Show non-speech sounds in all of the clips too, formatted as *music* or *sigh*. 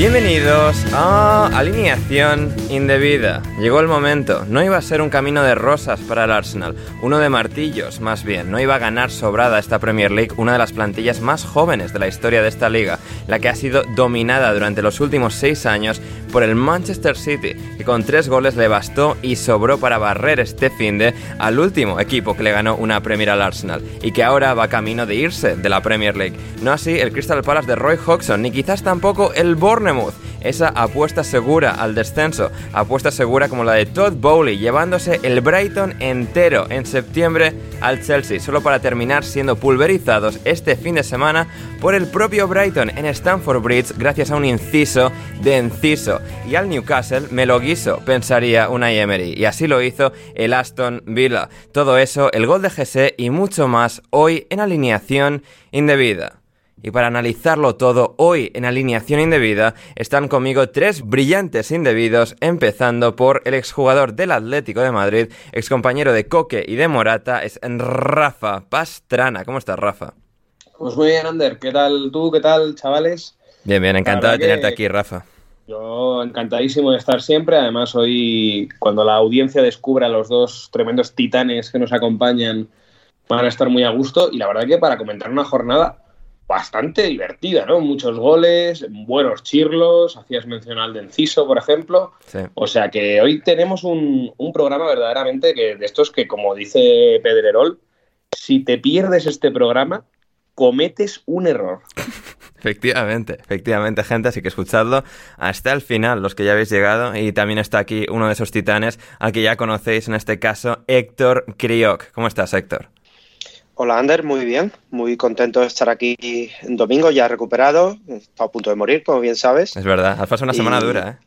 Bienvenidos a Alineación Indebida. Llegó el momento. No iba a ser un camino de rosas para el Arsenal, uno de martillos más bien. No iba a ganar sobrada esta Premier League, una de las plantillas más jóvenes de la historia de esta liga, la que ha sido dominada durante los últimos seis años por el Manchester City, que con tres goles le bastó y sobró para barrer este finde al último equipo que le ganó una Premier al Arsenal y que ahora va camino de irse de la Premier League. No así el Crystal Palace de Roy Hodgson, ni quizás tampoco el Bournemouth esa apuesta segura al descenso, apuesta segura como la de Todd Bowley, llevándose el Brighton entero en septiembre al Chelsea, solo para terminar siendo pulverizados este fin de semana por el propio Brighton en Stamford Bridge gracias a un inciso de inciso. Y al Newcastle me lo guiso, pensaría una Emery, y así lo hizo el Aston Villa. Todo eso, el gol de GC y mucho más hoy en alineación indebida. Y para analizarlo todo hoy en alineación indebida están conmigo tres brillantes indebidos, empezando por el exjugador del Atlético de Madrid, excompañero de Coque y de Morata, es Rafa Pastrana. ¿Cómo estás, Rafa? Pues muy bien, Ander. ¿Qué tal tú? ¿Qué tal, chavales? Bien, bien, encantado de tenerte aquí, Rafa. Yo encantadísimo de estar siempre. Además, hoy, cuando la audiencia descubra a los dos tremendos titanes que nos acompañan, van a estar muy a gusto. Y la verdad que para comentar una jornada bastante divertida, ¿no? Muchos goles, buenos chirlos, hacías mención al de Enciso, por ejemplo. O sea que hoy tenemos un, programa verdaderamente que de estos que, como dice Pedrerol, si te pierdes este programa, cometes un error. *laughs* Efectivamente, efectivamente, gente, así que escuchadlo hasta el final, los que ya habéis llegado, y también está aquí uno de esos titanes al que ya conocéis, en este caso, Héctor Crioc. ¿Cómo estás, Héctor? Hola Ander, muy bien, muy contento de estar aquí en domingo, ya recuperado, he estado a punto de morir, como bien sabes. Es verdad, has pasado una semana dura, ¿eh?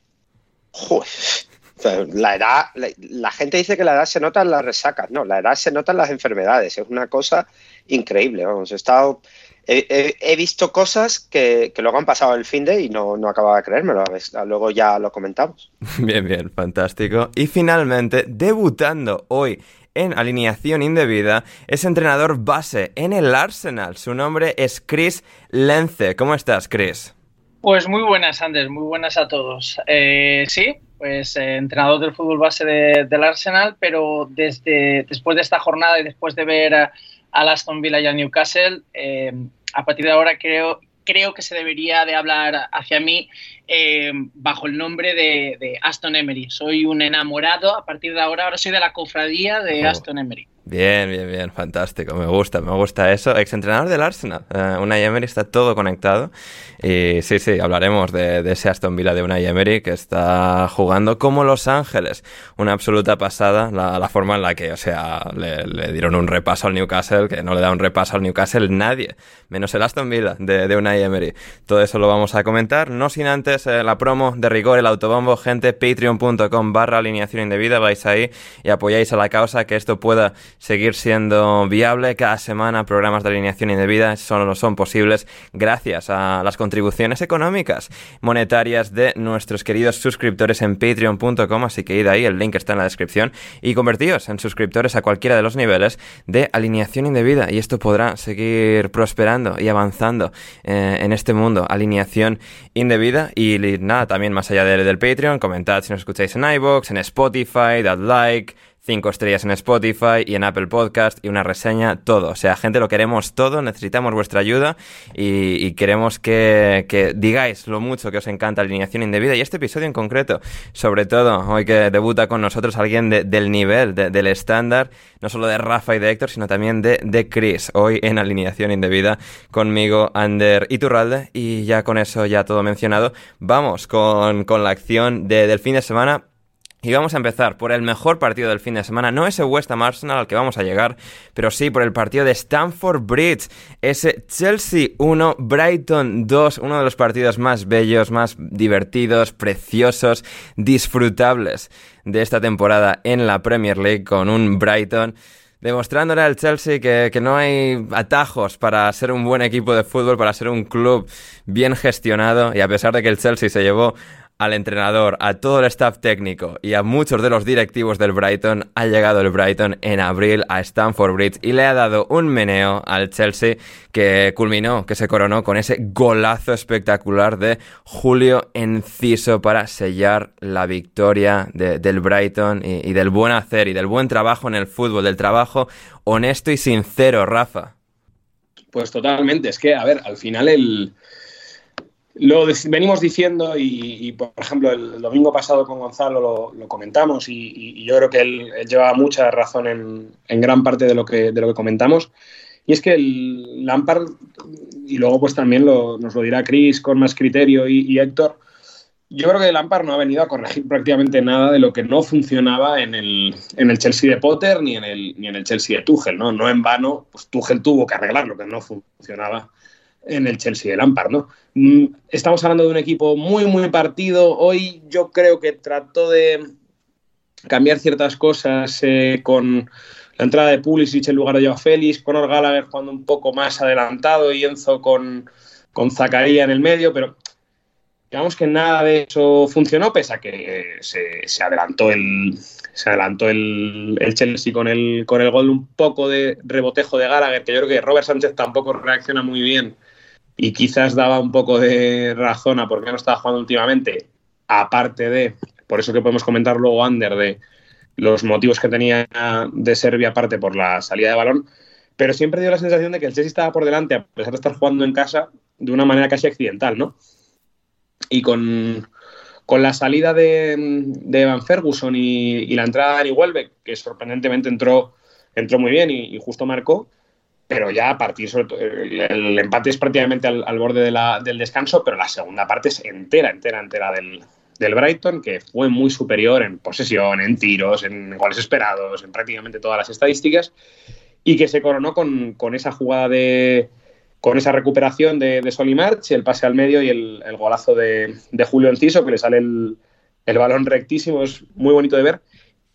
Joder, la edad, la, gente dice que la edad se nota en las resacas, no, la edad se nota en las enfermedades, es una cosa increíble, vamos, he estado, he, visto cosas que, luego han pasado el fin de y no, no acababa de creérmelo, luego ya lo comentamos. *laughs* Bien, bien, fantástico. Y finalmente, debutando hoy en alineación indebida, es entrenador base en el Arsenal. Su nombre es Chris Lence. ¿Cómo estás, Chris? Pues muy buenas, Anders, muy buenas a todos. Eh, sí, pues eh, entrenador del fútbol base del Arsenal, pero desde después de esta jornada y después de ver a, Aston Villa y a Newcastle, eh, a partir de ahora creo creo que se debería de hablar hacia mí eh, bajo el nombre de, Aston Emery. Soy un enamorado, a partir de ahora, ahora soy de la cofradía de oh. Aston Emery. Bien, bien, bien, fantástico, me gusta, me gusta eso. Exentrenador del Arsenal, uh, Unai Emery está todo conectado y sí, sí, hablaremos de, de, ese Aston Villa de Unai Emery que está jugando como Los Ángeles, una absoluta pasada la, la forma en la que, o sea, le, le, dieron un repaso al Newcastle, que no le da un repaso al Newcastle nadie, menos el Aston Villa de, de Unai Emery. Todo eso lo vamos a comentar, no sin antes eh, la promo de rigor, el autobombo, gente, patreon.com barra alineación indebida, vais ahí y apoyáis a la causa que esto pueda seguir siendo viable. Cada semana programas de alineación indebida solo son posibles gracias a las contribuciones económicas monetarias de nuestros queridos suscriptores en patreon.com. Así que id ahí, el link está en la descripción y convertíos en suscriptores a cualquiera de los niveles de alineación indebida. Y esto podrá seguir prosperando y avanzando eh, en este mundo. Alineación indebida. Y nada, también más allá del, del Patreon, comentad si nos escucháis en iBox, en Spotify, dad like 5 estrellas en Spotify y en Apple Podcast y una reseña, todo. O sea, gente, lo queremos todo, necesitamos vuestra ayuda y, y queremos que, que, digáis lo mucho que os encanta alineación indebida y este episodio en concreto, sobre todo hoy que debuta con nosotros alguien de, del nivel, de, del estándar, no solo de Rafa y de Héctor, sino también de, de Chris, hoy en alineación indebida conmigo, Ander Iturralde. Y ya con eso ya todo mencionado, vamos con, con la acción de, del fin de semana y vamos a empezar por el mejor partido del fin de semana, no ese West Ham Arsenal al que vamos a llegar, pero sí por el partido de Stamford Bridge, ese Chelsea 1, Brighton 2, uno de los partidos más bellos, más divertidos, preciosos, disfrutables de esta temporada en la Premier League con un Brighton demostrándole al Chelsea que, que, no hay atajos para ser un buen equipo de fútbol, para ser un club bien gestionado. Y a pesar de que el Chelsea se llevó al entrenador, a todo el staff técnico y a muchos de los directivos del Brighton, ha llegado el Brighton en abril a Stamford Bridge y le ha dado un meneo al Chelsea que culminó, que se coronó con ese golazo espectacular de Julio Enciso para sellar la victoria de, del Brighton y, y del buen hacer y del buen trabajo en el fútbol, del trabajo honesto y sincero, Rafa. Pues totalmente, es que, a ver, al final el lo venimos diciendo y, y, por ejemplo, el domingo pasado con Gonzalo lo, comentamos y, y, yo creo que él, él lleva mucha razón en, gran parte de lo, que, comentamos. Y es que el Lampard, y luego pues también nos lo dirá Chris con más criterio y, Héctor, yo creo que el Lampard no ha venido a corregir prácticamente nada de lo que no funcionaba en el, en el Chelsea de Potter ni en el, ni en el Chelsea de Tuchel. ¿no? no en vano, pues Tuchel tuvo que arreglar lo que no funcionaba en el Chelsea de Lampard, ¿no? Mm, estamos hablando de un equipo muy, muy partido. Hoy yo creo que trató de cambiar ciertas cosas eh, con la entrada de Pulisic en lugar de Joao Félix, con Gallagher jugando un poco más adelantado y Enzo con, con Zacarías en el medio, pero digamos que nada de eso funcionó, pese a que se, se adelantó el, se adelantó el, el, Chelsea con el, con el gol un poco de rebotejo de Gallagher, que yo creo que Robert Sánchez tampoco reacciona muy bien y quizás daba un poco de razón a por qué no estaba jugando últimamente, aparte de, por eso que podemos comentar luego Ander, de los motivos que tenía de Serbia, aparte por la salida de balón, pero siempre dio la sensación de que el Chelsea estaba por delante, a pesar de estar jugando en casa, de una manera casi accidental, ¿no? Y con, con la salida de, de Evan Ferguson y, y, la entrada de Dani Welbeck, que sorprendentemente entró, entró muy bien y, y justo marcó, pero ya a partir, el, el empate es prácticamente al, al borde de la, del descanso, pero la segunda parte es entera, entera, entera del, del, Brighton, que fue muy superior en posesión, en tiros, en goles esperados, en prácticamente todas las estadísticas, y que se coronó con, con esa jugada de, con esa recuperación de, de Solimarch, el pase al medio y el, el golazo de, de, Julio Enciso, que le sale el, el balón rectísimo, es muy bonito de ver.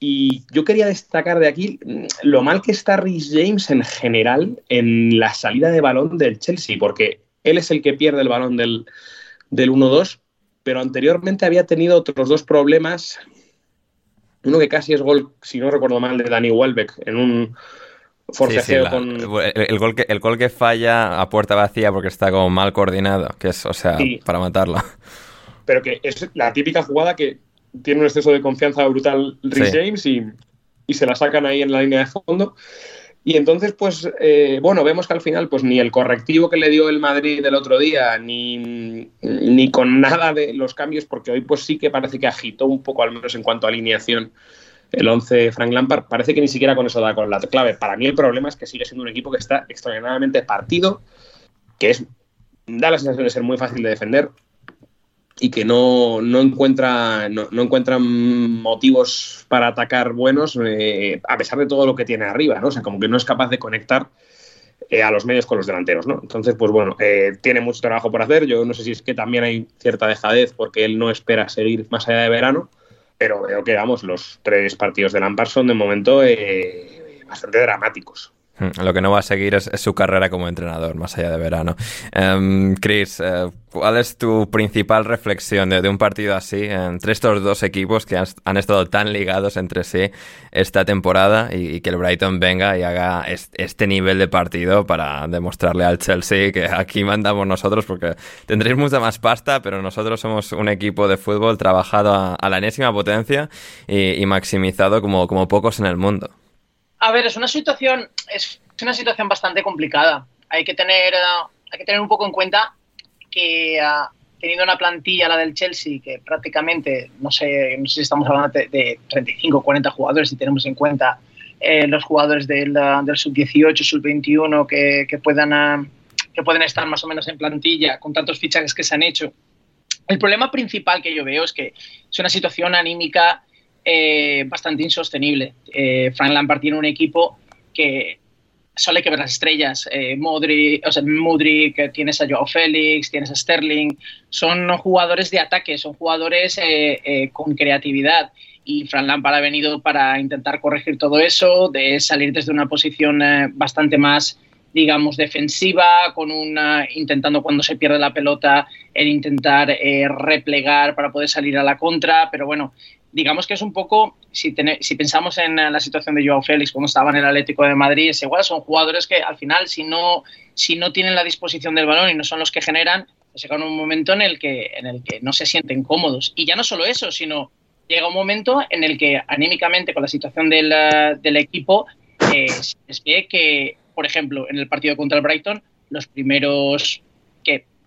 Y yo quería destacar de aquí lo mal que está Rhys James en general en la salida de balón del Chelsea, porque él es el que pierde el balón del, del 1-2, pero anteriormente había tenido otros dos problemas. Uno que casi es gol, si no recuerdo mal, de Danny Welbeck en un forcejeo sí, sí, la, con. El, el, gol que, el gol que falla a puerta vacía porque está como mal coordinado, que es, o sea, sí. para matarlo. Pero que es la típica jugada que tiene un exceso de confianza brutal Rhys sí. James y, y, se la sacan ahí en la línea de fondo. Y entonces, pues, eh, bueno, vemos que al final, pues ni el correctivo que le dio el Madrid del otro día, ni, ni con nada de los cambios, porque hoy pues sí que parece que agitó un poco, al menos en cuanto a alineación, el 11 Frank Lampard, parece que ni siquiera con eso da con la clave. Para mí el problema es que sigue siendo un equipo que está extraordinariamente partido, que es da la sensación de ser muy fácil de defender y que no, no encuentra no, encuentran motivos para atacar buenos eh, a pesar de todo lo que tiene arriba, ¿no? O sea, como que no es capaz de conectar eh, a los medios con los delanteros, ¿no? Entonces, pues bueno, eh, tiene mucho trabajo por hacer. Yo no sé si es que también hay cierta dejadez porque él no espera seguir más allá de verano, pero veo que, vamos, los tres partidos de Lampard son de momento bastante dramáticos. Hmm, lo que no va a seguir es, su carrera como entrenador, más allá de verano. Um, Chris, eh, ¿cuál es tu principal reflexión de, un partido así entre estos dos equipos que han, estado tan ligados entre sí esta temporada y, que el Brighton venga y haga este nivel de partido para demostrarle al Chelsea que aquí mandamos nosotros porque tendréis mucha más pasta, pero nosotros somos un equipo de fútbol trabajado a, la enésima potencia y, maximizado como, como pocos en el mundo? A ver, es una situación, es una situación bastante complicada. Hay que tener, eh, hay que tener un poco en cuenta que uh, teniendo una plantilla, la del Chelsea, que prácticamente, no sé, no sé si estamos hablando de, 35 o 40 jugadores, si tenemos en cuenta eh, los jugadores del, del sub-18, sub-21 que, que, puedan, que pueden estar más o menos en plantilla con tantos fichajes que se han hecho. El problema principal que yo veo es que es una situación anímica eh, bastante insostenible. Eh, Frank Lampard tiene un equipo que solo hay que ver las estrellas. Eh, Modric, o sea, Mudrik, tienes a Joao Félix, tienes a Sterling. Son jugadores de ataque, son jugadores eh, con creatividad. Y Frank Lampard ha venido para intentar corregir todo eso, de salir desde una posición bastante más digamos, defensiva, con una, intentando cuando se pierde la pelota, el intentar replegar para poder salir a la contra, pero bueno, digamos que es un poco, si, si pensamos en la situación de Joao Félix cuando estaba en el Atlético de Madrid, es igual, son jugadores que al final si no, si no tienen la disposición del balón y no son los que generan, pues llega un momento en el, que, en el que no se sienten cómodos. Y ya no solo eso, sino llega un momento en el que anímicamente con la situación del, del equipo eh, es que, por ejemplo, en el partido contra el Brighton, los primeros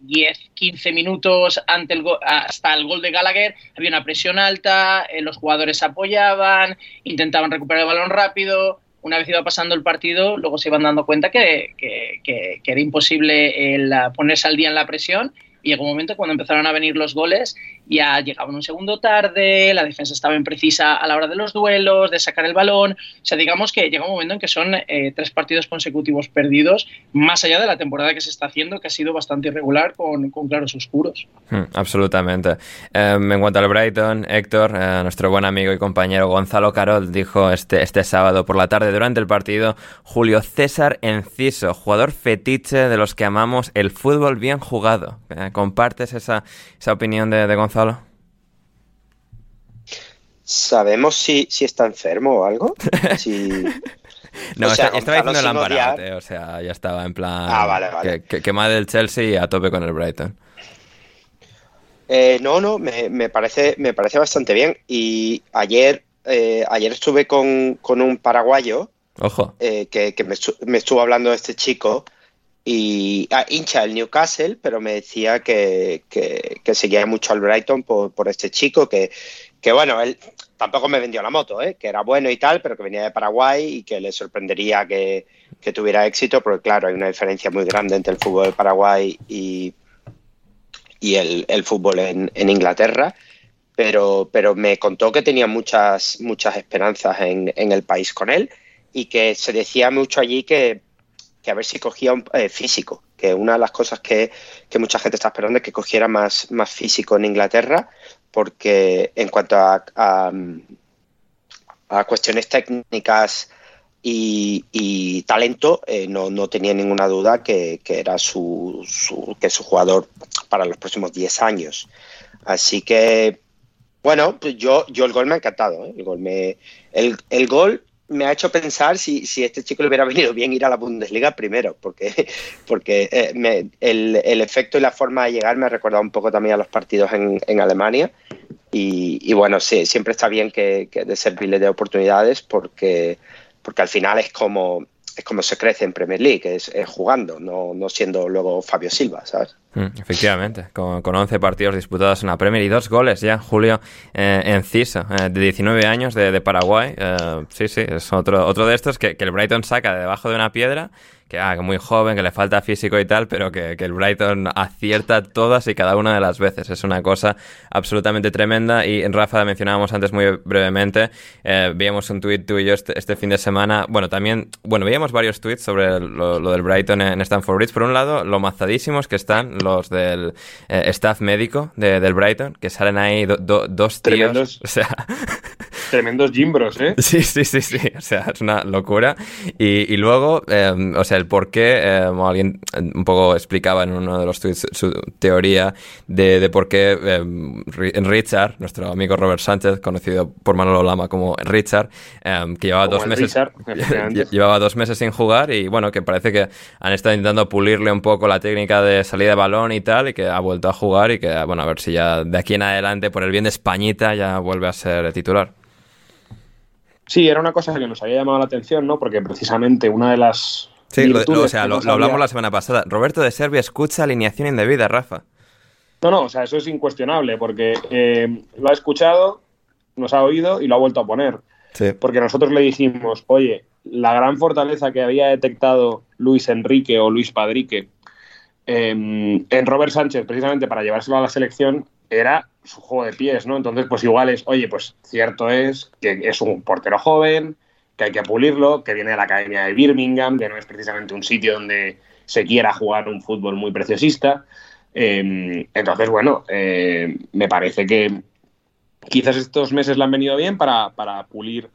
10, 15 minutos ante el hasta el gol de Gallagher, había una presión alta, eh, los jugadores apoyaban, intentaban recuperar el balón rápido. Una vez iba pasando el partido, luego se iban dando cuenta que, que era imposible el ponerse al día en la presión y llegó un momento cuando empezaron a venir los goles, ya llegaban un segundo tarde, la defensa estaba imprecisa a la hora de los duelos, de sacar el balón. O sea, digamos que llega un momento en que son eh, tres partidos consecutivos perdidos, más allá de la temporada que se está haciendo, que ha sido bastante irregular con, claros oscuros. Hmm, absolutamente. Em, en cuanto al Brighton, Héctor, eh, nuestro buen amigo y compañero Gonzalo Carol dijo este, este sábado por la tarde durante el partido, Julio César Enciso, jugador fetiche de los que amamos el fútbol bien jugado. Eh, ¿Compartes esa, esa opinión de, Gonzalo? ¿Sabemos si, si, está enfermo o algo? *laughs* no, estaba diciendo el Lamparate, o sea, ya estaba en plan ah, vale, vale. Que, que, del Chelsea y a tope con el Brighton. Eh, no, no, me, parece, me parece bastante bien. Y ayer, eh, ayer estuve con, un paraguayo Ojo. Eh, que, me, me, estuvo hablando de este chico y ah, hincha el Newcastle, pero me decía que, seguía mucho al Brighton por, este chico, que, que, bueno, él tampoco me vendió la moto, ¿eh? que era bueno y tal, pero que venía de Paraguay y que le sorprendería que, tuviera éxito, porque claro, hay una diferencia muy grande entre el fútbol de Paraguay y, y el, fútbol en, Inglaterra. Pero, pero me contó que tenía muchas, muchas esperanzas en, en el país con él y que se decía mucho allí que, que a ver si cogía un eh, físico, que una de las cosas que, mucha gente está esperando es que cogiera más, más físico en Inglaterra, porque en cuanto a, a, cuestiones técnicas y, talento, eh, no, tenía ninguna duda que, era su, que su jugador para los próximos 10 años. Así que, bueno, pues yo, yo el gol me ha encantado. ¿eh? El, gol me, el, el gol me ha hecho pensar si, si este chico le hubiera venido bien ir a la Bundesliga primero, porque, *laughs* porque eh, el, efecto y la forma de llegar me ha recordado un poco también a los partidos en, en Alemania. Y, bueno, sí, siempre está bien que, que de servirle de oportunidades porque, porque al final es como, es como se crece en Premier League, es, jugando, no, no, siendo luego Fabio Silva, ¿sabes? Mm, efectivamente, con, con, 11 partidos disputados en la Premier y dos goles ya, Julio eh, Enciso, eh, de 19 años de, Paraguay. Eh, sí, sí, es otro, otro de estos que, que el Brighton saca de debajo de una piedra que, ah, muy joven, que le falta físico y tal, pero que, el Brighton acierta todas y cada una de las veces. Es una cosa absolutamente tremenda. Y Rafa, mencionábamos antes muy brevemente, eh, veíamos un tuit tú y yo este, este, fin de semana. Bueno, también, bueno, veíamos varios tweets sobre lo, del Brighton en, Stanford Bridge. Por un lado, lo mazadísimos que están los del eh, staff médico del Brighton, que salen ahí dos tíos. *laughs* O sea. Tremendos gimbros, ¿eh? *laughs* Sí, sí, sí, sí. O sea, es una locura. Y, luego, eh, o sea, el por qué, eh, alguien eh, un poco explicaba en uno de los tweets su teoría de, por qué eh, Richard, nuestro amigo Robert Sánchez, conocido por Manolo Lama como Richard, que llevaba dos meses *laughs* llevaba dos meses sin jugar y bueno, que parece que han estado intentando pulirle un poco la técnica de salida de balón y tal y que ha vuelto a jugar y que bueno, a ver si ya de aquí en adelante por el bien de Españita ya vuelve a ser titular. Sí, era una cosa que nos había llamado la atención, ¿no? Porque precisamente una de las Sí, lo, o sea, lo, hablamos la semana pasada. Roberto de Serbia escucha alineación indebida, Rafa. No, no, o sea, eso es incuestionable, porque eh, lo ha escuchado, nos ha oído y lo ha vuelto a poner. Sí. Porque nosotros le dijimos, oye, la gran fortaleza que había detectado Luis Enrique o Luis Padrique em, en Robert Sánchez, precisamente para llevárselo a la selección, era su juego de pies, ¿no? Entonces, pues igual es, oye, pues cierto es que es un portero joven, que hay que pulirlo, que viene de la Academia de Birmingham, que no es precisamente un sitio donde se quiera jugar un fútbol muy preciosista. Em, entonces, bueno, eh, me parece que quizás estos meses le han venido bien para, para, pulir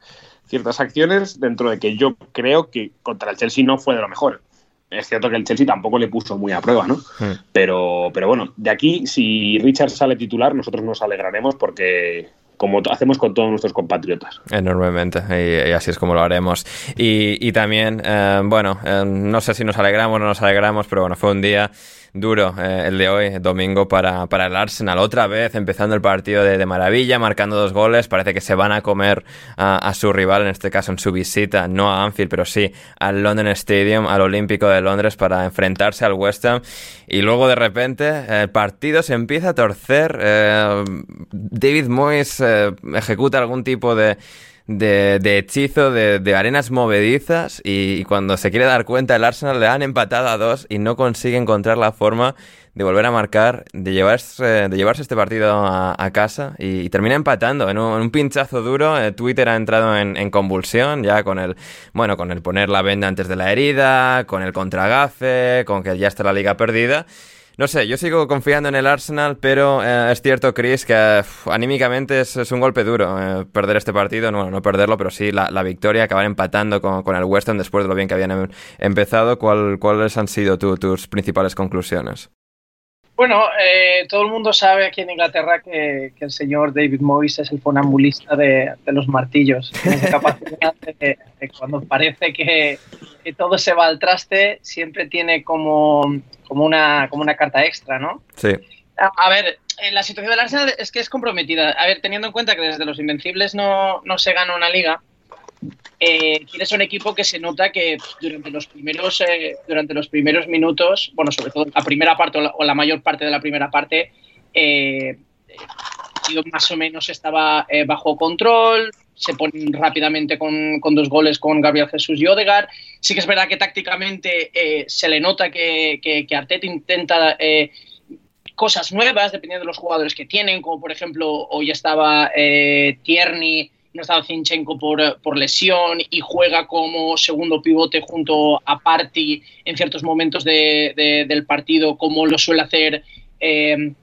ciertas acciones, dentro de que yo creo que contra el Chelsea no fue de lo mejor. Es cierto que el Chelsea tampoco le puso muy a prueba, ¿no? Pero, pero bueno, de aquí, si Richard sale titular, nosotros nos alegraremos porque como hacemos con todos nuestros compatriotas. Enormemente, y, así es como lo haremos. Y, también, eh, bueno, eh, no sé si nos alegramos o no nos alegramos, pero bueno, fue un día duro eh, el de hoy, domingo, para, para, el Arsenal. Otra vez empezando el partido de, maravilla, marcando dos goles. Parece que se van a comer a, su rival, en este caso en su visita, no a Anfield, pero sí al London Stadium, al Olímpico de Londres, para enfrentarse al West Ham. Y luego de repente el partido se empieza a torcer. Eh, David Moyes eh, ejecuta algún tipo de de, hechizo, de, arenas movedizas y, cuando se quiere dar cuenta el Arsenal le han empatado a dos y no consigue encontrar la forma de volver a marcar, de llevarse, de llevarse este partido a, casa y, termina empatando en un, pinchazo duro. Eh, Twitter ha entrado en, convulsión ya con el, bueno, con el poner la venda antes de la herida, con el contragafe, con que ya está la liga perdida. No sé, yo sigo confiando en el Arsenal, pero eh, es cierto, Chris, que anímicamente es, un golpe duro eh, perder este partido. No, no perderlo, pero sí la, victoria, acabar empatando con, el West después de lo bien que habían em, empezado. ¿Cuál, ¿Cuáles han sido tus principales conclusiones? Bueno, eh, todo el mundo sabe aquí en Inglaterra que, el señor David Moyes es el fonambulista de, los martillos. Tiene capacidad de, cuando parece que, todo se va al traste, siempre tiene como, como, una, como una carta extra, ¿no? Sí. A, ver, la situación del Arsenal es que es comprometida. A ver, teniendo en cuenta que desde los Invencibles no, no se gana una liga, eh, tienes un equipo que se nota que durante los primeros eh, durante los primeros minutos, bueno, sobre todo la primera parte o la, mayor parte de la primera parte, eh, más o menos estaba eh, bajo control, se ponen rápidamente con, dos goles con Gabriel Jesús y Odegar. Sí que es verdad que tácticamente se le nota que, que, Arteta intenta cosas nuevas dependiendo de los jugadores que tienen, como por ejemplo hoy estaba Tierney no estaba Zinchenko por, por, lesión y juega como segundo pivote junto a Party en ciertos momentos del partido, como lo suele hacer eh,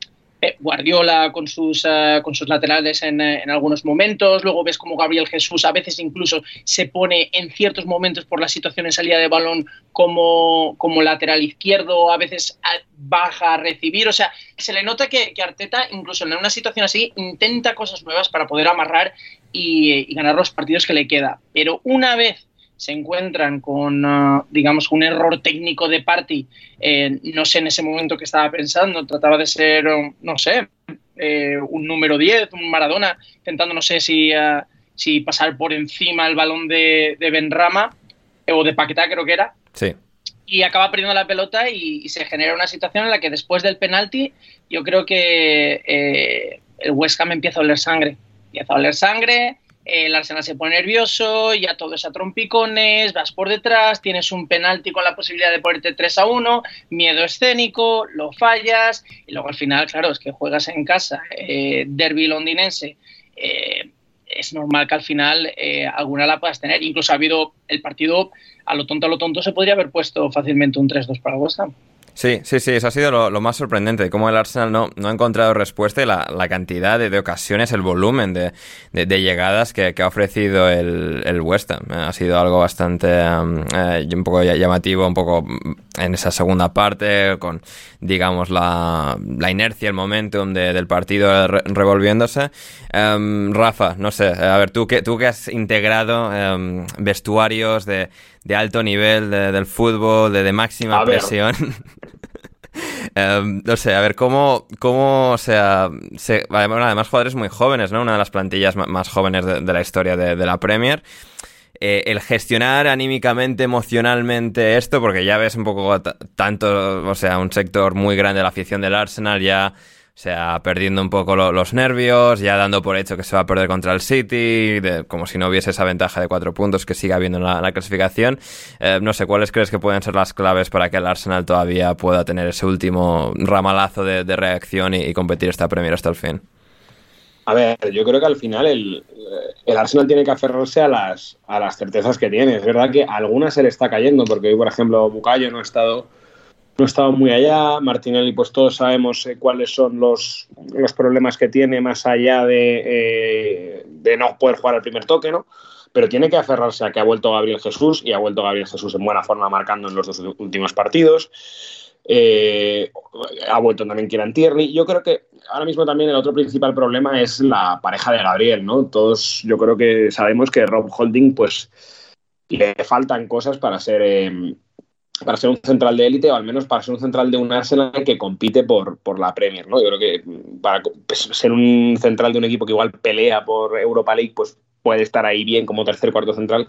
Guardiola con sus, eh, con sus laterales en, en, algunos momentos. Luego ves como Gabriel Jesús a veces incluso se pone en ciertos momentos por la situación en salida de balón como, como lateral izquierdo, a veces baja a recibir. O sea, se le nota que, que Arteta, incluso en una situación así, intenta cosas nuevas para poder amarrar y, ganar los partidos que le queda. Pero una vez se encuentran con, ah, digamos, un error técnico de party, eh, no sé en ese momento qué estaba pensando, trataba de ser, no sé, eh, un número 10, un Maradona, intentando, no sé si, ah, si pasar por encima el balón de, de Benrama, o de Paquetá creo que era. Sí. Y acaba perdiendo la pelota y, se genera una situación en la que después del penalti yo creo que eh, el West Ham empieza a oler sangre. Empieza a oler sangre, el Arsenal se pone nervioso, ya todo es a trompicones, vas por detrás, tienes un penalti con la posibilidad de ponerte 3 a 1, miedo escénico, lo fallas y luego al final, claro, es que juegas en casa, eh, derby londinense, eh, es normal que al final eh, alguna la puedas tener. Incluso ha habido el partido, a lo tonto, a lo tonto, se podría haber puesto fácilmente un 3-2 para West Ham. Sí, sí, sí, eso ha sido lo, más sorprendente, cómo el Arsenal no, no ha encontrado respuesta y la, la cantidad de, ocasiones, el volumen de, de, llegadas que, ha ofrecido el, el, West Ham. Ha sido algo bastante um, eh, un poco llamativo, un poco en esa segunda parte, con, digamos, la, la inercia, el momentum del partido revolviéndose. Um, Rafa, no sé, a ver, tú que, tú que has integrado um, vestuarios de de alto nivel del fútbol, de, de máxima presión. *laughs* Em, no sé, a ver, ¿cómo, cómo o sea, se, además jugadores muy jóvenes, ¿no? Una de las plantillas más jóvenes de, la historia de, la Premier. Eh, el gestionar anímicamente, emocionalmente esto, porque ya ves un poco tanto, o sea, un sector muy grande de la afición del Arsenal ya o sea, perdiendo un poco los nervios, ya dando por hecho que se va a perder contra el City, como si no hubiese esa ventaja de cuatro puntos que sigue habiendo en la, clasificación. Eh, no sé, ¿cuáles crees que pueden ser las claves para que el Arsenal todavía pueda tener ese último ramalazo de, reacción y, competir esta Premier hasta el fin? A ver, yo creo que al final el, el, Arsenal tiene que aferrarse a las, a las certezas que tiene. Es verdad que algunas se le está cayendo, porque hoy, por ejemplo, Bucayo no ha estado no he estado muy allá. Martinelli, pues todos sabemos eh, cuáles son los, los, problemas que tiene más allá de, eh, de, no poder jugar al primer toque, ¿no? Pero tiene que aferrarse a que ha vuelto Gabriel Jesús y ha vuelto Gabriel Jesús en buena forma marcando en los dos últimos partidos. Eh, ha vuelto también Kieran Tierney. Yo creo que ahora mismo también el otro principal problema es la pareja de Gabriel, ¿no? Todos yo creo que sabemos que Rob Holding, pues le faltan cosas para ser para ser un central de élite o al menos para ser un central de un Arsenal que compite por, por la Premier, ¿no? Yo creo que para pues, ser un central de un equipo que igual pelea por Europa League, pues puede estar ahí bien como tercer cuarto central,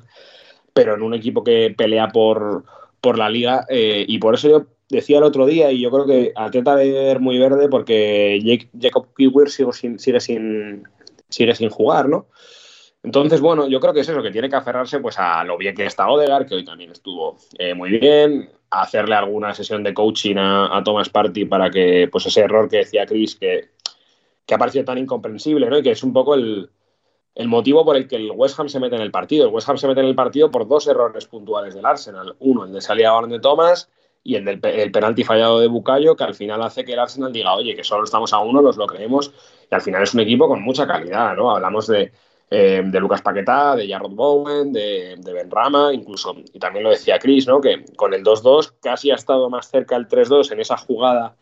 pero en un equipo que pelea por, por la liga eh, y por eso yo decía el otro día y yo creo que atleta de ver muy verde porque Jacob Kiwier sigue sin, sigue sin sigue sin jugar, ¿no? Entonces, bueno, yo creo que es eso, que tiene que aferrarse pues a lo bien que está Odegar, que hoy también estuvo eh, muy bien, hacerle alguna sesión de coaching a, Thomas Party para que pues ese error que decía Chris, que, que ha parecido tan incomprensible, ¿no? Y que es un poco el, motivo por el que el West Ham se mete en el partido. El West Ham se mete en el partido por dos errores puntuales del Arsenal. Uno, el de salida de Thomas y el del el penalti fallado de Bucayo, que al final hace que el Arsenal diga, oye, que solo estamos a uno, nos lo creemos. Y al final es un equipo con mucha calidad, ¿no? Hablamos de eh, de Lucas Paquetá, de Jarrod Bowen, de, Ben Rama, incluso, y también lo decía Chris, ¿no? que con el 2-2 casi ha estado más cerca el 3-2 en esa jugada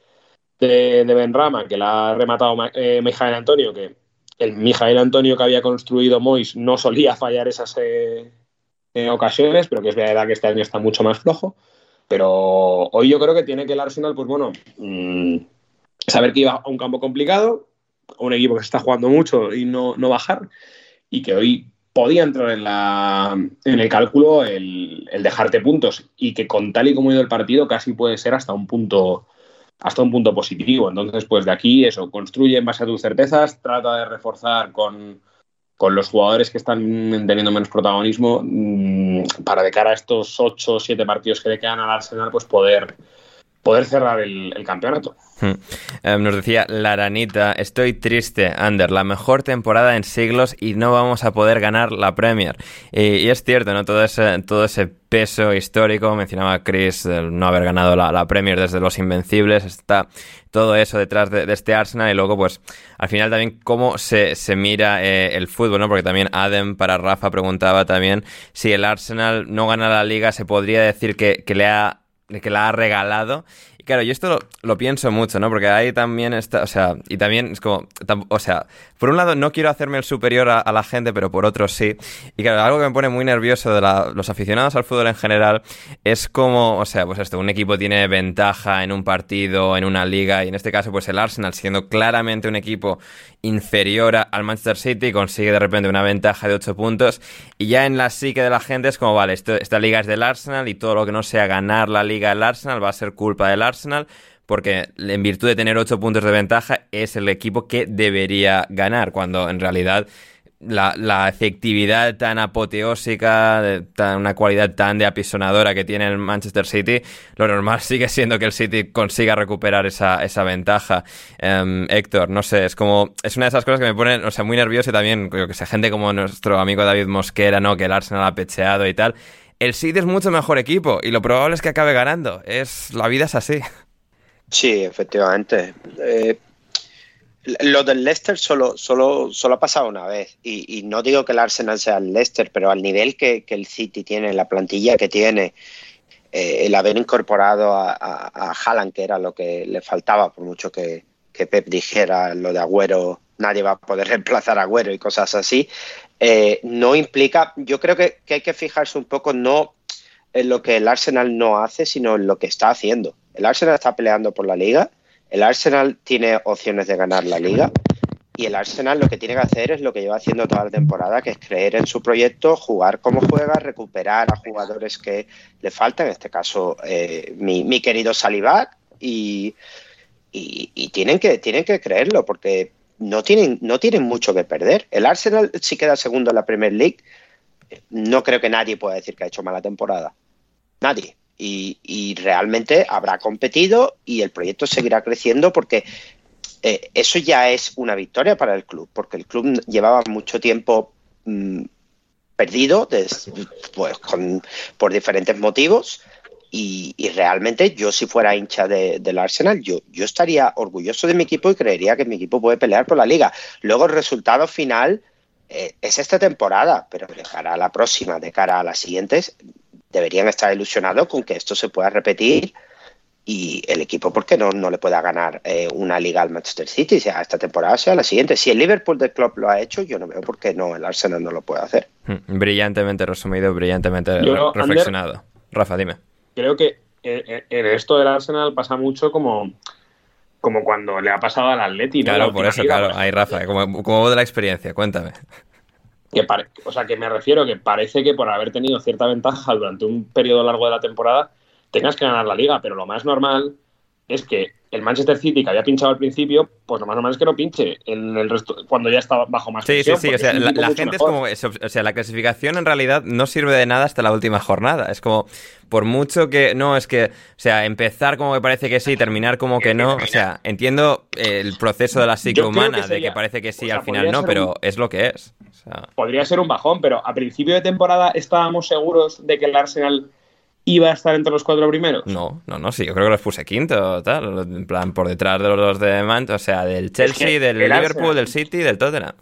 de, Ben Rama que la ha rematado eh, Mijael Antonio, que el Mijael Antonio que había construido Mois no solía fallar esas eh, ocasiones, pero que es verdad que este año está mucho más flojo. Pero hoy yo creo que tiene que el Arsenal, pues bueno, mm, saber que iba a un campo complicado, un equipo que se está jugando mucho y no, no bajar y que hoy podía entrar en, la, en el cálculo el, dejarte puntos y que con tal y como ha ido el partido casi puede ser hasta un punto hasta un punto positivo. Entonces, pues de aquí eso, construye en base a tus certezas, trata de reforzar con, los jugadores que están teniendo menos protagonismo mm, para de cara a estos 8 o 7 partidos que le quedan al Arsenal, pues poder, poder cerrar el, campeonato. Hmm. Em, nos decía Laranita, estoy triste, Ander, la mejor temporada en siglos y no vamos a poder ganar la Premier. Y, es cierto, ¿no? Todo ese, todo ese peso histórico, mencionaba Chris, no haber ganado la, Premier desde los Invencibles, está todo eso detrás de, este Arsenal y luego, pues, al final también cómo se, mira eh, el fútbol, ¿no? Porque también Adam para Rafa preguntaba también si el Arsenal no gana la liga, se podría decir que, que le ha que la ha regalado Y claro, yo esto lo, pienso mucho, ¿no? Porque ahí también está, o sea, y también es como, o sea, por un lado no quiero hacerme el superior a, la gente, pero por otro sí. Y claro, algo que me pone muy nervioso de los aficionados al fútbol en general es como, o sea, pues esto, un equipo tiene ventaja en un partido, en una liga, y en este caso, pues el Arsenal, siendo claramente un equipo inferior al Manchester City, consigue de repente una ventaja de 8 puntos, y ya en la psique de la gente es como, vale, esta liga es del Arsenal y todo lo que no sea ganar la liga del Arsenal va a ser culpa del Arsenal porque en virtud de tener 8 puntos de ventaja es el equipo que debería ganar, cuando en realidad la, efectividad tan apoteósica, una cualidad tan de apisonadora que tiene el Manchester City, lo normal *laughs* sigue siendo que el City consiga recuperar esa, esa ventaja. Em, Héctor, no sé, es como, es una de esas cosas que me ponen, o sea, muy nervioso y también, creo que sé, gente como nuestro amigo David Mosquera, ¿no? Que el Arsenal ha pecheado y tal. El City es mucho mejor equipo y lo probable es que acabe ganando. Es, la vida es así. *laughs* Sí, efectivamente. Eh, lo del Leicester solo, solo, solo ha pasado una vez. Y, no digo que el Arsenal sea el Leicester, pero al nivel que, el City tiene, la plantilla que tiene, eh, el haber incorporado a, a, Haaland, que era lo que le faltaba, por mucho que, Pep dijera lo de Agüero, nadie va a poder *laughs* reemplazar a Agüero y cosas así, eh, no implica, yo creo que hay que fijarse un poco no en lo que el Arsenal no hace, sino en lo que está haciendo. El Arsenal está peleando por la liga, el Arsenal tiene opciones de ganar la liga y el Arsenal lo que tiene que hacer es lo que lleva haciendo toda la temporada, que es creer en su proyecto, jugar como juega, recuperar a jugadores que le faltan, en este caso eh, mi, querido Salibat, y, y, tienen, que, tienen que creerlo porque no tienen, no tienen mucho que perder. El Arsenal si queda segundo en la Premier League, no creo que nadie pueda decir que ha hecho mala temporada. Nadie y, realmente habrá competido y el proyecto seguirá creciendo porque eh, eso ya es una victoria para el club, porque el club llevaba mucho tiempo mm, perdido pues, por diferentes motivos y, realmente yo si fuera hincha del Arsenal, yo, yo estaría orgulloso de mi equipo y creería que mi equipo puede pelear por la liga. Luego el resultado final eh, es esta temporada, pero de cara a la próxima, de cara a las siguientes, deberían estar ilusionados con que esto se pueda repetir y el equipo, ¿por qué no, no le pueda ganar eh, una liga al Manchester City, sea esta temporada, sea la siguiente? Si el Liverpool del club lo ha hecho, yo no veo por qué no el Arsenal no lo puede hacer. Hmm, brillantemente resumido, brillantemente reflexionado. Rafa, dime. Creo que eh, eh, en esto del Arsenal pasa mucho como como cuando le ha pasado al Atleti. Claro, por eso, claro. Ahí, Rafa, como, como de la experiencia, cuéntame o sea, que me refiero que parece que por haber tenido cierta ventaja durante un periodo largo de la temporada tengas que ganar la liga, pero lo más normal es que el Manchester City que había pinchado al principio, pues lo más normal es que no pinche. En el resto cuando ya estaba bajo más Sí, sí, sí, o sea, la, gente es como o sea, la clasificación en realidad no sirve de nada hasta la última jornada, es como por mucho que no, es que, o sea, empezar como que parece que sí, terminar como que no, o sea, entiendo el proceso de la psique humana de que parece que sí, al final no, pero es lo que es. Podría ser un bajón, pero a principio de temporada estábamos seguros de que el Arsenal iba a estar entre los cuatro primeros. No, no, no, sí, yo creo que los puse quinto, tal, en plan, por detrás de los de Man, o sea, del Chelsea, del Liverpool, del City, del Tottenham.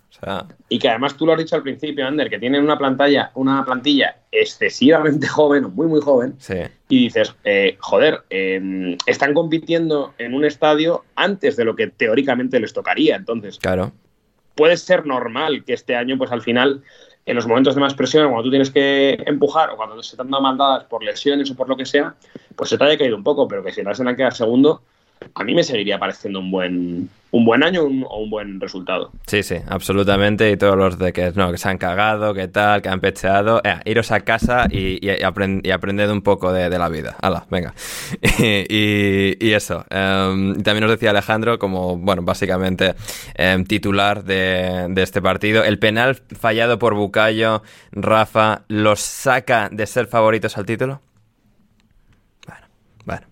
Y que además tú lo has dicho al principio, Ander, que tienen una plantilla, una plantilla excesivamente *laughs* joven, muy, muy joven. Sí. Y dices, eh, joder, em, están compitiendo en un estadio antes de lo que teóricamente les tocaría. Entonces, claro. puede ser normal que este año, pues al final en los momentos de más presión, cuando tú tienes que empujar o cuando se te han dado mandadas por lesiones o por lo que sea, pues se te haya caído un poco, pero que si el Arsenal queda segundo, a mí me seguiría pareciendo un buen, un buen año o un buen resultado. Sí, sí, absolutamente. Y todos los de que, no, que se han cagado, que tal, que han pecheado. Eh, iros a casa y, y, aprended un poco de, la vida. Hala, venga. *laughs* y, eso. Em, también nos decía Alejandro, como, bueno, básicamente em, titular de, de, este partido. El penal fallado por Bucayo, Rafa, ¿los saca de ser favoritos al título? Bueno, bueno.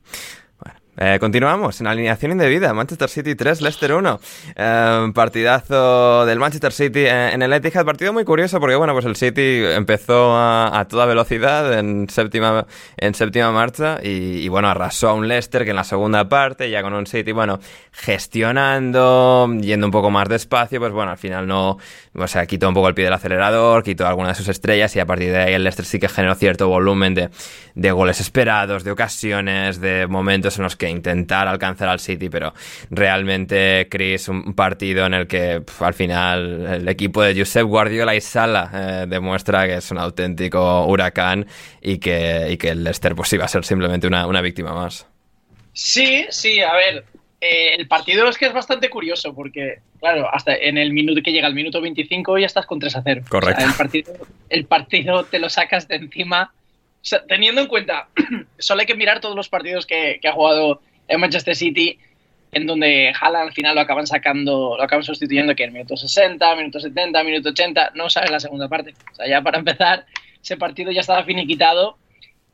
Eh, continuamos en alineación indebida. Manchester City 3, Leicester 1. Eh, partidazo del Manchester City en el Etihad. Partido muy curioso porque, bueno, pues el City empezó a, toda velocidad en séptima, en séptima marcha y, bueno, arrasó a un Leicester que en la segunda parte, ya con un City, bueno, gestionando, yendo un poco más despacio, pues bueno, al final no, o sea, quitó un poco el pie del acelerador, quitó alguna de sus estrellas y a partir de ahí el Leicester sí que generó cierto volumen de, de goles esperados, de ocasiones, de momentos en los que que intentar alcanzar al City, pero realmente, Chris, un partido en el que al final el equipo de Josep Guardiola y Sala eh, demuestra que es un auténtico huracán y que, que el Leicester pues iba a ser simplemente una, una víctima más. Sí, sí, a ver, eh, el partido es que es bastante curioso porque, claro, hasta en el minuto que llega el minuto 25 ya estás con 3 a 0. Correcto. el, partido, el partido te lo sacas de encima. Teniendo en cuenta, *clears throat* solo hay que mirar todos los partidos que, ha jugado en Manchester City, en donde Haaland al final lo acaban sacando, lo acaban sustituyendo que en minuto 60, minuto 70, minuto 80, no sabes la segunda parte. O sea, ya para empezar, ese partido ya estaba finiquitado.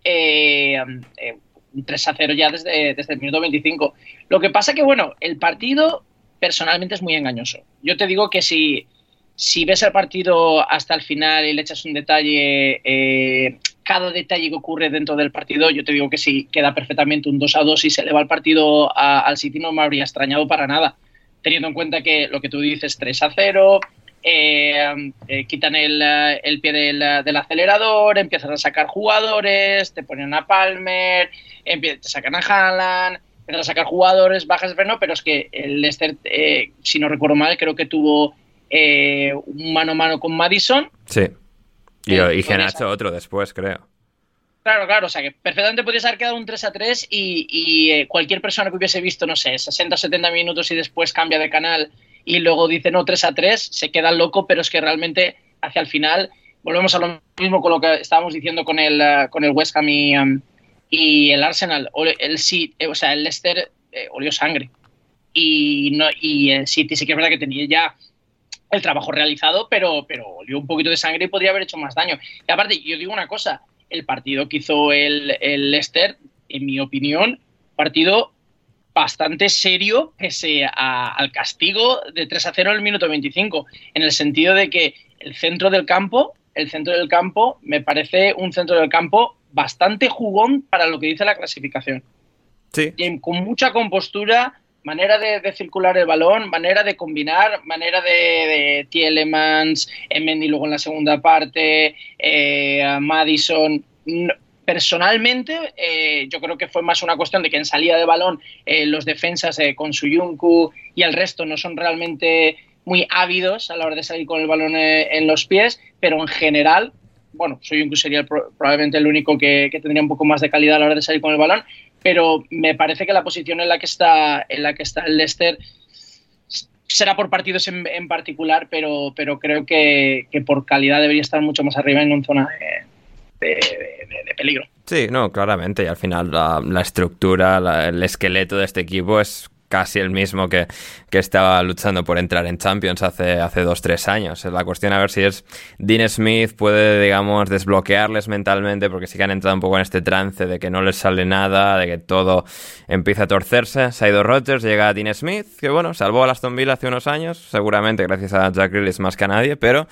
Eh, eh, 3 a 0 ya desde, desde el minuto 25. Lo que pasa que, bueno, el partido personalmente es muy engañoso. Yo te digo que si, si ves el partido hasta el final y le echas un detalle, eh, cada detalle que ocurre dentro del partido, yo te digo que si queda perfectamente un 2 a 2 y se le va el partido al City no me habría extrañado para nada, teniendo en cuenta que lo que tú dices 3 a 0, eh, eh, quitan el, el pie del, acelerador, empiezan a sacar jugadores, te ponen a Palmer, te sacan a Haaland, empiezan a sacar jugadores, bajas de freno, pero es que el Leicester, eh, si no recuerdo mal, creo que tuvo eh, un mano a mano con Madison. Sí. Y, y Genacho otro después, creo. Claro, claro, o sea que perfectamente podrías haber quedado un 3 a 3 y, y eh, cualquier persona que hubiese visto, no sé, 60 o 70 minutos y después cambia de canal y luego dice no 3 a 3, se queda loco, pero es que realmente hacia el final volvemos a lo mismo con lo que estábamos diciendo con el, con el West Ham y, um, y el Arsenal, el, eh, o sea, el Leicester eh, olió sangre. Y, no, y el City sí que es verdad que tenía ya el trabajo realizado, pero, pero olió un poquito de sangre y podría haber hecho más daño. Y aparte, yo digo una cosa, el partido que hizo el, el Leicester, en mi opinión, partido bastante serio pese al castigo de 3 a 0 en el minuto 25, en el sentido de que el centro del campo, el centro del campo me parece un centro del campo bastante jugón para lo que dice la clasificación. Sí. con mucha compostura, manera de, circular el balón, manera de combinar, manera de, de Tielemans, Mendy luego en la segunda parte, eh, Madison. personalmente, eh, yo creo que fue más una cuestión de que en salida de balón eh, los defensas con Suyunku y el resto no son realmente muy ávidos a la hora de salir con el balón en los pies, pero en general bueno, soy sería probablemente el único que, tendría un poco más de calidad a la hora de salir con el balón, pero me parece que la posición en la que está, en la que está el Leicester será por partidos en, particular, pero, pero creo que, por calidad debería estar mucho más arriba en una zona de, peligro. Sí, no, claramente, y al final la, estructura, el esqueleto de este equipo es casi el mismo que, que, estaba luchando por entrar en Champions hace, hace dos, tres años. Es la cuestión a ver si es Dean Smith puede, digamos, desbloquearles mentalmente porque sí que han entrado un poco en este trance de que no les sale nada, de que todo empieza a torcerse. Se ha ido Rodgers, llega Dean Smith, que bueno, salvó a Aston Villa hace unos años, seguramente gracias a Jack Grealish más que a nadie, pero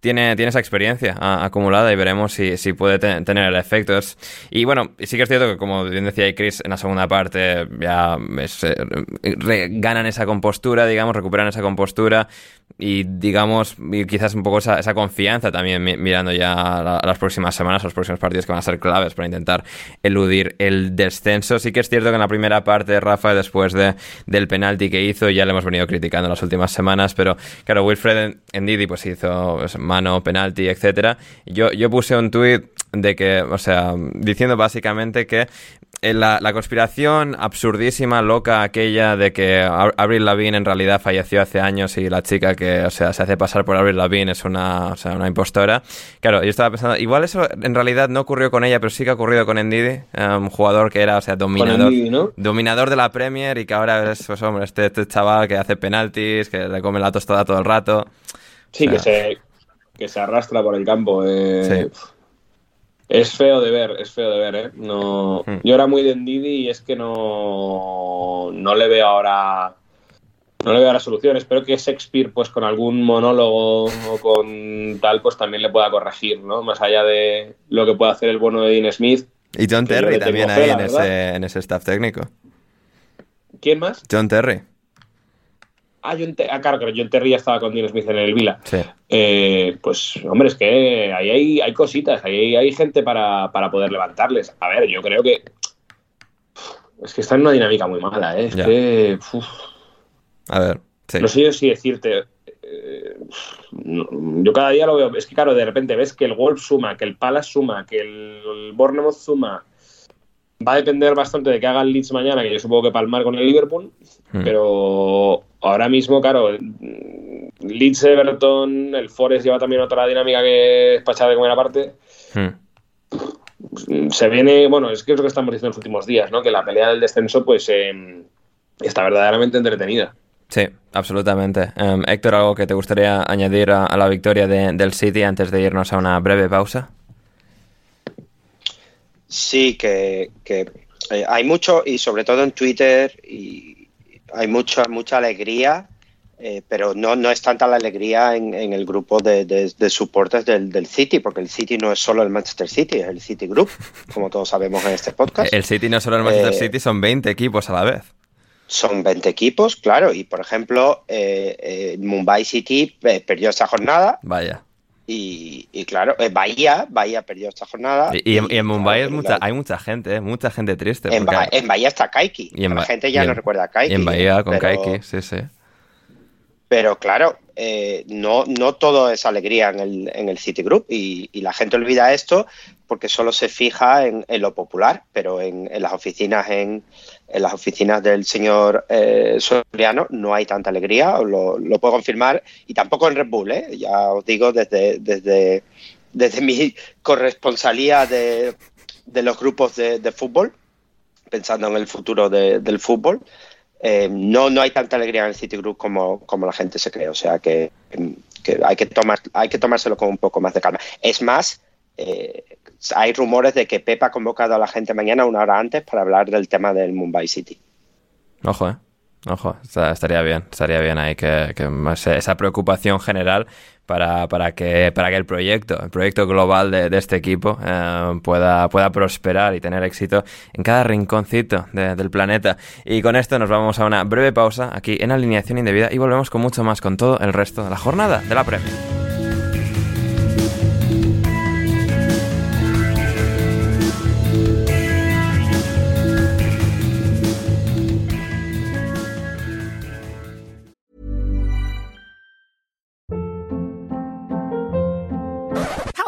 tiene, tiene esa experiencia acumulada y veremos si, si puede tener el efecto. y bueno, sí que es cierto que, como bien decía Chris, en la segunda parte ya eh, ganan esa compostura, digamos, recuperan esa compostura y digamos, y quizás un poco esa, esa confianza también mirando ya a, las próximas semanas, a los próximos partidos que van a ser claves para intentar eludir el descenso. Sí que es cierto que en la primera parte, Rafa, después de, del penalti que hizo, ya le hemos venido criticando en las últimas semanas, pero claro, Wilfred Ndidi pues hizo pues, mano, penalti, etcétera. Yo, yo puse un tuit de que, o sea, diciendo básicamente que la, la, conspiración absurdísima, loca, aquella de que Avril Lavigne en realidad falleció hace años y la chica que, o sea, se hace pasar por Avril Lavigne es una, o sea, una impostora. Claro, yo estaba pensando, igual eso en realidad no ocurrió con ella, pero sí que ha ocurrido con Ndidi, eh, un jugador que era, o sea, dominador, dominador de la Premier y que ahora es, pues hombre, este, este, chaval que hace penaltis, que le come la tostada todo el rato. Sí, que, se, que se arrastra por el campo. Eh. Sí. Es feo de ver, es feo de ver, ¿eh? No, hmm. Yo era muy de Ndidi y es que no, no le veo ahora no le veo la solución. Espero que Shakespeare, pues con algún monólogo o con tal, pues también le pueda corregir, ¿no? Más allá de lo que puede hacer el bueno de Dean Smith. Y John Terry también ahí en, ese, en ese staff técnico. ¿Quién más? John Terry. Ah, John ah, claro, John Terry ya estaba con Dean Smith en el Vila. Eh, pues, hombre, es que ahí hay, hay cositas, ahí hay gente para, poder levantarles. A ver, yo creo que es que está en una dinámica muy mala, ¿eh? Es Ya. que. uf, A ver, sí. No sé yo si decirte. eh, yo cada día lo veo. Es que, claro, de repente ves que el Wolf suma, que el Palace suma, que el, el Bournemouth suma. Va a depender bastante de que haga el Leeds mañana, que yo supongo que palmar con el Liverpool. Hmm. Pero ahora mismo, claro, Leeds, Everton, el Forest lleva también otra dinámica que es pachada de comer aparte. Hmm. Se viene, bueno, es que es lo que estamos diciendo en los últimos días, ¿no? Que la pelea del descenso, pues, eh, está verdaderamente entretenida. Sí, absolutamente. Em, Héctor, ¿algo que te gustaría añadir a, a la victoria de- del City antes de irnos a una breve pausa? Sí, que, que, eh, hay mucho, y sobre todo en Twitter, y hay mucha, mucha alegría, eh, pero no, no es tanta la alegría en, en el grupo de, de, de supporters del, del City, porque el City no es solo el Manchester City, es el City Group, como todos sabemos en este podcast. El City no solo el Manchester Eh, City, son 20 equipos a la vez. Son 20 equipos, claro, y por ejemplo, eh, Mumbai City perdió esta jornada Vaya. Y, y claro, eh, Bahía, Bahía perdió esta jornada. Y, y en, y en Mumbai es mucha, hay mucha gente, ¿eh? mucha gente triste. en, porque- Ba- en Bahía está Kaiki. Y en la gente ya no recuerda a Kaiki. y en Bahía con pero- Kaiki, sí, sí. Pero claro, eh, no, no todo es alegría en el, en el Citigroup y, y la gente olvida esto porque solo se fija en, en lo popular, pero en, en las oficinas en, en las oficinas del señor eh, Soriano no hay tanta alegría, lo, lo puedo confirmar, y tampoco en Red Bull, ¿eh? ya os digo desde, desde, desde mi corresponsalía de, de los grupos de, de fútbol, pensando en el futuro de- del fútbol, eh, no, no hay tanta alegría en el Citigroup como, como la gente se cree. O sea que, que hay, que tomar, hay que tomárselo con un poco más de calma. Es más, eh, hay rumores de que Pep ha convocado a la gente mañana una hora antes para hablar del tema del Mumbai City. Ojo, ¿eh? Ojo, estaría bien, estaría bien ahí que, que más esa preocupación general para, para, que, para que el proyecto, el proyecto global de, de este equipo eh, pueda, pueda prosperar y tener éxito en cada rinconcito de- del planeta. Y con esto nos vamos a una breve pausa aquí en Alineación Indebida y volvemos con mucho más con todo el resto de la jornada de la Premier.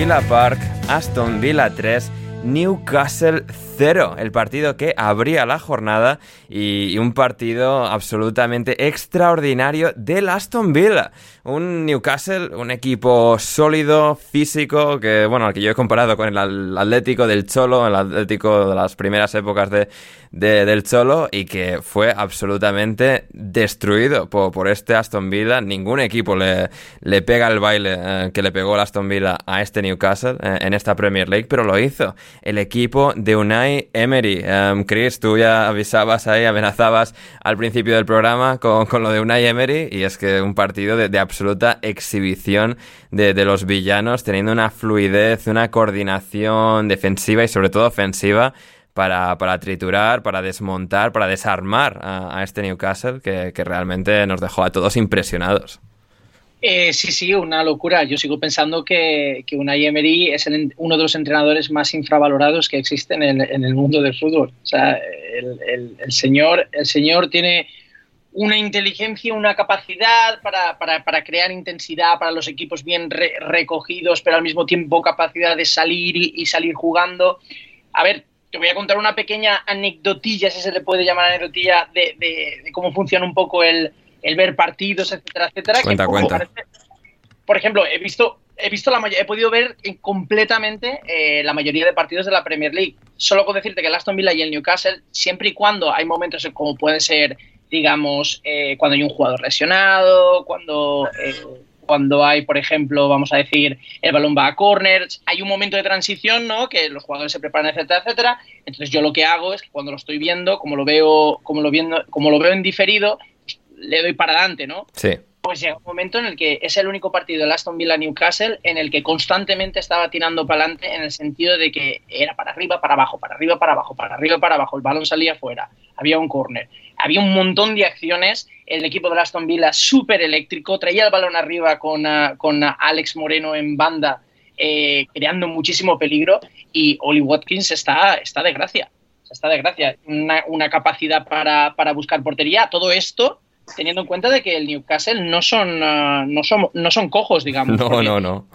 Villa Park, Aston Villa 3, Newcastle 0, el partido que abría la jornada y, un partido absolutamente extraordinario del Aston Villa. Un Newcastle, un equipo sólido, físico, que bueno, al que yo he comparado con el Atlético del Cholo, el Atlético de las primeras épocas de, de- del Cholo y que fue absolutamente destruido por, por este Aston Villa. Ningún equipo le, le pega el baile eh, que le pegó el Aston Villa a este Newcastle eh, en esta Premier League, pero lo hizo el equipo de Unai Emery. Em, Chris, tú ya avisabas ahí, amenazabas al principio del programa con, con lo de Unai Emery y es que un partido de, absoluta exhibición de, de los villanos, teniendo una fluidez, una coordinación defensiva y sobre todo ofensiva para, para triturar, para desmontar, para desarmar a, a este Newcastle que, que realmente nos dejó a todos impresionados. Eh, sí, sí, una locura. Yo sigo pensando que, que Unai Emery es el- uno de los entrenadores más infravalorados que existen en, el mundo del fútbol. O sea, el, el- señor, el señor tiene una inteligencia, una capacidad para, crear intensidad para los equipos bien recogidos, pero al mismo tiempo capacidad de salir y, salir jugando. A ver, te voy a contar una pequeña anecdotilla, si se le puede llamar anecdotilla, de, cómo funciona un poco el, ver partidos, etcétera, etcétera. Cuenta, cuenta. por ejemplo, he visto, he visto la he podido ver completamente eh, la mayoría de partidos de la Premier League. Solo con decirte que el Aston Villa y el Newcastle, siempre y cuando hay momentos como pueden ser digamos, eh, cuando hay un jugador lesionado, cuando, eh, cuando hay, por ejemplo, vamos a decir, el balón va a corners, hay un momento de transición, ¿no? Que los jugadores se preparan, etcétera, etcétera. Entonces yo lo que hago es que cuando lo estoy viendo, como lo veo, como lo viendo, como lo veo en diferido, le doy para adelante, ¿no? Sí. Pues llega un momento en el que es el único partido del Aston Villa Newcastle en el que constantemente estaba tirando para adelante en el sentido de que era para arriba, para abajo, para arriba, para abajo, para arriba, para abajo, el balón salía fuera, había un córner, había un montón de acciones, el equipo del Aston Villa súper eléctrico, traía el balón arriba con, ah, con Alex Moreno en banda, eh, creando muchísimo peligro y Oli Watkins está, está de gracia, está de gracia, una, una capacidad para, para buscar portería, todo esto teniendo en cuenta de que el Newcastle no son, ah, no son, no son cojos, digamos. No, no, no.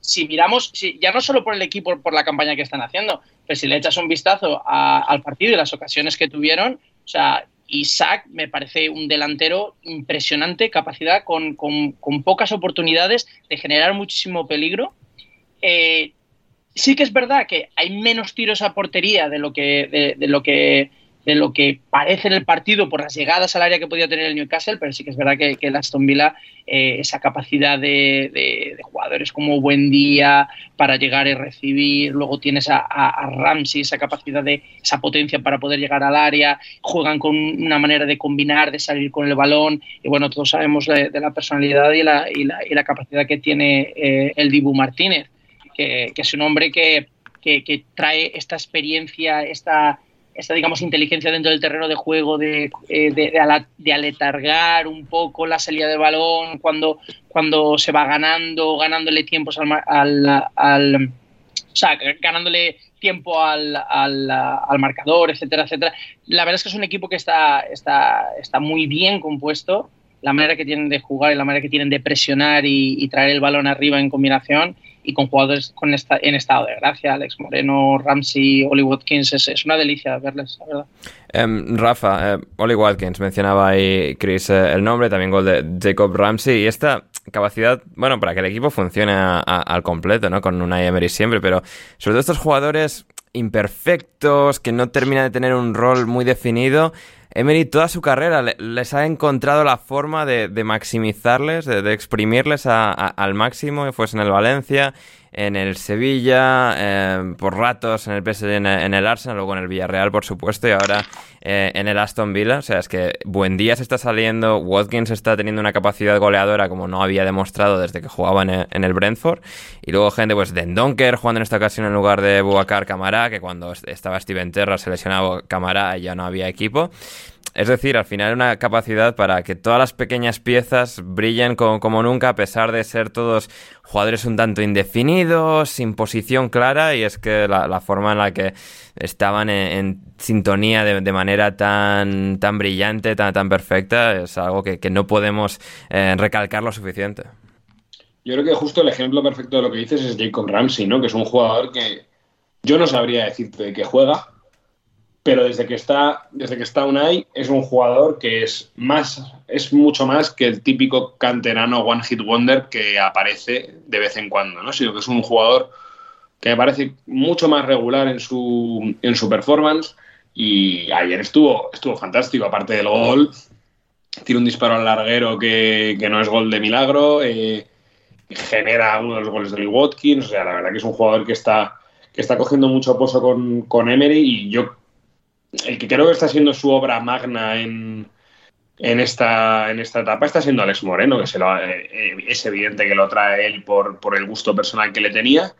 Si miramos, si, ya no solo por el equipo, por la campaña que están haciendo, pero si le echas un vistazo al partido y las ocasiones que tuvieron, o sea, Isaac me parece un delantero impresionante, capacidad con, pocas oportunidades de generar muchísimo peligro. Eh, sí que es verdad que hay menos tiros a portería de lo que, de lo que de lo que parece en el partido por las llegadas al área que podía tener el Newcastle, pero sí que es verdad que, que el Aston Villa, eh, esa capacidad de, jugadores como Buendía para llegar y recibir, luego tienes a, a, Ramsey, esa capacidad de esa potencia para poder llegar al área, juegan con una manera de combinar, de salir con el balón, y bueno, todos sabemos de, la personalidad y la, y la, y la, capacidad que tiene eh, el Dibu Martínez, que, que, es un hombre que, que trae esta experiencia, esta esta, digamos, inteligencia dentro del terreno de juego, de, eh, de, aletargar un poco la salida de balón cuando, cuando se va ganando, ganándole tiempos al, al, o ganándole tiempo al, al, marcador, etcétera, etcétera. La verdad es que es un equipo que está, está, está muy bien compuesto, la manera que tienen de jugar y la manera que tienen de presionar y traer el balón arriba en combinación y con jugadores con esta, en estado de gracia, Alex Moreno, Ramsey, Oli Watkins, es, una delicia verles, la verdad. Em, Rafa, eh, Oli Watkins, mencionaba ahí Chris eh, el nombre, también gol de Jacob Ramsey, y esta capacidad, bueno, para que el equipo funcione al completo, ¿no? Con una Emery siempre, pero sobre todo estos jugadores imperfectos, que no terminan de tener un rol muy definido, Emery toda su carrera les ha encontrado la forma de, maximizarles, de, exprimirles al máximo, fuese en el Valencia, en el Sevilla, eh, por ratos en el PSG, en, el Arsenal, luego en el Villarreal, por supuesto, y ahora eh, en el Aston Villa. O sea, es que buen día se está saliendo, Watkins está teniendo una capacidad goleadora como no había demostrado desde que jugaba en el, Brentford. Y luego gente, pues, de Donker jugando en esta ocasión en lugar de Buacar Camará, que cuando estaba Steven Terra se lesionaba Camará y ya no había equipo. Es decir, al final una capacidad para que todas las pequeñas piezas brillen como, nunca, a pesar de ser todos jugadores un tanto indefinidos, sin posición clara, y es que la, forma en la que estaban en, sintonía de, manera tan, tan brillante, tan, tan perfecta, es algo que, no podemos eh, recalcar lo suficiente. Yo creo que justo el ejemplo perfecto de lo que dices es Jacob Ramsey, ¿no? Que es un jugador que yo no sabría decirte de qué juega, pero desde que está desde que está Unai es un jugador que es más es mucho más que el típico canterano one hit wonder que aparece de vez en cuando, ¿no? Sino que es un jugador que me parece mucho más regular en su en su performance. Y ayer estuvo estuvo fantástico, aparte del gol, tiene un disparo al larguero que, no es gol de milagro, eh, genera uno de los goles de Watkins, o sea, la verdad que es un jugador que está que está cogiendo mucho pozo con, con Emery y yo el que creo que está siendo su obra magna en, en, esta, en esta etapa está siendo Alex Moreno, que se lo, eh, eh, es evidente que lo trae él por, por, el gusto personal que le tenía.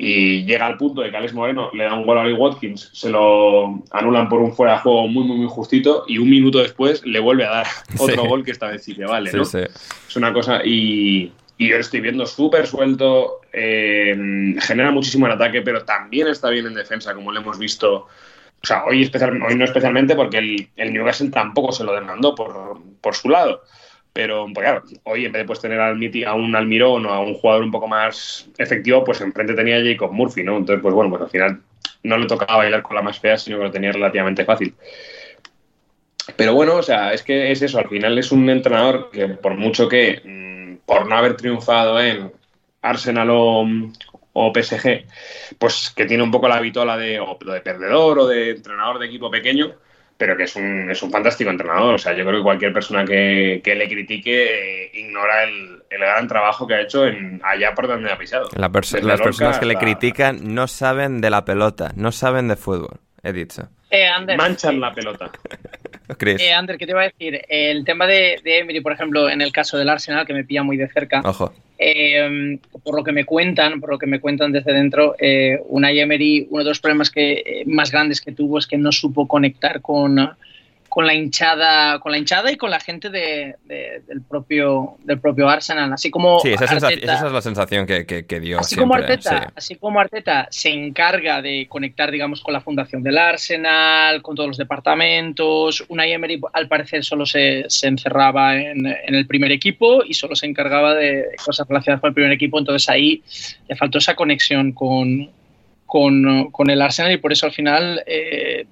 Y llega al punto de que Alex Moreno le da un gol a Lee Watkins, se lo anulan por un fuera de juego muy, muy, muy justito, y un minuto después le vuelve a dar *laughs* otro gol que esta vez sí que vale. ¿no? Es una cosa. Y, y yo lo estoy viendo súper suelto, eh, genera muchísimo en ataque, pero también está bien en defensa, como lo hemos visto O sea, hoy, no especialmente porque el, Newcastle tampoco se lo demandó por, por su lado. Pero, pues claro, hoy en vez de pues, tener a un Almirón o a un jugador un poco más efectivo, pues enfrente tenía a Jacob Murphy, ¿no? Entonces, pues bueno, pues al final no le tocaba bailar con la más fea, sino que lo tenía relativamente fácil. Pero bueno, o sea, es que es eso, al final es un entrenador que por mucho que, mm, por no haber triunfado en Arsenal o, o PSG, pues que tiene un poco la vitola de, de perdedor o de entrenador de equipo pequeño, pero que es un, es un fantástico entrenador. O sea, yo creo que cualquier persona que, que le critique eh, ignora el, el, gran trabajo que ha hecho en allá por donde ha pisado. La perso las personas que le critican no saben de la pelota, no saben de fútbol, he dicho. Eh, Ander, Manchan la pelota. Eh, Ander, ¿qué te iba a decir? El tema de, de, Emery, por ejemplo, en el caso del Arsenal, que me pilla muy de cerca. Ojo. Eh, por lo que me cuentan, por lo que me cuentan desde dentro, eh, Unai Emery, uno de los problemas que, eh, más grandes que tuvo es que no supo conectar con, con la hinchada, con la hinchada y con la gente de, de, del propio del propio Arsenal, así como sí, esa, Arteta, esa es la sensación que, que, que dio así siempre, como Arteta, sí. así como Arteta se encarga de conectar, digamos, con la fundación del Arsenal, con todos los departamentos. Unai Emery, al parecer, solo se, se encerraba en, en, el primer equipo y solo se encargaba de cosas relacionadas con el primer equipo. Entonces ahí le faltó esa conexión con, con, con el Arsenal y por eso al final eh,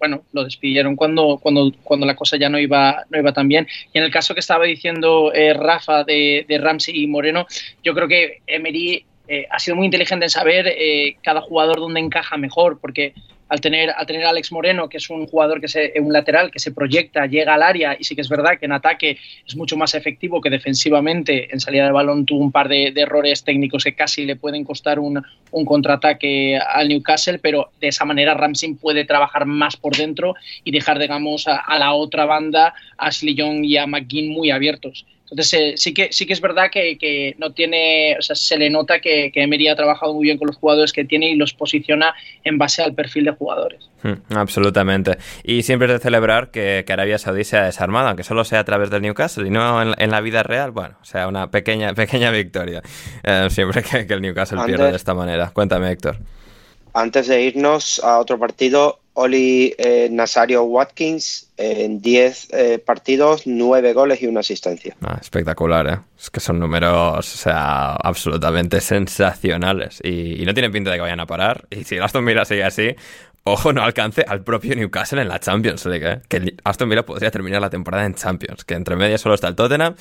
bueno, lo despidieron cuando, cuando, cuando la cosa ya no iba, no iba tan bien. Y en el caso que estaba diciendo eh, Rafa de, de, Ramsey y Moreno, yo creo que Emery eh, ha sido muy inteligente en saber eh, cada jugador dónde encaja mejor, porque al tener, al tener a Alex Moreno, que es un jugador que se, un lateral que se proyecta, llega al área, y sí que es verdad que en ataque es mucho más efectivo que defensivamente. En salida de balón tuvo un par de, errores técnicos que casi le pueden costar un, un, contraataque al Newcastle, pero de esa manera Ramsey puede trabajar más por dentro y dejar, digamos, a, a la otra banda, a Ashley Young y a McGinn muy abiertos. Entonces, eh, sí, que, sí que es verdad que, que, no tiene, o sea, se le nota que, que, Emery ha trabajado muy bien con los jugadores que tiene y los posiciona en base al perfil de jugadores. Hmm, absolutamente. Y siempre es de celebrar que, que, Arabia Saudí sea desarmada, aunque solo sea a través del Newcastle y no en, en la vida real. Bueno, o sea, una pequeña, *laughs* pequeña victoria. Eh, siempre que, que, el Newcastle Antes, pierde de esta manera. Cuéntame, Héctor. Antes de irnos a otro partido, Oli eh, Nazario Watkins en 10 eh, partidos, 9 goles y una asistencia. Ah, espectacular, ¿eh? Es que son números, o sea, absolutamente sensacionales. Y, no tienen pinta de que vayan a parar. Y si Aston Villa sigue así, ojo, no alcance al propio Newcastle en la Champions League, ¿eh? Que Aston Villa podría terminar la temporada en Champions. Que entre medias solo está el Tottenham.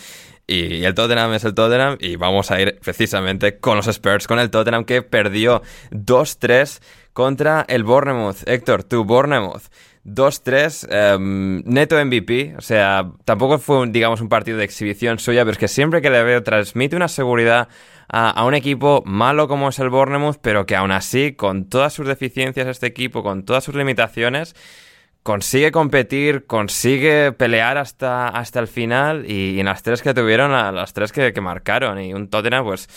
Y el Tottenham es el Tottenham. Y vamos a ir precisamente con los Spurs, con el Tottenham que perdió 2-3 contra el Bournemouth. Héctor, tu Bournemouth. 2-3, um, neto MVP, o sea, tampoco fue, digamos, un partido de exhibición suya, pero es que siempre que le veo transmite una seguridad a, a, un equipo malo como es el Bournemouth, pero que aún así, con todas sus deficiencias este equipo, con todas sus limitaciones, consigue competir, consigue pelear hasta, hasta el final y, en las tres que tuvieron, las tres que, que marcaron y un Tottenham, pues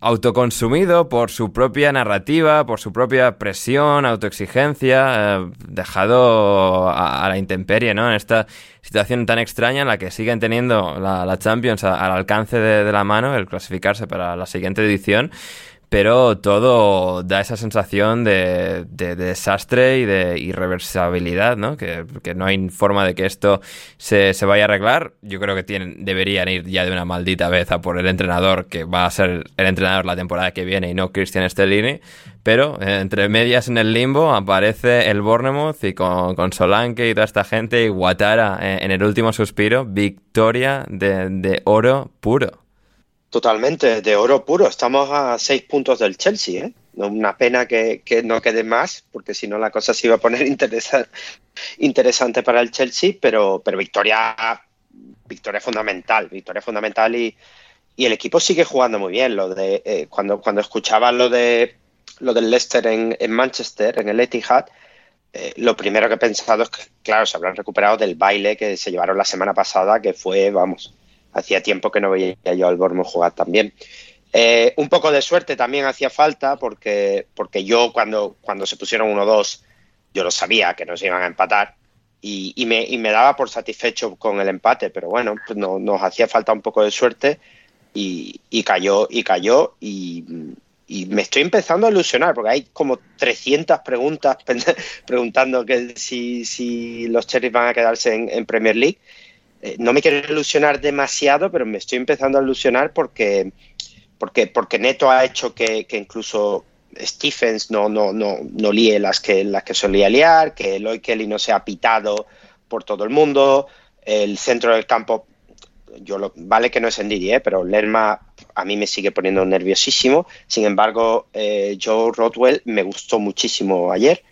autoconsumido por su propia narrativa, por su propia presión, autoexigencia, eh, dejado a, a, la intemperie, ¿no? En esta situación tan extraña en la que siguen teniendo la, la Champions a, al alcance de, de, la mano, el clasificarse para la siguiente edición, pero todo da esa sensación de, de, de desastre y de irreversibilidad, ¿no? Que, no hay forma de que esto se, se, vaya a arreglar. Yo creo que tienen, deberían ir ya de una maldita vez a por el entrenador que va a ser el entrenador la temporada que viene y no Cristian Stellini. Pero eh, entre medias en el limbo aparece el Bournemouth y con, con Solanke y toda esta gente y Guatara eh, en el último suspiro, victoria de oro puro. Totalmente, de oro puro. Estamos a seis puntos del Chelsea, ¿eh? Una pena que, no quede más, porque si no la cosa se iba a poner *laughs* interesa interesante para el Chelsea, pero, pero victoria, victoria fundamental, victoria fundamental y, y, el equipo sigue jugando muy bien. Lo de eh, cuando, cuando escuchaba lo de lo del Leicester en, en Manchester, en el Etihad, eh, lo primero que he pensado es que, claro, se habrán recuperado del baile que se llevaron la semana pasada, que fue, vamos, hacía tiempo que no veía yo al Bournemouth jugar también. Eh, un poco de suerte también hacía falta porque, porque yo cuando, cuando se pusieron 1-2 yo lo sabía que nos iban a empatar y, y, me, y, me, daba por satisfecho con el empate, pero bueno, pues no, nos hacía falta un poco de suerte y, y cayó y cayó y, me estoy empezando a ilusionar, porque hay como 300 preguntas *laughs* preguntando que si, los Cherries van a quedarse en, Premier League. Eh, no me quiero ilusionar demasiado, pero me estoy empezando a ilusionar porque, porque, porque Neto ha hecho que, incluso Stephens no, no, no, no líe las que, las que solía liar, que Lloyd Kelly no sea pitado por todo el mundo, el centro del campo yo lo, vale que no es en Didi, ¿eh? pero Lerma a mí me sigue poniendo nerviosísimo. Sin embargo, eh, Joe Rodwell me gustó muchísimo ayer.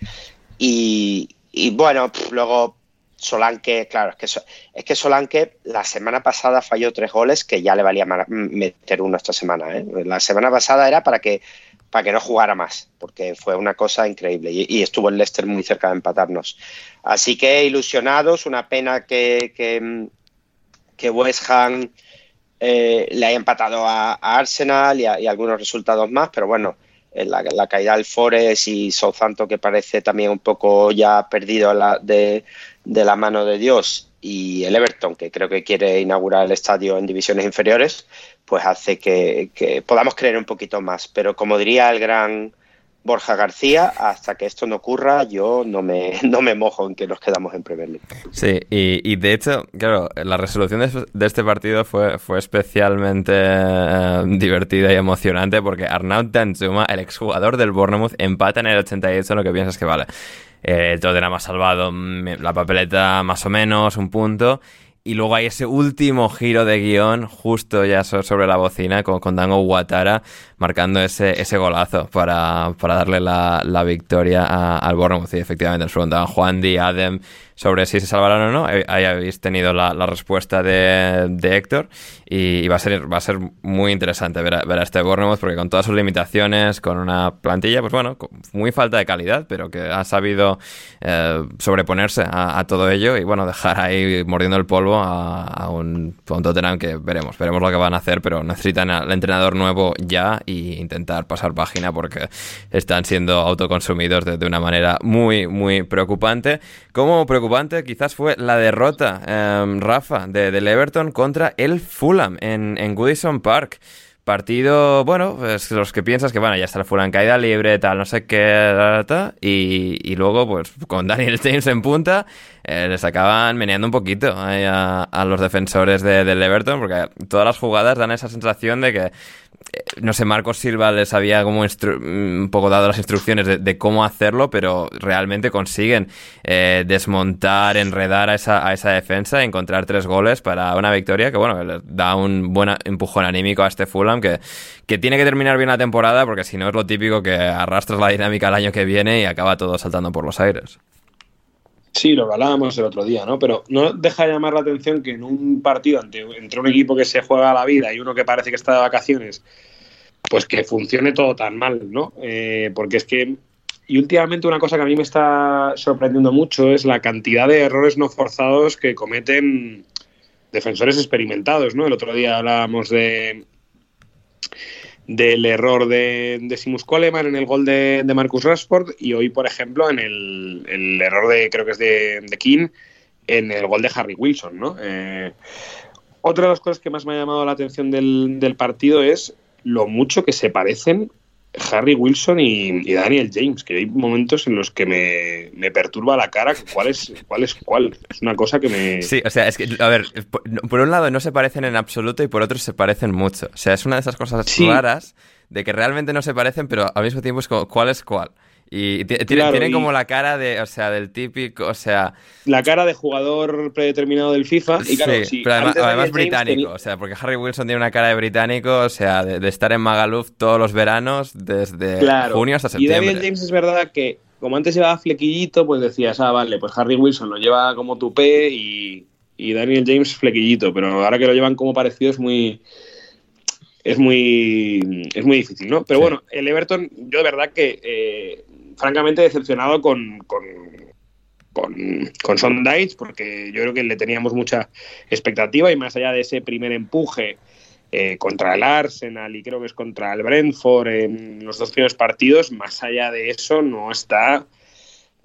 Y, bueno, luego Solanke, claro, es que, es que Solanke la semana pasada falló tres goles que ya le valía meter uno esta semana. ¿eh? La semana pasada era para que, para que no jugara más, porque fue una cosa increíble y, estuvo el Leicester muy cerca de empatarnos. Así que ilusionados, una pena que que West Ham eh, le haya empatado a, Arsenal y, algunos resultados más, pero bueno, la, caída del Forest y Southampton que parece también un poco ya perdido de, la mano de Dios y el Everton que creo que quiere inaugurar el estadio en divisiones inferiores, pues hace que, que podamos creer un poquito más. Pero como diría el gran Borja García, hasta que esto no ocurra, yo no me, *laughs* no me mojo en que nos quedamos en Premier League. Sí, y, de hecho, claro, la resolución de, este partido fue, fue especialmente eh, divertida y emocionante porque Arnaud Danzuma, el exjugador del Bournemouth, empata en el 88, lo que piensas que vale. Eh, Tottenham ha salvado mm, la papeleta más o menos, un punto. Y luego hay ese último giro de guion justo ya sobre la bocina con, con Dango Watara marcando ese, ese golazo para, darle la, victoria al Bournemouth. Y efectivamente nos preguntaban Juan Di, Adem, sobre si se salvarán o no. Ahí habéis tenido la, respuesta de, Héctor y, va, a ser, va a ser muy interesante ver a, ver a este Bournemouth porque con todas sus limitaciones, con una plantilla, pues bueno, muy falta de calidad, pero que ha sabido eh, sobreponerse a, todo ello y bueno, dejar ahí mordiendo el polvo a, un, a un Tottenham que veremos, veremos lo que van a hacer, pero necesitan al entrenador nuevo ya y intentar pasar página porque están siendo autoconsumidos de, una manera muy, muy preocupante. Como preocupante quizás fue la derrota, em, Rafa, de, del Everton contra el Fulham en, en Goodison Park. Partido, bueno, pues los que piensas que, bueno, ya está el Fulham caída libre, tal, no sé qué, y, y luego, pues con Daniel James en punta, eh, les acaban meneando un poquito a, a, los defensores de, del Everton, porque todas las jugadas dan esa sensación de que no sé, Marcos Silva les había como un poco dado las instrucciones de, cómo hacerlo, pero realmente consiguen eh, desmontar, enredar a esa, a esa defensa, encontrar tres goles para una victoria que, bueno, le da un buen empujón anímico a este Fulham que, que tiene que terminar bien la temporada porque si no es lo típico que arrastras la dinámica el año que viene y acaba todo saltando por los aires. Sí, lo hablábamos el otro día, ¿no? Pero no deja de llamar la atención que en un partido entre un equipo que se juega la vida y uno que parece que está de vacaciones, pues que funcione todo tan mal, ¿no? Eh, porque es que, y últimamente una cosa que a mí me está sorprendiendo mucho es la cantidad de errores no forzados que cometen defensores experimentados, ¿no? El otro día hablábamos de del error de, Simus Coleman en el gol de, Marcus Rashford y hoy, por ejemplo, en el, error de, creo que es de, King, en el gol de Harry Wilson, ¿no? Eh, otra de las cosas que más me ha llamado la atención del partido es lo mucho que se parecen Harry Wilson y, Daniel James, que hay momentos en los que me, perturba la cara cuál es, cuál es cuál. Es una cosa que me... Sí, o sea, es que, a ver, por, un lado no se parecen en absoluto y por otro se parecen mucho. O sea, es una de esas cosas raras de que realmente no se parecen, pero al mismo tiempo es como, ¿cuál es cuál? Y tienen, como la cara de, o sea, del típico, o sea... La cara de jugador predeterminado del FIFA. Y claro, sí, pero además, británico, o sea, porque Harry Wilson tiene una cara de británico, o sea, de, estar en Magaluf todos los veranos, desde junio hasta septiembre. Y Daniel James es verdad que, como antes llevaba flequillito, pues decías, ah, vale, pues Harry Wilson lo lleva como tupé y, y Daniel James flequillito, pero ahora que lo llevan como parecido es muy es muy es muy difícil, ¿no? Pero bueno, el Everton, yo de verdad que eh, francamente decepcionado con, con, con, con Sondage, porque yo creo que le teníamos mucha expectativa y más allá de ese primer empuje eh, contra el Arsenal y creo que es contra el Brentford en los dos primeros partidos, más allá de eso no está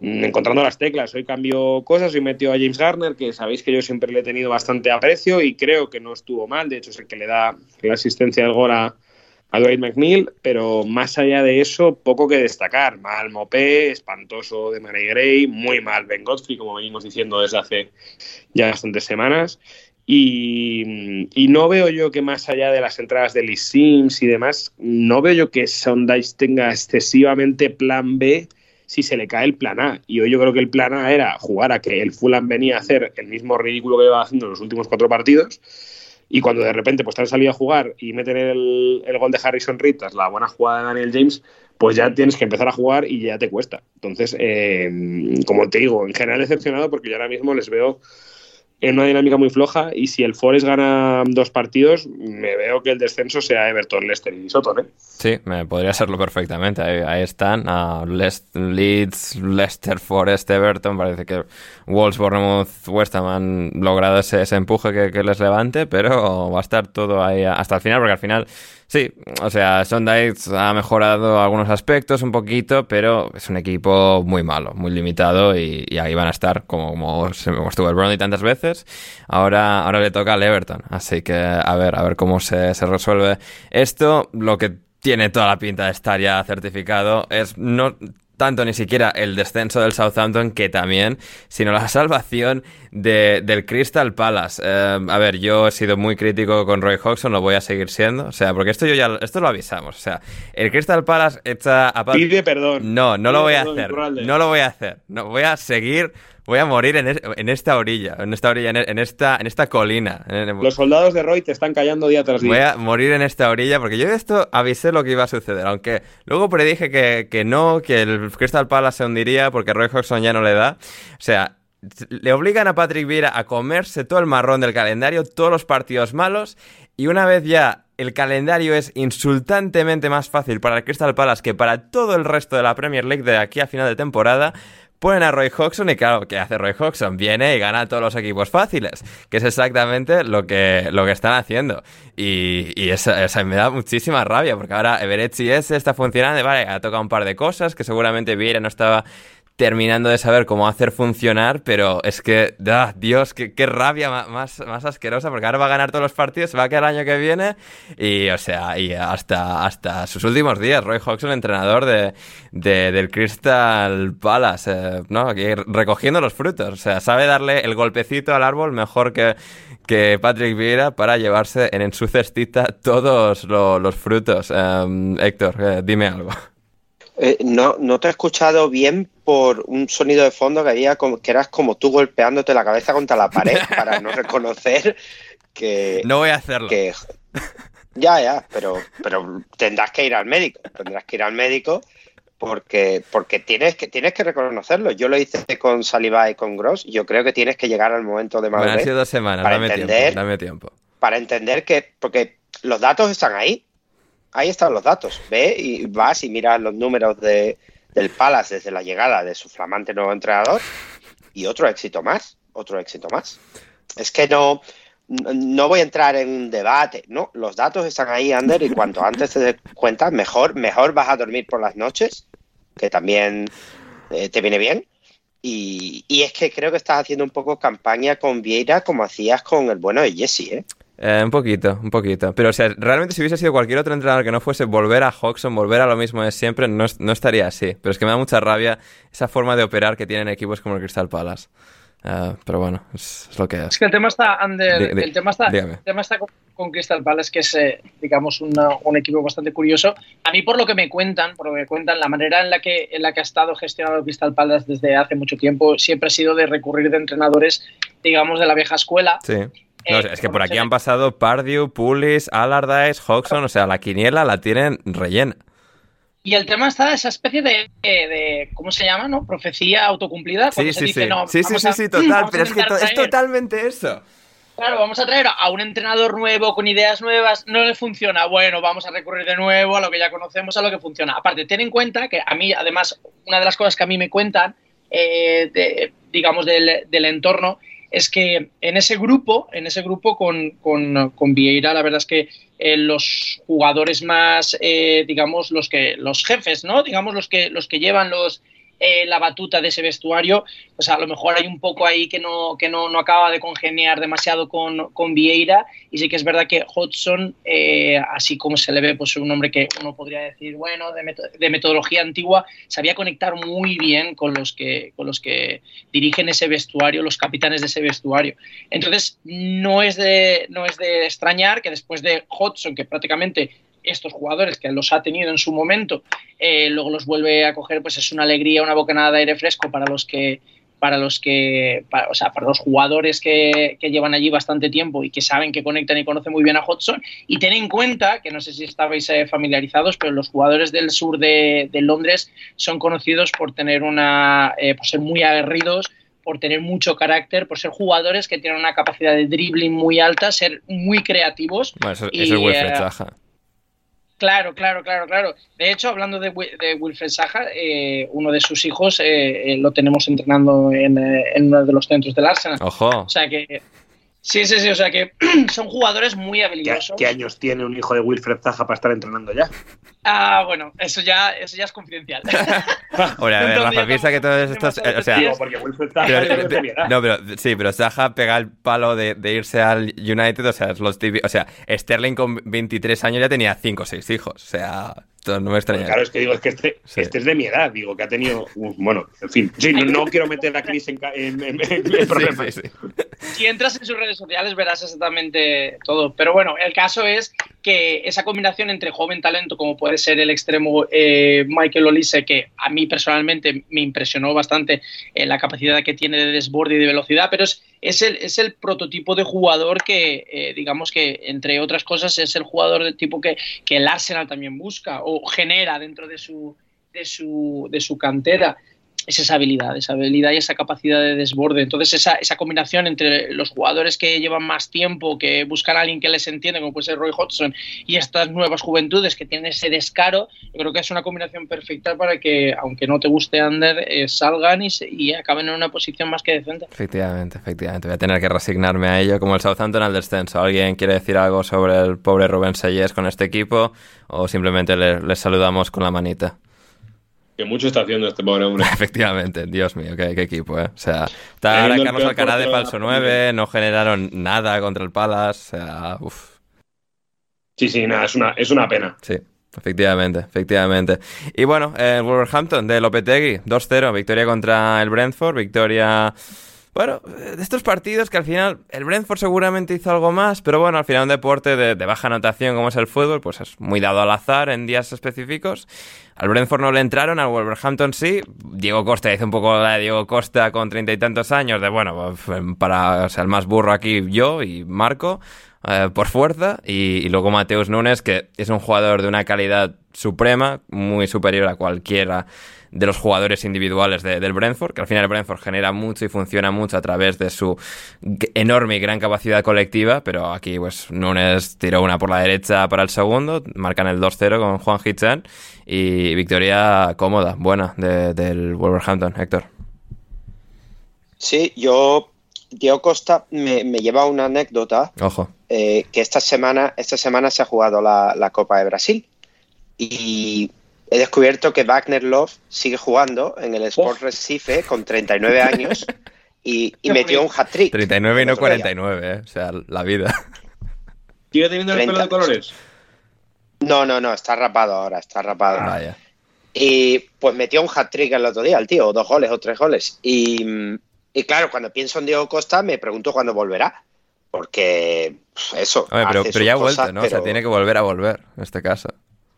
encontrando las teclas. Hoy cambió cosas, hoy metió a James Garner, que sabéis que yo siempre le he tenido bastante aprecio y creo que no estuvo mal, de hecho es el que le da la asistencia del gol a, Dwight McNeil, pero más allá de eso, poco que destacar. Mal Mopé, espantoso de Mary Gray, muy mal Ben Godfrey, como venimos diciendo desde hace ya bastantes semanas. Y, no veo yo que más allá de las entradas de Lee Sims y demás, no veo yo que Sondice tenga excesivamente plan B si se le cae el plan A. Y hoy yo creo que el plan A era jugar a que el Fulham venía a hacer el mismo ridículo que iba haciendo en los últimos cuatro partidos. Y cuando de repente pues te han salido a jugar y meten el, el gol de Harrison Reed tras la buena jugada de Daniel James, pues ya tienes que empezar a jugar y ya te cuesta. Entonces, eh, como te digo, en general decepcionado porque yo ahora mismo les veo en una dinámica muy floja y si el Forest gana dos partidos, me veo que el descenso sea Everton, Leicester y Soton. ¿eh? Sí, me podría serlo perfectamente. Ahí, están. Leeds, Leicester, Forest, Everton. Parece que Wolves, Bournemouth, West Ham han logrado ese, empuje que, les levante, pero va a estar todo ahí hasta el final, porque al final Sí, o sea, Sondites ha mejorado algunos aspectos un poquito, pero es un equipo muy malo, muy limitado y, ahí van a estar como, como, estuvo el Brownie tantas veces. Ahora, ahora le toca al Everton, así que a ver, a ver cómo se, se resuelve esto. Lo que tiene toda la pinta de estar ya certificado es no tanto ni siquiera el descenso del Southampton que también, sino la *laughs* salvación de, del Crystal Palace. Eh, a ver, yo he sido muy crítico con Roy Hodgson, lo voy a seguir siendo, o sea, porque esto yo ya esto lo avisamos, o sea, el Crystal Palace echa a Pide perdón. No, no lo voy a hacer. No lo voy a hacer. No voy a seguir Voy a morir en, esta orilla, en esta orilla, en, esta, en esta colina. Los soldados de Roy te están callando día tras día. Voy a morir en esta orilla porque yo de esto avisé lo que iba a suceder, aunque luego predije que, que no, que el Crystal Palace se hundiría porque Roy Hodgson ya no le da. O sea, le obligan a Patrick Vieira a comerse todo el marrón del calendario, todos los partidos malos, y una vez ya el calendario es insultantemente más fácil para el Crystal Palace que para todo el resto de la Premier League de aquí a final de temporada, ponen a Roy Hodgson y claro, ¿qué hace Roy Hodgson? Viene y gana todos los equipos fáciles, que es exactamente lo que, lo que están haciendo. Y, y eso, me da muchísima rabia, porque ahora Everett ese está funcionando, vale, ha tocado un par de cosas que seguramente Vieira no estaba terminando de saber cómo hacer funcionar, pero es que, ah, Dios, qué, rabia más, más asquerosa, porque ahora va a ganar todos los partidos, se va a quedar el año que viene, y o sea, y hasta, hasta sus últimos días, Roy Hodgson, entrenador de, del Crystal Palace, eh, ¿no? Aquí recogiendo los frutos, o sea, sabe darle el golpecito al árbol mejor que, que Patrick Vieira para llevarse en, su cestita todos los frutos. Em, Héctor, eh, dime algo. Eh, no, no te he escuchado bien por un sonido de fondo que había como, que eras como tú golpeándote la cabeza contra la pared *laughs* para no reconocer que. No voy a hacerlo. *laughs* ya, ya, pero, pero tendrás que ir al médico. Tendrás que ir al médico porque, porque tienes, que, tienes que reconocerlo. Yo lo hice con Saliba y con Gross. Yo creo que tienes que llegar al momento de madurez. Bueno, sido dos semanas, para entender, dame tiempo. Para entender que. Porque los datos están ahí ahí están los datos. Ve y vas y miras los números de, del Palace desde la llegada de su flamante nuevo entrenador y otro éxito más, otro éxito más. Es que no, no voy a entrar en un debate, no, los datos están ahí, Ander, y cuanto antes te des cuenta, mejor, mejor vas a dormir por las noches, que también eh, te viene bien. Y, y, es que creo que estás haciendo un poco campaña con Vieira como hacías con el bueno de Jesse, ¿eh? Eh, un poquito, un poquito. Pero, o sea, realmente si hubiese sido cualquier otro entrenador que no fuese volver a Hodgson, volver a lo mismo de siempre, no, no estaría así. Pero es que me da mucha rabia esa forma de operar que tienen equipos como el Crystal Palace. Eh, pero bueno, es, lo que es. Es que el tema está, el tema está, el tema está con, Crystal Palace, que es, eh, digamos, un equipo bastante curioso. A mí, por lo que me cuentan, por lo que me cuentan, la manera en la que, en la que ha estado gestionado Crystal Palace desde hace mucho tiempo siempre ha sido de recurrir de entrenadores, digamos, de la vieja escuela. Sí no, es que por aquí han pasado Pardew, Pulis, Allardyce, Hodgson, o sea, la quiniela la tienen rellena. Y el tema está esa especie de, ¿cómo se llama? ¿no? Profecía autocumplida. Sí, sí, sí. sí, sí, sí, total, pero es que es totalmente eso. Claro, vamos a traer a un entrenador nuevo con ideas nuevas, no le funciona, bueno, vamos a recurrir de nuevo a lo que ya conocemos, a lo que funciona. Aparte, ten en cuenta que a mí, además, una de las cosas que a mí me cuentan, eh, digamos, del, del entorno, es que en ese grupo, en ese grupo con, con, Vieira, la verdad es que eh, los jugadores más, eh, digamos, los que, los jefes, ¿no? Digamos, los que, los que llevan los, eh, la batuta de ese vestuario, pues a lo mejor hay un poco ahí que no, que no, no acaba de congeniar demasiado con, con, Vieira y sí que es verdad que Hodgson, eh, así como se le ve, pues un hombre que uno podría decir, bueno, de, de, metodología antigua, sabía conectar muy bien con los, que, con los que dirigen ese vestuario, los capitanes de ese vestuario. Entonces, no es de, no es de extrañar que después de Hodgson, que prácticamente estos jugadores que los ha tenido en su momento, eh, luego los vuelve a coger, pues es una alegría, una bocanada de aire fresco para los que para los que, o sea, para los jugadores que, que, llevan allí bastante tiempo y que saben que conectan y conocen muy bien a Hodgson. Y ten en cuenta, que no sé si estabais eh, familiarizados, pero los jugadores del sur de, de, Londres son conocidos por tener una, eh, por ser muy aguerridos, por tener mucho carácter, por ser jugadores que tienen una capacidad de dribbling muy alta, ser muy creativos. Bueno, eso, y, eso es. Claro, claro, claro, claro. De hecho, hablando de, de Wilfred Saja, eh, uno de sus hijos eh, lo tenemos entrenando en, en, uno de los centros del Arsenal. Ojo. O sea que. Sí, sí, sí, o sea que *clears throat* son jugadores muy habilidosos. ¿Qué, ¿Qué, años tiene un hijo de Wilfred Zaha para estar entrenando ya? Ah, bueno, eso ya, eso ya es confidencial. *laughs* Oye, a ver, Rafa, piensa que todos estos. Eh, o sea, Digo, porque Wilfred Zaha pero, edad. no, pero sí, pero Zaha pega el palo de, de, irse al United, o sea, es los típicos. O sea, Sterling con 23 años ya tenía 5 o 6 hijos. O sea, no me extraña. Pues claro, es que digo, es que este, sí. este, es de mi edad, digo, que ha tenido. Uh, bueno, en fin. Sí, no, no, quiero meter a Chris en, en, en, en *laughs* problemas. Sí, si entras en sus redes sociales verás exactamente todo. Pero bueno, el caso es que esa combinación entre joven talento, como puede ser el extremo eh, Michael Olise, que a mí personalmente me impresionó bastante eh, la capacidad que tiene de desborde y de velocidad, pero es, es, el, es el prototipo de jugador que, eh, digamos que, entre otras cosas, es el jugador del tipo que, que el Arsenal también busca o genera dentro de su, de su, de su cantera es esa habilidad, esa habilidad y esa capacidad de desborde. Entonces, esa, esa, combinación entre los jugadores que llevan más tiempo, que buscan a alguien que les entiende, como puede ser Roy Hodgson, y estas nuevas juventudes que tienen ese descaro, yo creo que es una combinación perfecta para que, aunque no te guste Ander, eh, salgan y, y, acaben en una posición más que decente. Efectivamente, efectivamente. Voy a tener que resignarme a ello, como el Southampton al descenso. ¿Alguien quiere decir algo sobre el pobre Rubén Sayes con este equipo? ¿O simplemente les le saludamos con la manita? Que mucho está haciendo este pobre hombre. *laughs* Efectivamente, Dios mío, qué, qué equipo, ¿eh? O sea, está ahora Carlos Alcaraz de falso 9, no generaron nada contra el Palace, o sea, uff. Sí, sí, nada, es una, es una pena. Sí. Efectivamente, efectivamente. Y bueno, el Wolverhampton de Lopetegui, 2-0, victoria contra el Brentford, victoria... Bueno, de estos partidos que al final el Brentford seguramente hizo algo más, pero bueno, al final un deporte de, de, baja anotación como es el fútbol, pues es muy dado al azar en días específicos. Al Brentford no le entraron, al Wolverhampton sí. Diego Costa hizo un poco la de Diego Costa con treinta y tantos años, de bueno, para o sea, el más burro aquí yo y Marco, eh, por fuerza. Y, y luego Mateus Nunes, que es un jugador de una calidad suprema, muy superior a cualquiera de los jugadores individuales de, del Brentford, que al final el Brentford genera mucho y funciona mucho a través de su enorme y gran capacidad colectiva, pero aquí pues Nunes tiró una por la derecha para el segundo, marcan el 2-0 con Juan Hichan y victoria cómoda, buena de, del Wolverhampton, Héctor. Sí, yo Diego Costa me, me, lleva una anécdota. Ojo. Eh, que esta semana, esta semana se ha jugado la, la Copa de Brasil. Y he descubierto que Wagner Love sigue jugando en el Sport oh. Recife con 39 años y, y metió un hat-trick. 39 y no 49, eh. o sea, la vida. *laughs* ¿Sigue teniendo el pelo de colores? No, no, no, está rapado ahora, está rapado. Ah, Vaya. Y pues metió un hat-trick el otro día, el tío, o dos goles o tres goles. Y, y, claro, cuando pienso en Diego Costa, me pregunto cuándo volverá. Porque eso. Oye, pero, pero ya ha vuelto, ¿no? Pero... O sea, tiene que volver a volver, en este caso.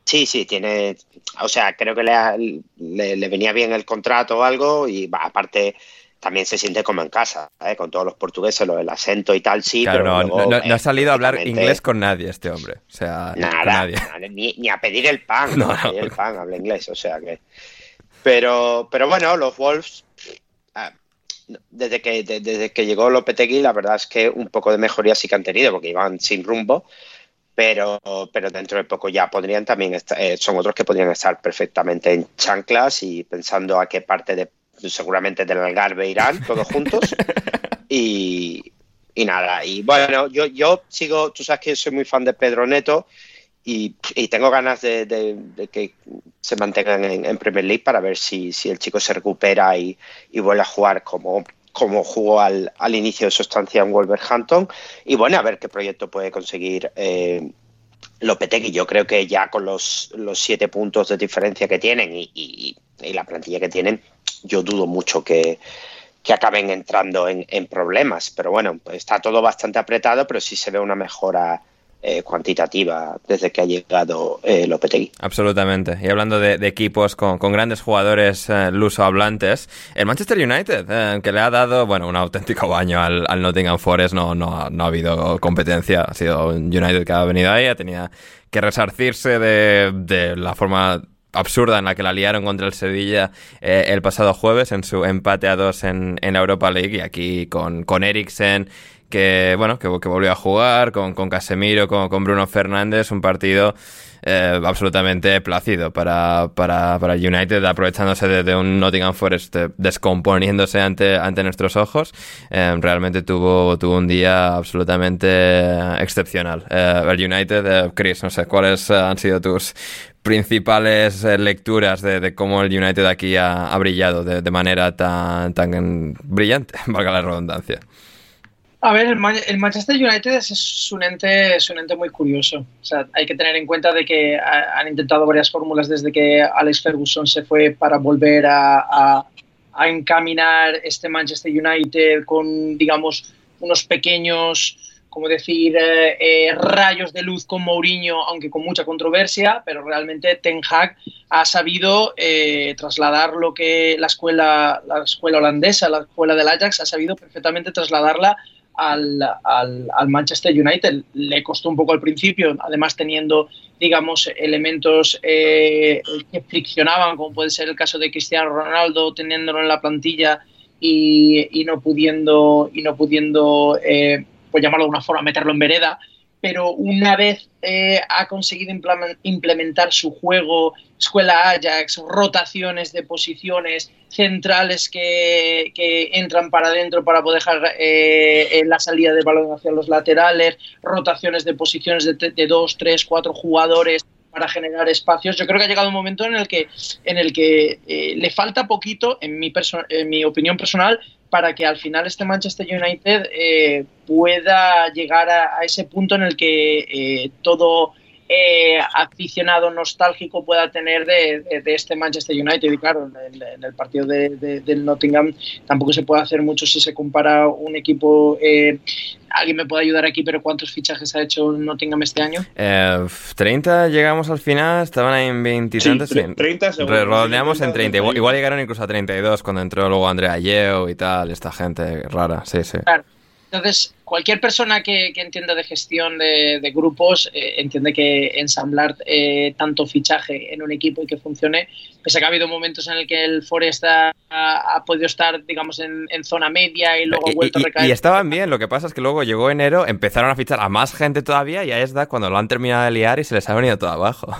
Sí, sí, tiene. O sea, creo que le, le, le, venía bien el contrato o algo y bah, aparte también se siente como en casa, ¿eh? con todos los portugueses, lo del acento y tal, sí. Claro, pero no, luego, no, no, ha salido a hablar inglés con nadie este hombre. O sea, nada, nadie. nada ni, ni, a pedir el pan, *laughs* no, a pedir el pan, habla inglés, o sea que. Pero, pero bueno, los Wolves, ah, desde que, de, desde que llegó Lopetegui, la verdad es que un poco de mejoría sí que han tenido, porque iban sin rumbo pero, pero dentro de poco ya podrían también estar, eh, son otros que podrían estar perfectamente en chanclas y pensando a qué parte de seguramente del Algarve irán todos juntos. *laughs* Y, y nada y bueno yo, yo sigo tú sabes que soy muy fan de Pedro Neto y, tengo ganas de, que se mantengan en, Premier League para ver si, el chico se recupera y, vuelve a jugar como, como jugó al, inicio de su estancia en Wolverhampton. Y bueno, a ver qué proyecto puede conseguir eh, Lopetegui. Yo creo que ya con los, siete puntos de diferencia que tienen y, la plantilla que tienen, yo dudo mucho que, acaben entrando en, en, problemas. Pero bueno, está todo bastante apretado, pero sí se ve una mejora eh, cuantitativa desde que ha llegado eh, Lopetegui. Absolutamente. Y hablando de, equipos con, grandes jugadores eh, luso-hablantes, el Manchester United, eh, que le ha dado bueno un auténtico baño al, Nottingham Forest, no, no, no, ha habido competencia. Ha sido un United que ha venido ahí, tenido que resarcirse de, la forma absurda en la que la liaron contra el Sevilla el pasado jueves en su empate a dos en, en la Europa League y aquí con, con Eriksen que bueno, que, volvió a jugar con, con Casemiro, con, con, Bruno Fernández, un partido eh, absolutamente plácido para, para, para United, aprovechándose de, un Nottingham Forest eh, descomponiéndose ante, ante nuestros ojos. Eh, realmente tuvo, tuvo un día absolutamente excepcional. el United, Chris, no sé, ¿cuáles han sido tus principales lecturas de, cómo el United aquí ha, brillado de, de manera tan, tan brillante, *laughs* valga la redundancia? A ver, el, Manchester United es, un ente, es un ente muy curioso. O sea, hay que tener en cuenta de que han intentado varias fórmulas desde que Alex Ferguson se fue para volver a, encaminar este Manchester United con, digamos, unos pequeños, como decir, eh, eh, rayos de luz con Mourinho, aunque con mucha controversia, pero realmente Ten Hag ha sabido eh, trasladar lo que la escuela, la escuela holandesa, la escuela del Ajax, ha sabido perfectamente trasladarla al, al, Manchester United. Le costó un poco al principio, además teniendo, digamos, elementos eh, que friccionaban, como puede ser el caso de Cristiano Ronaldo, teniéndolo en la plantilla y, y no pudiendo, y no pudiendo pues llamarlo de una forma, meterlo en vereda pero una vez eh, ha conseguido implementar su juego, escuela Ajax, rotaciones de posiciones, centrales que, entran para adentro para poder dejar eh, la salida de balón hacia los laterales, rotaciones de posiciones de, dos, tres, cuatro jugadores para generar espacios. Yo creo que ha llegado un momento en el que, en el que eh, le falta poquito, en mi, en mi opinión personal, para que al final este Manchester United eh, pueda llegar a, ese punto en el que eh, todo eh, aficionado nostálgico pueda tener de, este Manchester United. Y claro, en, el partido del Nottingham tampoco se puede hacer mucho si se compara un equipo. Alguien me puede ayudar aquí, pero ¿cuántos fichajes ha hecho Nottingham este año? 30 llegamos al final, estaban ahí en 20 sí, 30 Rodeamos en 30. Igual, llegaron incluso a 32 cuando entró luego Andrea Yeo y tal, esta gente rara, sí, sí. Claro. Entonces, cualquier persona que, entienda de gestión de, grupos eh, entiende que ensamblar eh, tanto fichaje en un equipo y que funcione, pese a que ha habido momentos en el que el Forest ha, podido estar, digamos, en, zona media y luego ha vuelto a recaer. Y estaban bien, lo que pasa es que luego llegó enero, empezaron a fichar a más gente todavía y ahí es da cuando lo han terminado de liar y se les ha venido todo abajo.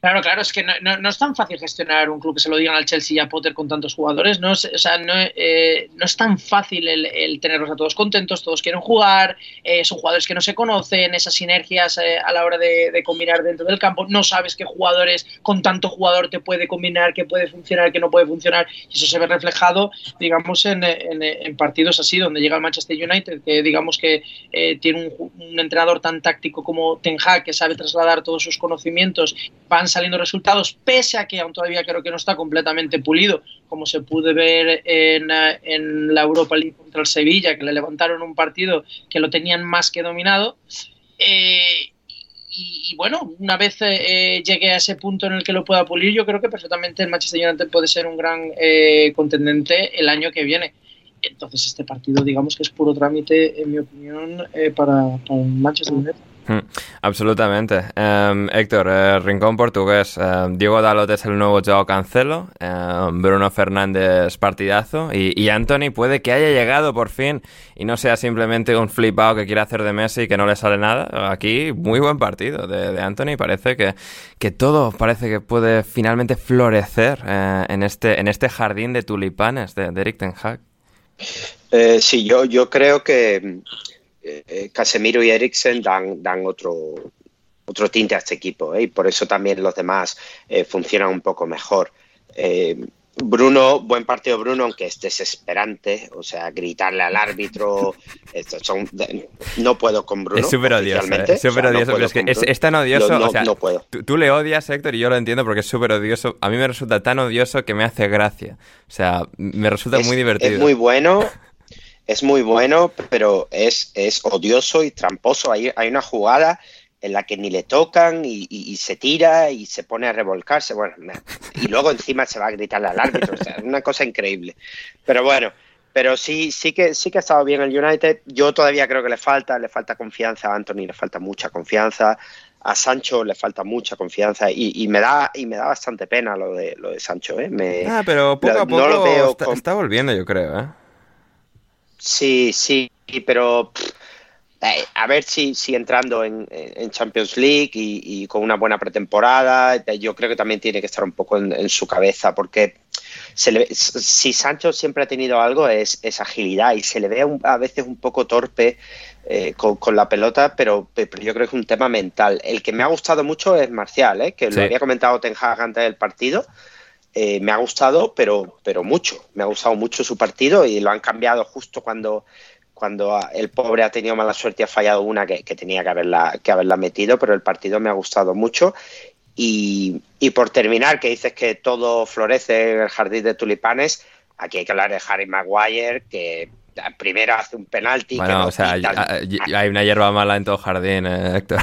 Claro, claro, es que no, es tan fácil gestionar un club que se lo digan al Chelsea y a Potter con tantos jugadores. No es, o sea, no, eh, no es tan fácil el, tenerlos a todos contentos, todos quieren jugar, eh, son jugadores que no se conocen, esas sinergias eh, a la hora de, combinar dentro del campo. No sabes qué jugadores con tanto jugador te puede combinar, qué puede funcionar, qué no puede funcionar. Y eso se ve reflejado, digamos, en, partidos así, donde llega el Manchester United, que digamos que tiene un, un, entrenador tan táctico como Ten Hag, que sabe trasladar todos sus conocimientos, van saliendo resultados, pese a que aún todavía creo que no está completamente pulido, como se pudo ver en, eh, en la Europa League contra el Sevilla, que le levantaron un partido que lo tenían más que dominado. Eh, y, bueno, una vez eh, llegue a ese punto en el que lo pueda pulir, yo creo que perfectamente el Manchester United puede ser un gran contendente el año que viene. Entonces este partido, digamos que es puro trámite, en mi opinión, para, para el Manchester United. Absolutamente. Em, Héctor, eh, Rincón Portugués. Em, Diego Dalot es el nuevo Joao Cancelo. Em, Bruno Fernández partidazo. Y, Anthony puede que haya llegado por fin y no sea simplemente un flipado que quiere hacer de Messi y que no le sale nada. Aquí, muy buen partido de, Anthony. Parece que, que, todo parece que puede finalmente florecer eh, en, este, en este jardín de tulipanes de, de Eric Ten Hag. Eh, sí, yo, yo creo que eh, Casemiro y Eriksen dan, dan otro, otro tinte a este equipo ¿eh? y por eso también los demás eh, funcionan un poco mejor. Bruno, buen partido Bruno, aunque es desesperante, o sea, gritarle al árbitro, *laughs* son, no puedo con Bruno. Es súper odioso, es súper odioso, es, que es, tan odioso, o sea, no puedo. Tú, le odias, Héctor, y yo lo entiendo porque es súper odioso, a mí me resulta tan odioso que me hace gracia, o sea, me resulta muy divertido. Es muy bueno, es muy bueno, pero es, es odioso y tramposo, hay, hay una jugada en la que ni le tocan y, se tira y se pone a revolcarse. Bueno, y luego encima se va a gritarle al árbitro. O sea, es una cosa increíble. Pero bueno, pero sí, sí que sí que ha estado bien el United. Yo todavía creo que le falta, le falta confianza a Anthony, le falta mucha confianza. A Sancho le falta mucha confianza y, me da y me da bastante pena lo de lo de Sancho, ¿eh? Me, ah, pero poco a poco está, volviendo, yo creo, ¿eh? Sí, sí, pero eh, a ver si, si entrando en, Champions League y, con una buena pretemporada, eh, yo creo que también tiene que estar un poco en, su cabeza, porque si Sancho siempre ha tenido algo es, agilidad y se le ve a veces un poco torpe eh, con, la pelota, pero, yo creo que es un tema mental. El que me ha gustado mucho es Marcial, que lo había comentado Ten Hag antes del partido. Me ha gustado, pero, pero mucho. Me ha gustado mucho su partido y lo han cambiado justo cuando cuando el pobre ha tenido mala suerte y ha fallado una que, tenía que haberla, que haberla metido, pero el partido me ha gustado mucho. Y, por terminar, que dices que todo florece en el jardín de tulipanes, aquí hay que hablar de Harry Maguire, que primero hace un penalti. Bueno, o sea, hay una hierba mala en todo jardín, eh, Héctor.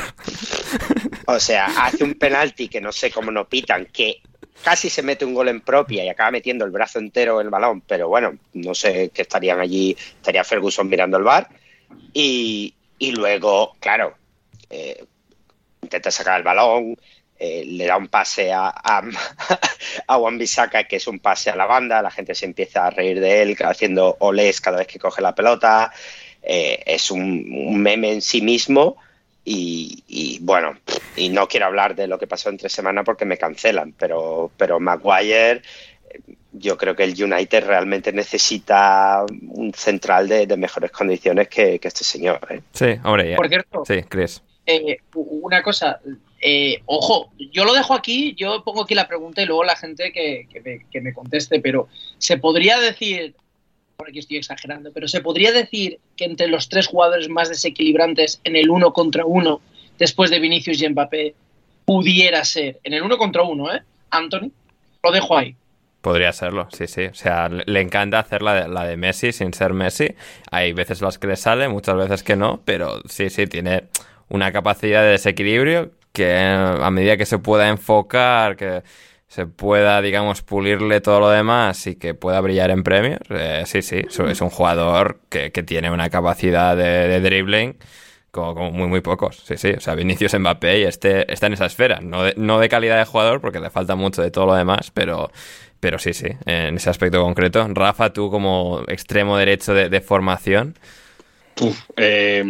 O sea, hace un penalti que no sé cómo no pitan, que casi se mete un gol en propia y acaba metiendo el brazo entero en el balón, pero bueno, no sé qué estarían allí, estaría Ferguson mirando el bar. Y, luego, claro, eh, intenta sacar el balón, eh, le da un pase a, a, *laughs* a Juan Bisaka, que es un pase a la banda, la gente se empieza a reír de él haciendo olés cada vez que coge la pelota, eh, es un, meme en sí mismo y, bueno, y no quiero hablar de lo que pasó entre semana porque me cancelan, pero, pero Maguire, yo creo que el United realmente necesita un central de, mejores condiciones que, este señor. ¿eh? Sí, hombre, ya. Por cierto, sí, Chris. Eh, una cosa, eh, ojo, yo lo dejo aquí, yo pongo aquí la pregunta y luego la gente que, que me conteste, pero ¿se podría decir por aquí estoy exagerando, pero se podría decir que entre los tres jugadores más desequilibrantes en el uno contra uno, después de Vinicius y Mbappé, pudiera ser, en el uno contra uno, ¿eh? Anthony, lo dejo ahí. Podría serlo, sí, sí. O sea, le encanta hacer la de, la de Messi sin ser Messi. Hay veces las que le sale, muchas veces que no, pero sí, sí, tiene una capacidad de desequilibrio que a medida que se pueda enfocar, que se pueda, digamos, pulirle todo lo demás y que pueda brillar en premios, eh, sí, sí, es un jugador que, tiene una capacidad de, dribbling como, muy, muy pocos. Sí, sí, o sea, Vinicius Mbappé y este está en esa esfera, no de, no de calidad de jugador porque le falta mucho de todo lo demás, pero, pero sí, sí, en ese aspecto concreto. Rafa, tú como extremo derecho de, formación. eh,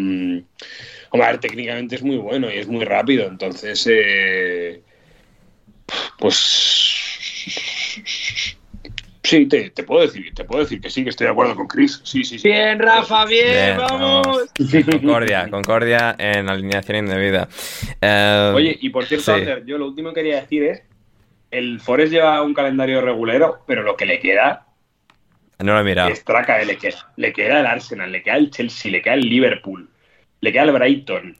hombre, a ver, técnicamente es muy bueno y es muy rápido, entonces... Eh pues Sí, te, puedo decir, te puedo decir que sí, que estoy de acuerdo con Chris. Sí, sí, sí. Bien, Rafa, bien, vamos. *laughs* Concordia, concordia en alineación indebida. Eh, Oye, y por cierto, yo lo último que quería decir es, el Forest lleva un calendario regulero, pero lo que le queda... No lo he mirado. Es traca, le queda, le queda el Arsenal, le queda el Chelsea, le queda el Liverpool, le queda el Brighton.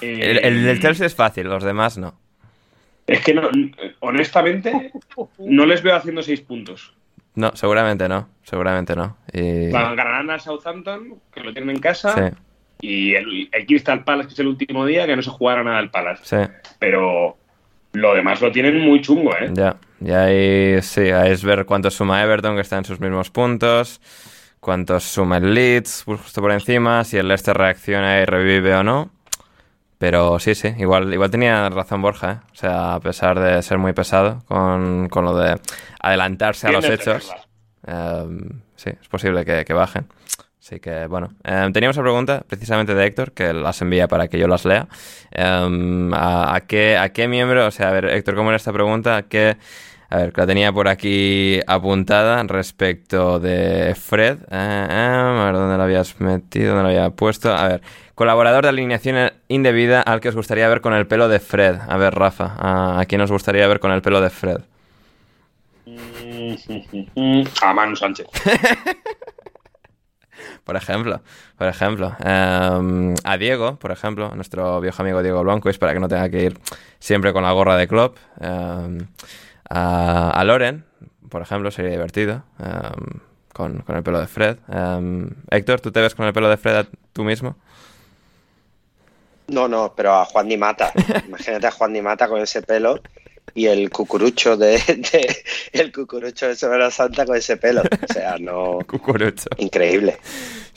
el, el del Chelsea es fácil, los demás no. Es que no, honestamente no les veo haciendo seis puntos. No, seguramente no, seguramente no. Ganarán a Southampton, que lo tienen en casa, y el, el, Crystal Palace, que es el último día, que no se jugará nada al Palace. Sí. Pero lo demás lo tienen muy chungo, ¿eh? Ya, y ahí sí, ahí es ver cuánto suma Everton, que está en sus mismos puntos, cuántos suma el Leeds, justo por encima, si el Leicester reacciona y revive o no. Pero sí, sí, igual, igual tenía razón Borja, ¿eh? O sea, a pesar de ser muy pesado con, con lo de adelantarse a los hechos, em, sí, es posible que, bajen. Así que, bueno, em, teníamos una pregunta precisamente de Héctor, que las envía para que yo las lea. Em, a, qué, ¿A qué miembro, o sea, a ver, Héctor, ¿cómo era esta pregunta? ¿A qué, A ver, que la tenía por aquí apuntada respecto de Fred. Eh, eh, a ver, ¿dónde la habías metido? ¿Dónde la había puesto? A ver, colaborador de alineación indebida al que os gustaría ver con el pelo de Fred. A ver, Rafa, ¿a, quién os gustaría ver con el pelo de Fred? *laughs* A Manu Sánchez. *laughs* por ejemplo, por ejemplo. Em, a Diego, por ejemplo, nuestro viejo amigo Diego Blanco, es para que no tenga que ir siempre con la gorra de club. Em, a, Loren, por ejemplo, sería divertido. Em, con, el pelo de Fred. Héctor, ¿tú te ves con el pelo de Fred tú mismo? No, no, pero a Juan Di Mata. *laughs* Imagínate a Juan Di Mata con ese pelo y el cucurucho de, el cucurucho de Semana Santa con ese pelo. O sea, no. *laughs* Cucurucho. Increíble.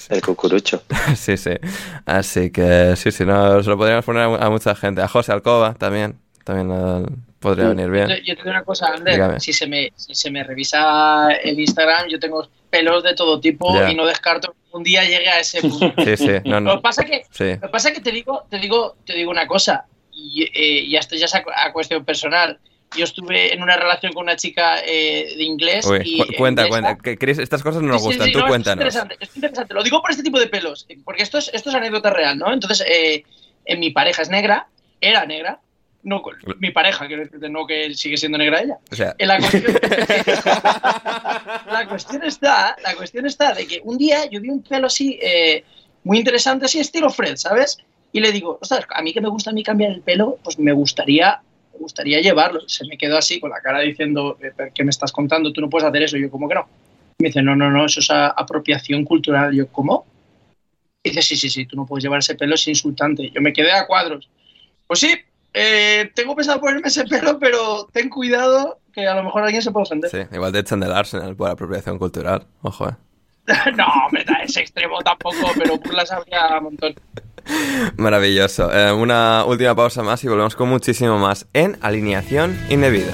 El cucurucho. *laughs* Sí, sí. Así que sí, sí, no, se lo podríamos poner a, mucha gente. A José Alcoba también. También eh, podría venir bien. Yo, te digo una cosa, Ander. Si se, me, si se me revisa el Instagram, yo tengo pelos de todo tipo y no descarto un día llegue a ese punto. Sí, sí. No, no. Lo que pasa que, lo que pasa que te digo, te digo, te digo una cosa y, eh, esto ya es a, cuestión personal. Yo estuve en una relación con una chica eh, de inglés. y cuenta, cuenta. estas cosas no nos gustan. Tú cuéntanos. Es interesante, es interesante. Lo digo por este tipo de pelos, porque esto es, esto es anécdota real, ¿no? Entonces, eh, en mi pareja es negra, era negra, no, mi pareja, quiero decirte, no que sigue siendo negra ella. O sea. La, cuestión, *laughs* la, cuestión, está, la cuestión está de que un día yo vi un pelo así, eh, muy interesante, así estilo Fred, ¿sabes? Y le digo, ostras, a mí que me gusta a mí cambiar el pelo, pues me gustaría, me gustaría llevarlo. Se me quedó así con la cara diciendo, eh, ¿qué me estás contando? Tú no puedes hacer eso. yo, ¿cómo que no? me dice, no, no, no, eso es apropiación cultural. yo, ¿cómo? Y dice, sí, sí, sí, tú no puedes llevar ese pelo, es insultante. Yo me quedé a cuadros. Pues sí, eh, tengo pensado ponerme ese pelo, pero ten cuidado que a lo mejor alguien se puede ofender. Sí, igual te echan del Arsenal por apropiación cultural. Ojo, eh. *laughs* no, me da ese extremo tampoco, pero burlas habría un montón. *laughs* Maravilloso. Eh, una última pausa más y volvemos con muchísimo más en Alineación Indebida.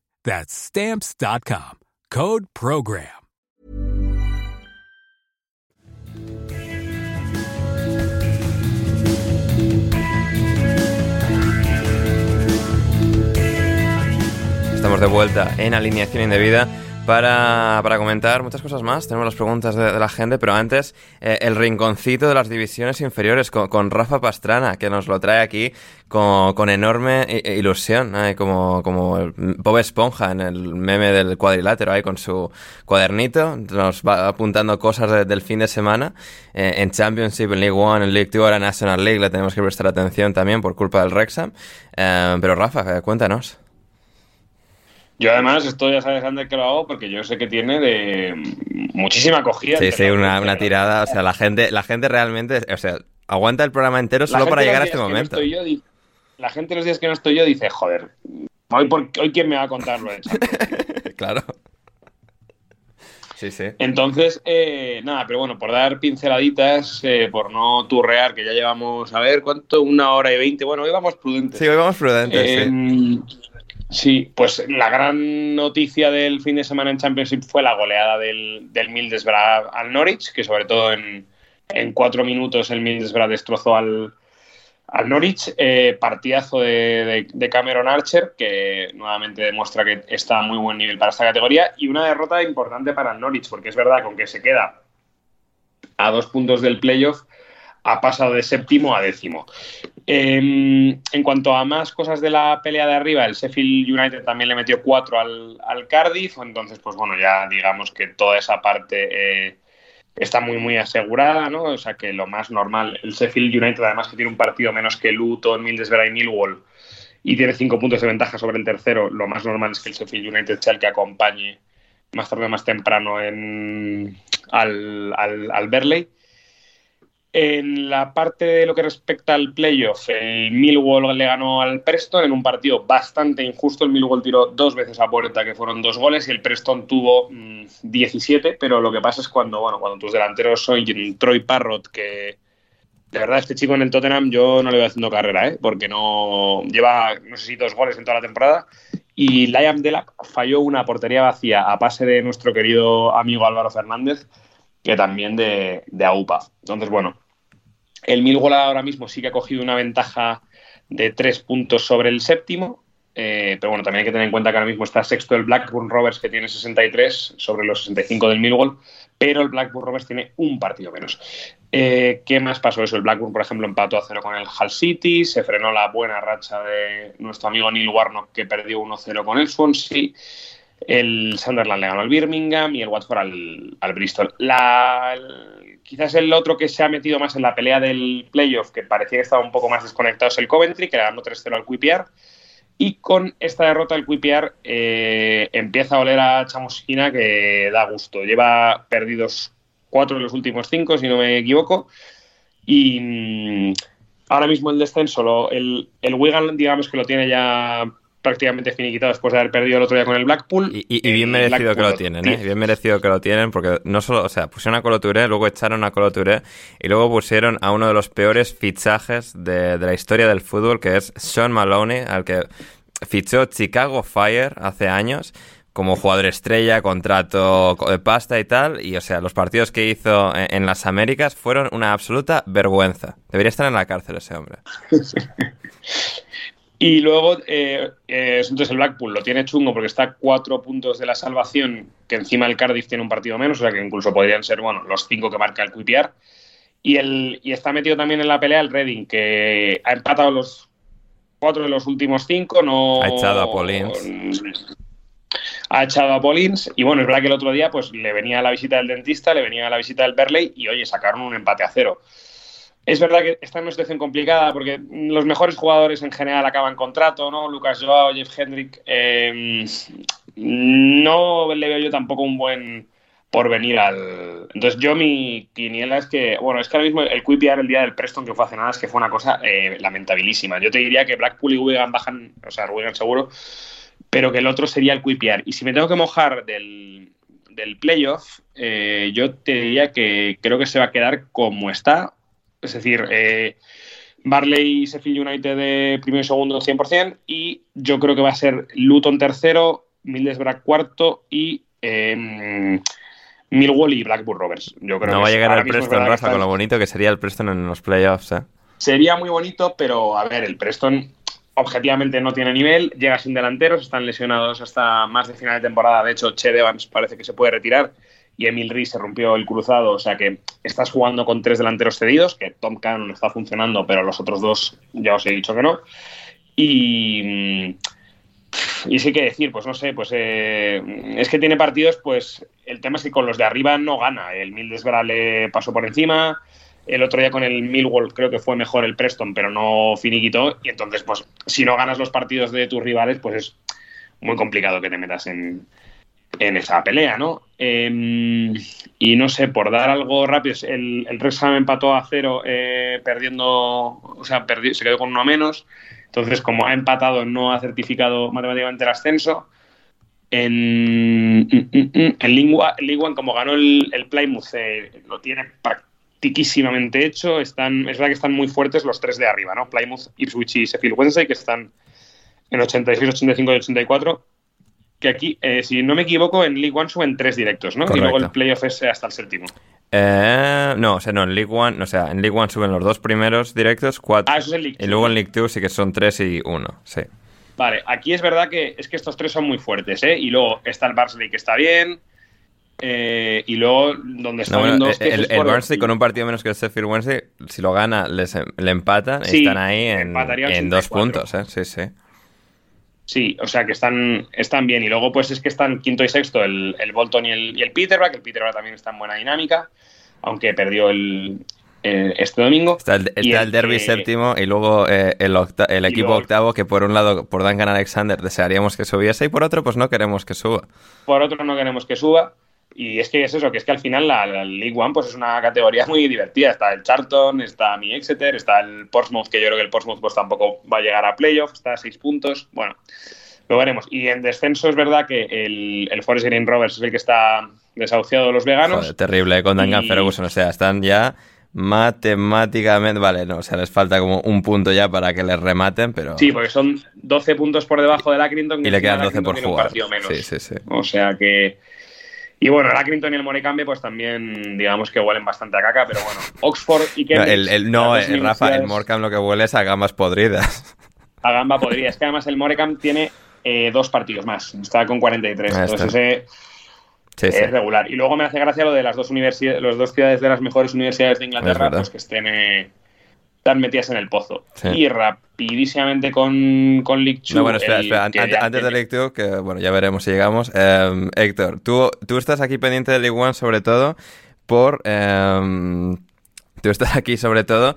That's stamps.com. Code program. Estamos de vuelta en alineación indebida para, para comentar muchas cosas más. Tenemos las preguntas de, la gente, pero antes eh, el rinconcito de las divisiones inferiores con, Rafa Pastrana, que nos lo trae aquí con, con enorme ilusión, como, como Bob Esponja en el meme del cuadrilátero, con su cuadernito. Nos va apuntando cosas del fin de semana. Eh, en Championship, en League One, en League Two, ahora National League, le tenemos que prestar atención también por culpa del Rexham. Eh, pero Rafa, cuéntanos. Yo además, esto ya sabes, Ander, que lo hago porque yo sé que tiene de muchísima acogida. Sí, sí, una, tirada. O sea, la gente, la gente realmente, o sea, aguanta el programa entero solo para llegar a este momento. la gente los días que no estoy yo dice, joder, hoy, por, hoy quién me va a contar lo de *laughs* Claro. Sí, sí. Entonces, eh, nada, pero bueno, por dar pinceladitas, eh, por no turrear, que ya llevamos, a ver, ¿cuánto? Una hora y veinte. Bueno, hoy vamos prudentes. Sí, hoy vamos prudentes, sí. Sí, pues la gran noticia del fin de semana en Championship fue la goleada del, del Middlesbrough al Norwich, que sobre todo en, cuatro minutos el Middlesbrough destrozó al, al Norwich. Eh, partidazo de, de, de, Cameron Archer, que nuevamente demuestra que está a muy buen nivel para esta categoría. Y una derrota importante para el Norwich, porque es verdad, con que se queda a dos puntos del playoff, ha pasado de séptimo a décimo. Eh, en cuanto a más cosas de la pelea de arriba, el Sheffield United también le metió cuatro al, Cardiff, entonces, pues bueno, ya digamos que toda esa parte eh, está muy, muy asegurada, ¿no? O sea que lo más normal, el Sheffield United, además que tiene un partido menos que Luton, Middlesbrough y Millwall, y tiene cinco puntos de ventaja sobre el tercero, lo más normal es que el Sheffield United sea el que acompañe más tarde o más temprano al, al, al Berley. En la parte de lo que respecta al playoff, el Millwall le ganó al Preston en un partido bastante injusto. El Millwall tiró dos veces a puerta, que fueron dos goles, y el Preston tuvo mmm, 17. Pero lo que pasa es cuando, bueno, cuando tus delanteros son Troy Parrott, que de verdad este chico en el Tottenham yo no le voy haciendo carrera, ¿eh? porque no lleva, no sé si dos goles en toda la temporada. Y Liam Delac falló una portería vacía a pase de nuestro querido amigo Álvaro Fernández que también de, de AUPA. Entonces, bueno, el Millwall ahora mismo sí que ha cogido una ventaja de tres puntos sobre el séptimo, eh, pero bueno, también hay que tener en cuenta que ahora mismo está sexto el Blackburn Rovers, que tiene 63 sobre los 65 del Millwall, pero el Blackburn Rovers tiene un partido menos. Eh, ¿Qué más pasó eso? El Blackburn, por ejemplo, empató a cero con el Hull City, se frenó la buena racha de nuestro amigo Neil Warnock, que perdió 1-0 con el Swansea. El Sunderland le ganó al Birmingham y el Watford al, al Bristol. La, quizás el otro que se ha metido más en la pelea del playoff, que parecía que estaba un poco más desconectado, es el Coventry, que le ganó 3-0 al QPR. Y con esta derrota el QPR eh, empieza a oler a chamusquina que da gusto. Lleva perdidos cuatro de los últimos cinco, si no me equivoco. Y mmm, ahora mismo el descenso, el, el Wigan, digamos que lo tiene ya prácticamente finiquitado después de haber perdido el otro día con el Blackpool. Y, y, y bien merecido Blackpool, que lo tienen, ¿eh? Bien merecido que lo tienen, porque no solo, o sea, pusieron a Coloturé, luego echaron a Coloturé y luego pusieron a uno de los peores fichajes de, de la historia del fútbol, que es Sean Maloney, al que fichó Chicago Fire hace años como jugador estrella, contrato de pasta y tal, y o sea, los partidos que hizo en, en las Américas fueron una absoluta vergüenza. Debería estar en la cárcel ese hombre. *laughs* Y luego, eh, eh, entonces el Blackpool lo tiene chungo porque está a cuatro puntos de la salvación, que encima el Cardiff tiene un partido menos, o sea que incluso podrían ser, bueno, los cinco que marca el QPR. Y, el, y está metido también en la pelea el Reading, que ha empatado los cuatro de los últimos cinco, no... Ha echado a Paulins. Ha echado a Paulins, y bueno, es verdad que el otro día pues le venía la visita del dentista, le venía la visita del Berley, y oye, sacaron un empate a cero. Es verdad que está en una situación complicada porque los mejores jugadores en general acaban contrato, ¿no? Lucas Joao, Jeff Hendrick. Eh, no le veo yo tampoco un buen porvenir al. Entonces, yo mi quiniela es que. Bueno, es que ahora mismo el QPR el día del Preston que fue hace nada es que fue una cosa eh, lamentabilísima. Yo te diría que Blackpool y Wigan bajan, o sea, Wigan seguro, pero que el otro sería el QPR. Y si me tengo que mojar del, del playoff, eh, yo te diría que creo que se va a quedar como está es decir, eh, Barley y Sheffield United de primero y segundo 100%, y yo creo que va a ser Luton tercero, Middlesbrough cuarto y eh, Millwall y Blackburn Rovers. Yo creo no que va a llegar el Preston Rafa con lo bonito que sería el Preston en los playoffs. ¿eh? Sería muy bonito, pero a ver, el Preston objetivamente no tiene nivel, llega sin delanteros, están lesionados hasta más de final de temporada. De hecho, Che Evans parece que se puede retirar y Emil Rees se rompió el cruzado, o sea que estás jugando con tres delanteros cedidos, que Tom Cannon está funcionando, pero los otros dos ya os he dicho que no. Y, y sí que decir, pues no sé, pues eh, es que tiene partidos, pues el tema es que con los de arriba no gana. El Middlesbrough le pasó por encima, el otro día con el Millwall creo que fue mejor el Preston, pero no finiquitó. Y entonces, pues si no ganas los partidos de tus rivales, pues es muy complicado que te metas en, en esa pelea, ¿no? Eh, y no sé, por dar algo rápido, el, el Wrexham empató a cero eh, perdiendo, o sea, perdió, se quedó con uno menos. Entonces, como ha empatado, no ha certificado matemáticamente el ascenso. En, mm, mm, mm, en Lingua, en One, como ganó el, el Plymouth, eh, lo tiene practiquísimamente hecho. Están, es verdad que están muy fuertes los tres de arriba, ¿no? Plymouth, Ipswich y Sheffield Wednesday, que están en 86, 85 y 84. Que aquí, eh, si no me equivoco, en League One suben tres directos, ¿no? Y luego el playoff es hasta el séptimo. Eh, no, o sea, no, en League One, o sea, en League One suben los dos primeros directos, cuatro. Ah, eso es en League y luego en League Two sí que son tres y uno, sí. Vale, aquí es verdad que es que estos tres son muy fuertes, ¿eh? Y luego está el Barnsley que está bien. eh, y luego donde están No, bueno, dos el, el por- Barnsley con un partido menos que el Sheffield Wednesday, si lo gana, les, le empatan, Sí, están ahí en, dos 84. puntos, ¿eh? Sí, sí. Sí, o sea que están, están bien. Y luego, pues es que están quinto y sexto el, el Bolton y el, y el Peterborough. El Peterborough también está en buena dinámica, aunque perdió el, eh, este domingo. Está el, Y el derby que- séptimo y luego eh, el, octa- el equipo luego- octavo que por un lado, por Duncan Alexander, desearíamos que subiese y por otro, pues no queremos que suba. Por otro, no queremos que suba. Y es que es eso, que es que al final la, la League One pues es una categoría muy divertida. Está el Charlton, está mi Exeter, está el Portsmouth, que yo creo que el Portsmouth pues tampoco va a llegar a playoff, está a seis puntos. Bueno, lo veremos. Y en descenso es verdad que el, el Forest Green Rovers es el que está desahuciado de los veganos. Joder, terrible eh, con Duncan Y- Ferguson, o sea, están ya matemáticamente, vale, no, o sea, les falta como un punto ya para que les rematen, pero... Sí, porque son 12 puntos por debajo del Accrington. que y le quedan el 12 por jugar. menos. Sí, sí, sí. O sea que. Y bueno, el Accrington y el Morecambe, pues también, digamos que huelen bastante a caca, pero bueno, Oxford y No, Cambridge. el, el- no, dos eh, Rafa, el Morecambe lo que huele es a gamas podridas. A gamba podría. Es que además el Morecambe tiene eh, dos partidos más. Está con 43. Ahí Entonces ese Sí, sí. es regular. Y luego me hace gracia lo de las dos universidades, las dos ciudades de las mejores universidades de Inglaterra, pues que estén eh, tan metidas en el pozo. Sí. Y rapidísimamente con, con League Two, No, bueno, espera, espera, an- antes, antes de Two, que bueno, ya veremos si llegamos. Eh, Héctor, tú, tú estás aquí pendiente de League One sobre todo por... eh, tú estás aquí sobre todo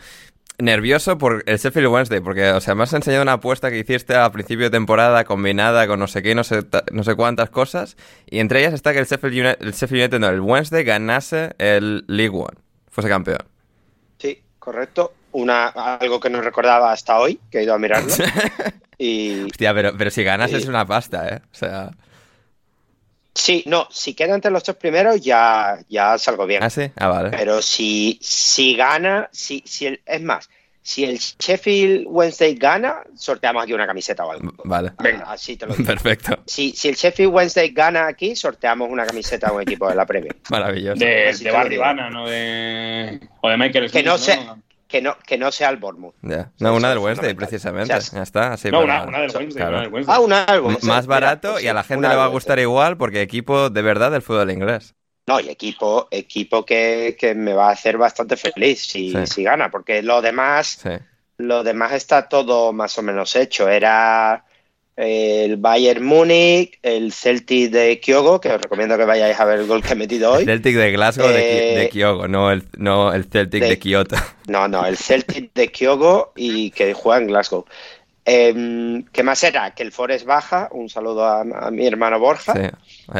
nervioso por el Sheffield Wednesday, porque, o sea, me has enseñado una apuesta que hiciste a principio de temporada combinada con no sé qué, no sé, no sé cuántas cosas, y entre ellas está que el Sheffield United, el Sheffield United, no, el Wednesday ganase el League One, fuese campeón. Sí, correcto. Una, algo que no recordaba hasta hoy, que he ido a mirarlo. *laughs* y Hostia, pero, pero si ganas es una pasta, ¿eh? O sea... sí, no, si queda entre los tres primeros ya, ya salgo bien. ¿Ah, sí? Ah, vale. Pero si, si gana, si, si el, es más, si el Sheffield Wednesday gana, sorteamos aquí una camiseta o algo. Vale. Venga. Así te lo digo. Perfecto. Si, si el Sheffield Wednesday gana aquí, sorteamos una camiseta a un equipo de la Premier. *laughs* Maravilloso. De, de Barry. Bannon, ¿no? De, o de Michael Que Smith, no sé. Que no, que no sea el Bournemouth. Sí, No, una del es Wednesday, precisamente. O sea, ya está. Así No, para- una, una del Wednesday, claro. una del Wednesday. Ah, una Más barato y a la gente le va a gustar igual porque equipo de verdad del fútbol inglés. No, y equipo, equipo que, que me va a hacer bastante feliz si, Sí. si gana, porque lo demás, Sí. lo demás está todo más o menos hecho. Era el Bayern Múnich, el Celtic de Kyogo, que os recomiendo que vayáis a ver el gol que he metido hoy. Celtic de Glasgow de, Eh, de Kyogo, no el, no el Celtic de, de- Kioto. *laughs* No, no, el Celtic de Kyogo y que juega en Glasgow. Em, ¿Qué más era? Que el Forest baja, un saludo a, a mi hermano Borja. Sí,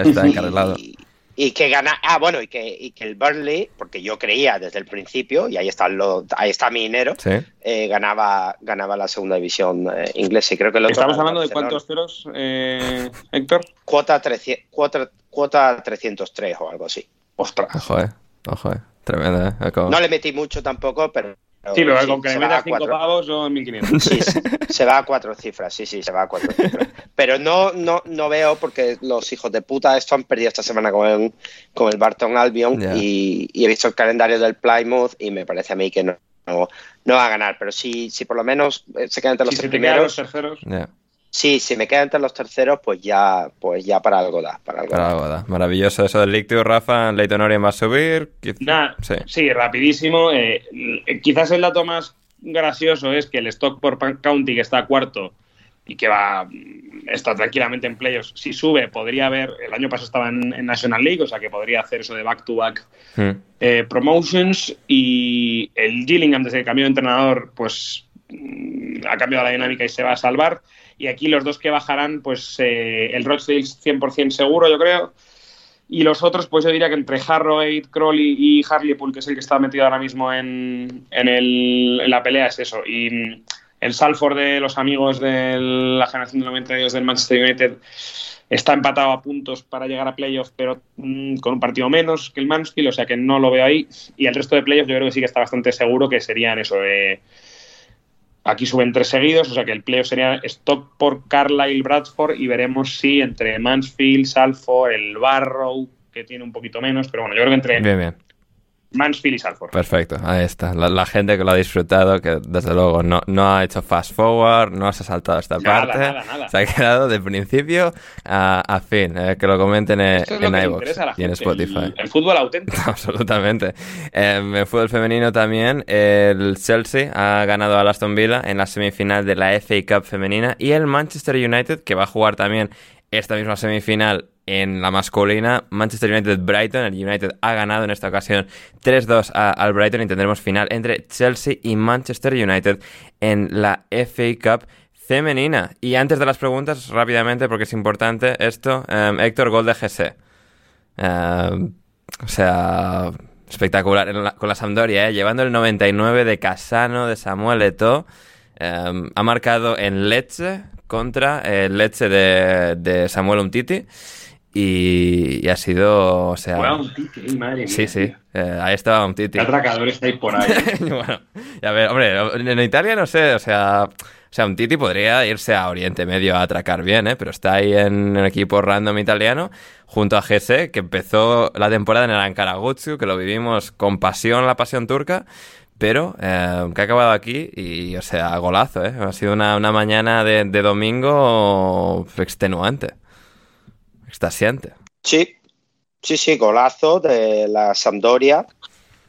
está encarrilado. Y, y que gana, ah, bueno, y que, y que el Burnley, porque yo creía desde el principio, y ahí está, lo, ahí está mi dinero, Sí. eh, ganaba, ganaba la segunda división eh, inglesa. Y creo que el otro Estamos hablando de cuántos ceros, eh, Héctor. Cuota, 300 cuota, cuota 303 o algo así. Ostras. Ojo, eh. Ojo, eh. Tremendo, eh. No le metí mucho tampoco, pero. Sí, pero con que se le va metas a 5 cuatro. pavos son 1500. Sí, se, se va a cuatro cifras, sí, sí, se va a cuatro cifras. Pero no, no, no veo porque los hijos de puta esto han perdido esta semana con el, con el Barton Albion y, y he visto el calendario del Plymouth y me parece a mí que no, no, no va a ganar. Pero si, si por lo menos eh, se queda entre los Si tres se te quedan los primeros, terceros. Sí, si me queda entre los terceros, pues ya, pues ya para algo da, para algo para da. algo da. Maravilloso eso del Two, Rafa. Leighton Orient va a subir. Sí. sí. rapidísimo. eh, quizás el dato más gracioso es que el stock por Pan- county, que está cuarto y que va mm, está tranquilamente en playoffs, si sube, podría haber. El año pasado estaba en, en National League, o sea que podría hacer eso de back-to-back Hmm. eh, promotions. Y el Gillingham, desde que cambió de entrenador, pues mm, ha cambiado la dinámica y se va a salvar. Y aquí los dos que bajarán, pues eh, el Rochdale 100% seguro, yo creo. Y los otros, pues yo diría que entre Harrogate, Crawley y Hartlepool, que es el que está metido ahora mismo en, en, el- en la pelea, es eso. Y mm, el Salford de los amigos de la generación del 92 del Manchester United, está empatado a puntos para llegar a playoff, pero mm, con un partido menos que el Mansfield, o sea que no lo veo ahí. Y el resto de playoffs yo creo que sí que está bastante seguro que serían eso. Eh, aquí suben tres seguidos, o sea que el playoff sería Stockport, Carlisle, Bradford y veremos si entre Mansfield, Salford, el Barrow, que tiene un poquito menos, pero bueno, yo creo que entre. Mansfield y Salford. Perfecto, ahí está. La, la gente que lo ha disfrutado, que desde luego no, no ha hecho fast forward, no se ha saltado esta Nada, parte. nada, nada. Se ha quedado de principio a, a fin. eh, que lo comenten en, Esto en iVoox y en Spotify. El, el fútbol auténtico. *laughs* Absolutamente. Eh, en fútbol femenino también, el Chelsea ha ganado al Aston Villa en la semifinal de la FA Cup femenina y el Manchester United, que va a jugar también esta misma semifinal en la masculina, Manchester United-Brighton. El United ha ganado en esta ocasión 3-2 a- al Brighton y tendremos final entre Chelsea y Manchester United en la FA Cup femenina. Y antes de las preguntas, rápidamente, porque es importante esto, eh, Héctor, gol de GC. Eh, o sea, espectacular con la Sampdoria, ¿eh? llevando el 99 de Casano, de Samuel Eto'o. Eh, ha marcado en Lecce contra el Lecce de, de Samuel Umtiti. Y, y ha sido, o sea... Juega un titi, eh, madre mía. sí, sí, eh, ahí estaba Umtiti. ¿Qué atracadores hay por ahí? *laughs* bueno, a ver, hombre, en Italia no sé, o sea, o sea, un Titi podría irse a Oriente Medio a atracar bien, ¿eh? Pero está ahí en el equipo random italiano junto a GC, que empezó la temporada en el Ankara Gucci, que lo vivimos con pasión, la pasión turca, pero eh, que ha acabado aquí y, o sea, golazo, ¿eh? Ha sido una, una mañana de, de domingo extenuante, extasiante. Sí, sí, sí, golazo de la Sampdoria,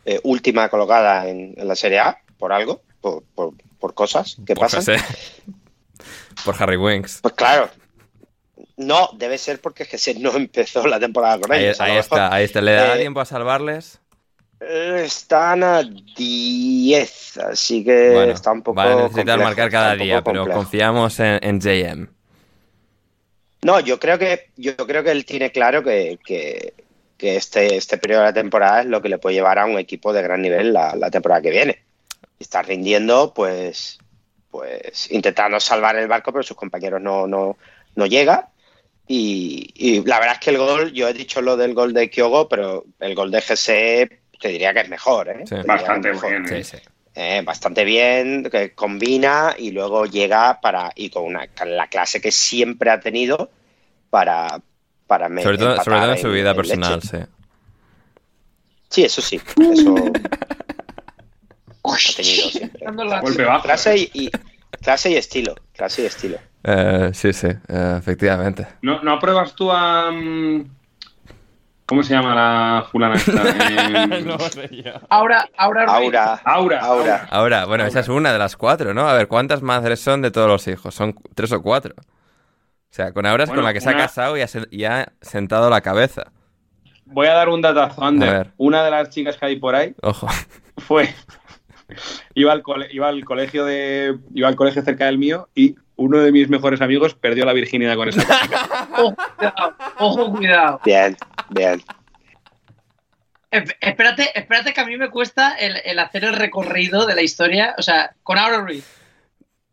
eh, última colocada en, en la Serie A, por algo, por, por- por cosas que Por pasan. GC. Por Harry Winks. Pues claro, no, debe ser porque Gese no empezó la temporada con ellos. ahí está, ahí está. ¿Le da Eh, tiempo a salvarles? Están a 10, así que Bueno, está un poco. va a necesitar complejo, marcar cada día, pero confiamos en, en JM. No, yo creo que, yo creo que él tiene claro que, que- que este, este periodo de la temporada es lo que le puede llevar a un equipo de gran nivel la, la temporada que viene. Está rindiendo, pues, pues intentando salvar el barco, pero sus compañeros no, no, no llegan. Y, y la verdad es que el gol, yo he dicho lo del gol de Kyogo, pero el gol de GC te diría que es mejor, ¿eh? Sí. Bastante mejor. bien. Sí, sí. Eh, bastante bien, que combina y luego llega para y con una la clase que siempre ha tenido para para me- Sobre todo, empatar sobre todo en su vida en personal, sí. Sí, eso sí, eso ha tenido siempre. Golpe bajo. Clase y, y- clase y estilo, clase y estilo. Eh, sí, sí, eh, efectivamente. ¿No, ¿No apruebas tú a. ¿Cómo se llama la fulana esta? *laughs* Eh, Ahora, ahora, Ruiz. Aura, Aura. Aura. Ahora, bueno, esa es una de las cuatro, ¿no? A ver, ¿cuántas madres son de todos los hijos? Son tres o cuatro. O sea, con Aura es con la que se ha casado y ha, se- y ha sentado la cabeza. Voy a dar un datazo, A Ander. ver. Una de las chicas que hay por ahí Ojo. fue. *laughs* Iba al, cole- iba al colegio de. Iba al colegio cerca del mío y uno de mis mejores amigos perdió la virginidad con esa *laughs* chica. Ojo, cuidado, ojo, cuidado. Bien, bien. Esp- Espérate, espérate que a mí me cuesta el, el hacer el recorrido de la historia, o sea, con Aura Ruiz.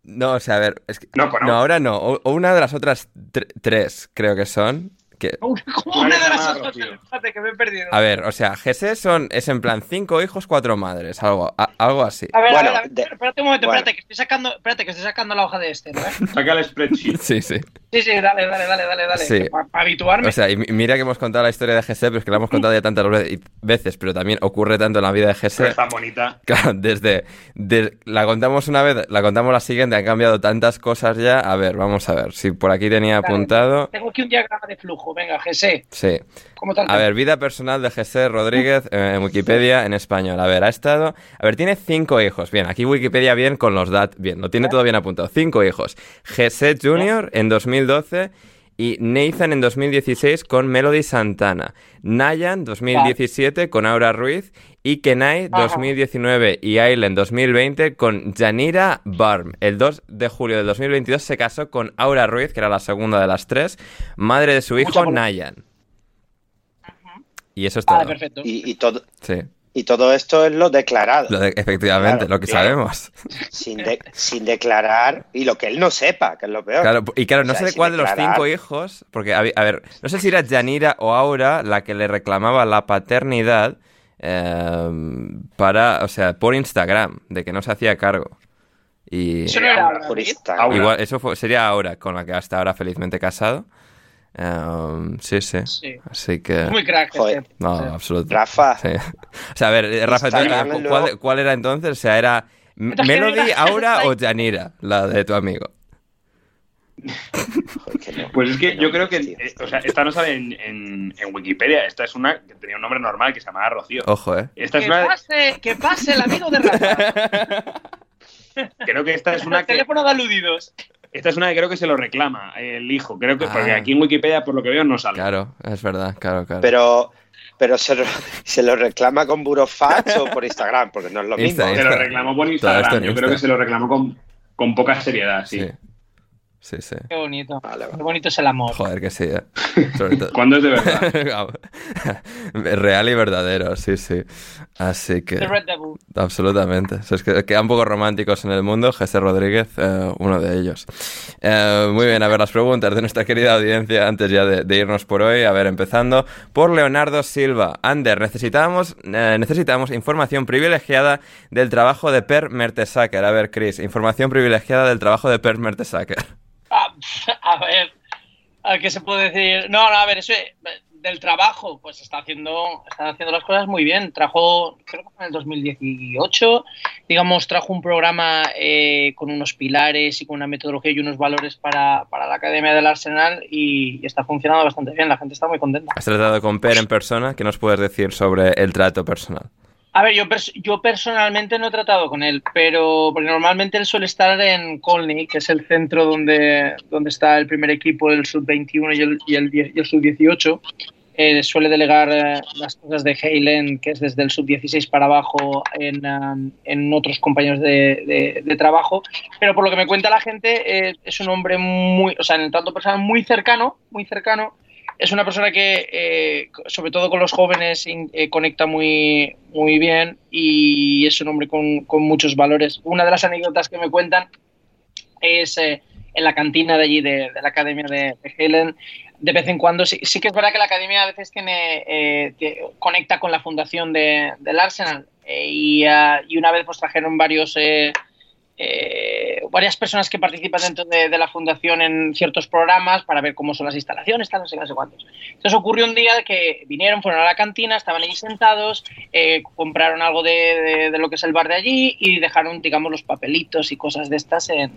No, o sea, a ver, es que- No, con no, ahora no. O, o una de las otras tre- tres, creo que son. Que, *laughs* Como Una una de las llamada, otras, Rocío. espérate que me he perdido. a ver, o sea, GS son, es en plan cinco hijos, cuatro madres, algo, a- algo así. A ver, a Bueno, ver, a ver, de- espérate un momento, bueno. espérate, que estoy sacando, espérate, que estoy sacando la hoja de este, ¿no? *laughs* Saca el spreadsheet. Sí, sí. Sí, sí, dale, dale, dale, dale, dale. Sí. Para habituarme. O sea, y mira que hemos contado la historia de GS, pero es que la hemos contado ya tantas ve- veces, pero también ocurre tanto en la vida de GS. es tan bonita. *laughs* Claro, desde, de- la contamos una vez, la contamos la siguiente, han cambiado tantas cosas ya. A ver, vamos a ver, si por aquí tenía Dale. apuntado. Tengo aquí un diagrama de flujo, venga, GC. Sí. ¿Cómo tal? A ver, vida personal de GC Rodríguez eh, en Wikipedia en español. A ver, ha estado. A ver, tiene cinco hijos. Bien, aquí Wikipedia bien con los dat. Bien, lo tiene todo bien apuntado. Cinco hijos. GC Junior en 2012 y Nathan en 2016 con Melody Santana. Nayan 2017 con Aura Ruiz y Kenai Ajá. 2019 y Ailen 2020 con Yanira Barm. El 2 de julio del 2022 se casó con Aura Ruiz, que era la segunda de las tres, madre de su hijo Nayan. Y eso es todo. Vale, perfecto. Y, y todo, Sí. Y todo esto es lo declarado. Lo de- efectivamente, Claro, lo que sabemos. Sin, de- sin declarar y lo que él no sepa, que es lo peor. Claro, y claro, no O sea, sé cuál de los cinco hijos, porque, a, a ver, no sé si era Yanira o Aura la que le reclamaba la paternidad eh, para, o sea, por Instagram, de que no se hacía cargo. Y Eso no era por. Instagram. Aura. igual, eso fue- sería Aura, con la que hasta ahora felizmente casado. Eh, sí, sí. Sí. Así que... Es muy crack. Joder. este. No, Sí. absoluto. Rafa, Sí. O sea, a ver, eh, Rafa, entonces, luego- ¿cuál, cuál era entonces? O sea, ¿era M- Entonces, ¿quién Melody? Aura o Yanira, la de tu amigo? Pues es que yo creo que, eh, o sea, esta no sale en, en- en Wikipedia, esta es una que tenía un nombre normal que se llamaba Rocío. Ojo, ¿eh? Esta es Que una, pase, que pase el amigo de Rafa. *laughs* creo que esta es una *laughs* El que, teléfono de aludidos. Esta es una que creo que se lo reclama el hijo, creo que, porque Ah. aquí en Wikipedia por lo que veo no sale. Claro, es verdad, claro, claro. Pero, pero se, lo, se lo reclama con Burofax o por Instagram, porque no es lo Insta, mismo. Se lo Insta. reclamó por Instagram, yo creo Insta. que se lo reclamó con, con poca seriedad, sí. Sí, sí, sí. Qué bonito. Vale, vale. Qué bonito es el amor. Joder, que sí, ¿eh? Sobre todo. *laughs* Cuando es de verdad. *laughs* Real y verdadero, sí, sí. Así que... The Red Devil. Absolutamente. O sea, es que quedan poco románticos en el mundo. José Rodríguez, eh, uno de ellos. Eh, muy bien, a ver las preguntas de nuestra querida audiencia antes ya de, de irnos por hoy. A ver, empezando por Leonardo Silva. Ander, necesitamos, eh, necesitamos información privilegiada del trabajo de Per Mertesacker. A ver, Chris, información privilegiada del trabajo de Per Mertesacker. *laughs* A ver, ¿a ¿qué se puede decir? No, no, a ver, eso del trabajo, pues está haciendo, está haciendo las cosas muy bien. Trajo, creo que en el 2018, digamos, trajo un programa eh, con unos pilares y con una metodología y unos valores para, para la Academia del Arsenal y, y está funcionando bastante bien. La gente está muy contenta. ¿Has tratado con Per en persona? ¿Qué nos puedes decir sobre el trato personal? A ver, yo, yo personalmente no he tratado con él, pero porque normalmente él suele estar en Colney, que es el centro donde, donde está el primer equipo, el sub-21 y el, y el, el sub-18. Eh, suele delegar eh, las cosas de Halen, que es desde el sub-16 para abajo, en, um, en otros compañeros de, de- de trabajo. Pero por lo que me cuenta la gente, eh, es un hombre muy, o sea, en el trato personal muy cercano, muy cercano. Es una persona que, eh, sobre todo con los jóvenes, eh, conecta muy, muy bien y es un hombre con, muchos valores. Una de las anécdotas que me cuentan es eh, en la cantina de allí, de, la academia de, de Helen. De vez en cuando, sí, sí que es verdad que la academia a veces tiene, eh, conecta con la fundación de- del Arsenal y, ah, y una vez pues trajeron varios... eh, varias personas que participan dentro de, la fundación en ciertos programas para ver cómo son las instalaciones, tal, no sé, no sé cuántos. Entonces ocurrió un día que vinieron, fueron a la cantina, estaban allí sentados, eh, compraron algo de, lo que es el bar de allí y dejaron, digamos, los papelitos y cosas de estas en, en-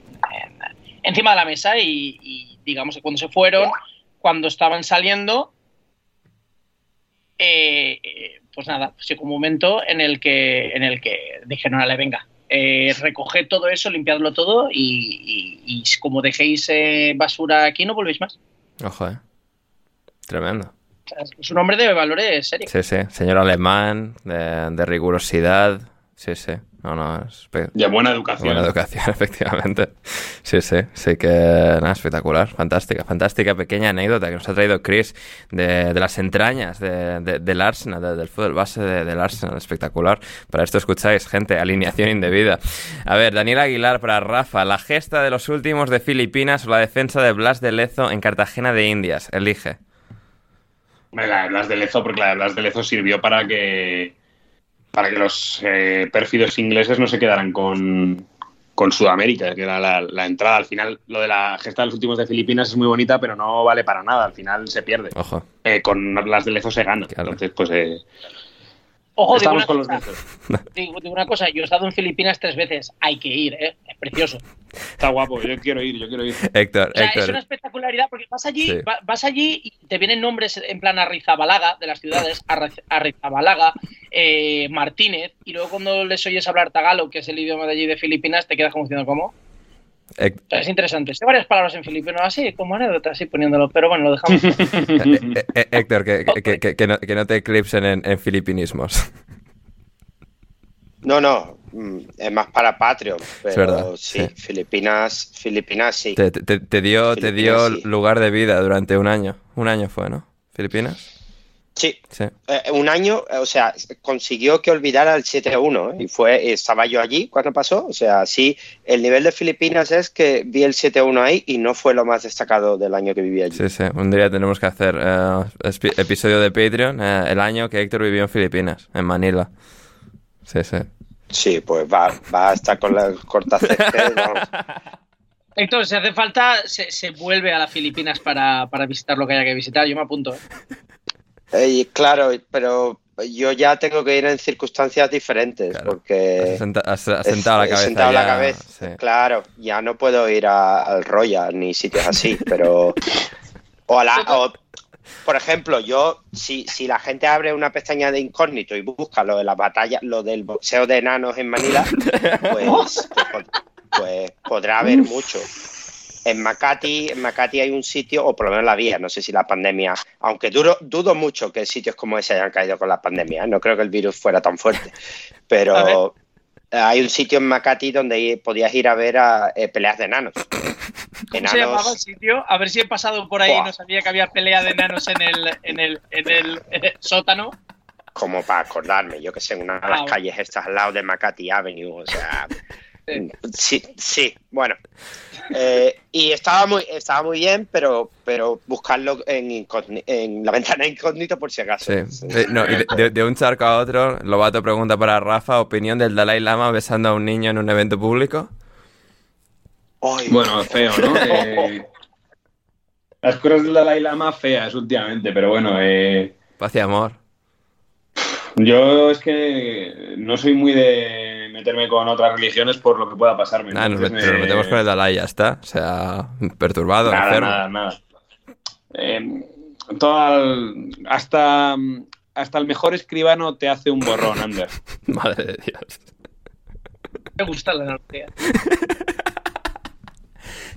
encima de la mesa y, digamos que cuando se fueron, cuando estaban saliendo, eh, eh, pues nada, llegó un momento en el que, en el que dijeron, ale, venga, eh, recoged todo eso, limpiadlo todo y, y- y como dejéis eh, basura aquí no volvéis más. Ojo, ¿eh? Tremendo. Es un hombre de valores serios. Sí, sí. Señor alemán, de, de rigurosidad. Sí, sí. No, no, es De buena educación. buena educación, *laughs* efectivamente. Sí, sí. Sí que, nada, espectacular. Fantástica, fantástica pequeña anécdota que nos ha traído Chris de, de las entrañas de- de- del Arsenal, de- del fútbol base de- del Arsenal. Espectacular. Para esto escucháis, gente, alineación indebida. A ver, Daniel Aguilar para Rafa. La gesta de los últimos de Filipinas o la defensa de Blas de Lezo en Cartagena de Indias. Elige. La de Blas de Lezo, porque la de Blas de Lezo sirvió para que para que los eh, pérfidos ingleses no se quedaran con, con Sudamérica, que era la, la entrada. Al final, lo de la gesta de los últimos de Filipinas es muy bonita, pero no vale para nada. Al final se pierde. Ojo. Eh, con Blas de Lezo se gana. Claro. Entonces, pues eh, Ojo, digo estamos una, con los cosa, *laughs* digo- digo una cosa, yo he estado en Filipinas tres veces, hay que ir, ¿eh? es precioso. Está guapo, yo quiero ir, yo quiero ir. Héctor, O sea, es Héctor. una espectacularidad porque vas allí, Sí. va- vas allí y te vienen nombres en plan Arrizabalaga de las ciudades, Arri- Arrizabalaga, eh, Martínez, y luego cuando les oyes hablar tagalo, que es el idioma de allí de Filipinas, te quedas como diciendo, ¿cómo? Sea, es interesante. Sé varias palabras en filipino, así como anécdota, así poniéndolo, pero bueno, lo dejamos. *laughs* Eh, eh, Héctor, que, que- que- que no, que no te eclipsen en, en filipinismos. *laughs* No, no, mm, es más para Patreon, pero verdad, sí, sí. Filipinas, Filipinas sí. Te, te- te dio, te dio sí. lugar de vida durante un año. Un año fue, ¿no? ¿Filipinas? Sí, Sí. Eh, un año, eh, o sea, consiguió que olvidara el 7-1 ¿eh? y fue, estaba yo allí cuando pasó, o sea, sí, el nivel de Filipinas es que vi el 7-1 ahí y no fue lo más destacado del año que viví allí. Sí, sí. Un día tenemos que hacer episodio de Patreon el año que Héctor vivió en Filipinas, en Manila. Sí, sí. Sí, pues va, va a estar con las *laughs* vamos. Héctor, si hace falta, se, se vuelve a las Filipinas para, para visitar lo que haya que visitar. Yo me apunto. ¿eh? Eh, claro, pero yo ya tengo que ir en circunstancias diferentes Claro. porque... Has, senta- has- has he- sentado la cabeza. sentado la cabeza. sí. Claro, ya no puedo ir a- al Royal ni sitios así, *laughs* pero. O, a la- o, por ejemplo, yo, si, si la gente abre una pestaña de incógnito y busca lo de las batallas, lo del boxeo de enanos en Manila, pues, *laughs* pues, pues podrá haber mucho. En Makati, en Makati hay un sitio, o por lo menos la vía, no sé si la pandemia, aunque duro, dudo mucho que sitios como ese hayan caído con la pandemia, ¿eh? no creo que el virus fuera tan fuerte, *laughs* pero hay un sitio en Makati donde podías ir a ver a, eh, peleas de enanos. *laughs* ¿Cómo se llamaba el sitio? A ver si he pasado por ahí y no sabía que había pelea de enanos en el, en el, en el, eh, sótano. como para acordarme, yo que sé, en una de Ah, las bueno. calles estas al lado de Makati Avenue, o sea, *laughs* Sí. sí, bueno. Eh, y estaba muy, estaba muy bien, pero, pero buscarlo en, la *laughs* ventana incógnito por si acaso. Sí. Eh, no, y de, de- de un charco a otro, Lobato pregunta para Rafa, opinión del Dalai Lama besando a un niño en un evento público. Ay, Bueno, feo, ¿no? *laughs* Eh, las cosas del Dalai Lama feas últimamente, pero bueno, eh, Paz y amor. yo es que no soy muy de meterme con otras religiones por lo que pueda pasarme. Nada, nos, me- metemos con el Dalai, ya está. O sea, perturbado, Nada, enfermo. nada, nada. Eh, el- hasta, hasta el mejor escribano te hace un borrón, Ander. *laughs* Madre de Dios. Me gusta la analogía.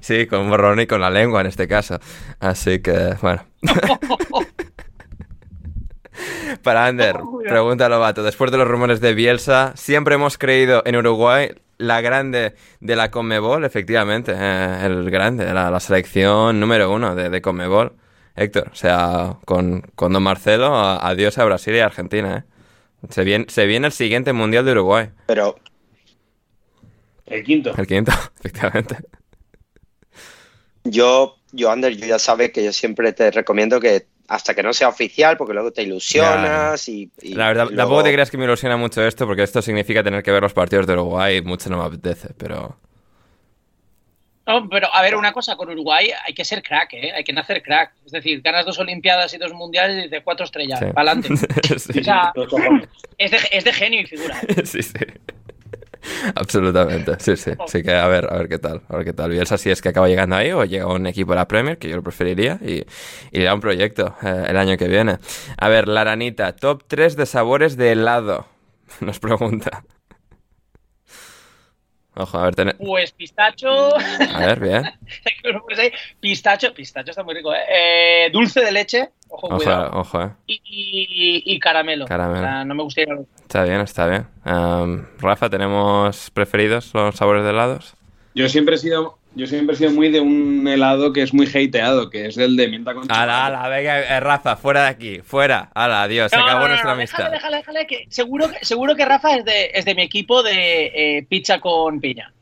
Sí, con borrón y con la lengua en este caso. Así que, bueno. *laughs* Para Ander, *laughs* pregunta Lobato. Después de los rumores de Bielsa, siempre hemos creído en Uruguay la grande de la Conmebol, efectivamente. eh, el grande, la, la selección número uno de, de Conmebol. Héctor, o sea, con, con Don Marcelo, a- adiós a Brasil y a Argentina. ¿eh? Se, viene, se viene el siguiente Mundial de Uruguay. Pero El quinto. El quinto, *laughs* efectivamente. yo, yo, Ander, yo ya sabes que yo siempre te recomiendo que hasta que no sea oficial, porque luego te ilusionas y, y- La verdad, y tampoco te creas que me ilusiona mucho esto, porque esto significa tener que ver los partidos de Uruguay y mucho no me apetece, pero... No, pero a ver, una cosa, con Uruguay hay que ser crack, ¿eh? Hay que nacer crack. Es decir, ganas dos Olimpiadas y dos Mundiales y dices cuatro estrellas, Sí. para adelante. *laughs* sí, O sea, Los cojones. es de, es de genio y figura. ¿eh? *laughs* sí, sí. *laughs* Absolutamente, sí, sí. Así que a ver, a ver qué tal, a ver qué tal. Bielsa si es que acaba llegando ahí o llega un equipo de la Premier, que yo lo preferiría, y, y le da un proyecto eh, el año que viene. A ver, la aranita, top 3 de sabores de helado, *laughs* nos pregunta. Ojo, a ver, ten- Pues pistacho, a ver, bien. *laughs* pues pistacho, pistacho está muy rico, ¿eh? Eh, dulce de leche, ojo, Ojo, cuidado. ojo, eh. Y, y- y caramelo. Caramelo. O sea, no me gusta ir a Está bien, está bien. Rafa, ¿tenemos preferidos los sabores de helados? Yo siempre he sido, yo siempre he sido muy de un helado que es muy hateado, que es el de mienta con chocolate. Ala, ala, venga, eh, Rafa, fuera de aquí, fuera. Ala, adiós, se No, acabó no, no, nuestra no, amistad. Déjale, déjale, déjale, que seguro que, seguro que Rafa es de, es de mi equipo de eh, pizza con piña.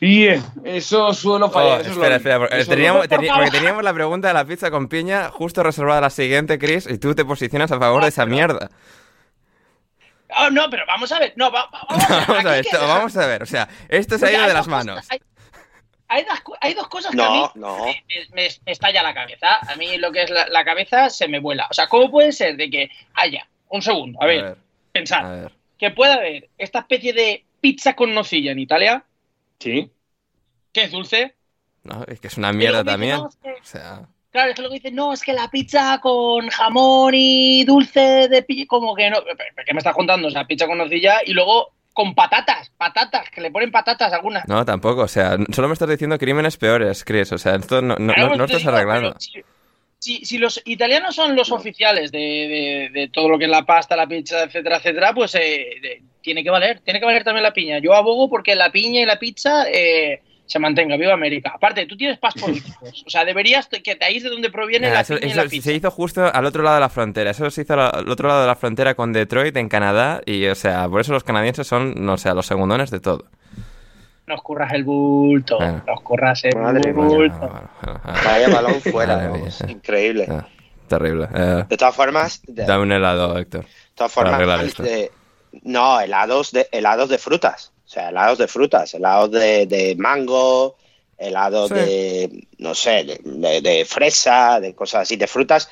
Y eh, eso suelo Oh, fallar. eso es espera, lo- espera, porque eso teníamos, porque teníamos la pregunta de la pizza con piña justo reservada a la siguiente, Chris, y tú te posicionas a favor de esa mierda. Oh, no, pero vamos a ver. No, va- va- vamos, *laughs* Vamos a ver, que- esto, vamos a ver, o sea, esto se ha ido de las manos. cosas- Hay, hay dos, hay dos cosas que a mí No, me, me- me estalla la cabeza. A mí lo que es la, la cabeza se me vuela. O sea, ¿cómo puede ser de que haya, un segundo, a ver, pensar, a ver. que pueda haber esta especie de pizza con nocilla en Italia, Sí. que es dulce? No, es que es una mierda también. no, O sea, Claro, es que luego dicen, no, es que la pizza con jamón y dulce de pi... Como que no. ¿Pero ¿Qué me estás contando? O sea, pizza con nocilla y luego con patatas, patatas, que le ponen patatas algunas. no, tampoco, o sea, solo me estás diciendo crímenes peores, Chris, o sea, esto no, no, Claro, no- estás digo, arreglando. Si, si- si los italianos son los oficiales de, de- de todo lo que es la pasta, la pizza, etcétera, etcétera, pues eh, de- tiene que valer, tiene que valer también la piña. Yo abogo porque la piña y la pizza eh, se mantenga. Viva América. Aparte, tú tienes paz políticos. O sea, deberías que de ahí de donde proviene la, eso- piña y eso la pizza. se hizo justo al otro lado de la frontera. Eso se hizo al otro lado de la frontera con Detroit, en Canadá. Y, o sea, por eso los canadienses son, no sé, los segundones de todo. Nos curras el bulto. Bueno. Nos curras el Madre mía. bulto. Bueno, bueno, bueno, Vaya balón fuera, mía. increíble. ah, terrible. Eh, De todas formas, de, dame un helado, Héctor. de todas formas, de- no, helados de helados de frutas, o sea, helados de frutas, helados de, de mango, helados Sí. de, no sé, de, de- de fresa, de cosas así, de frutas.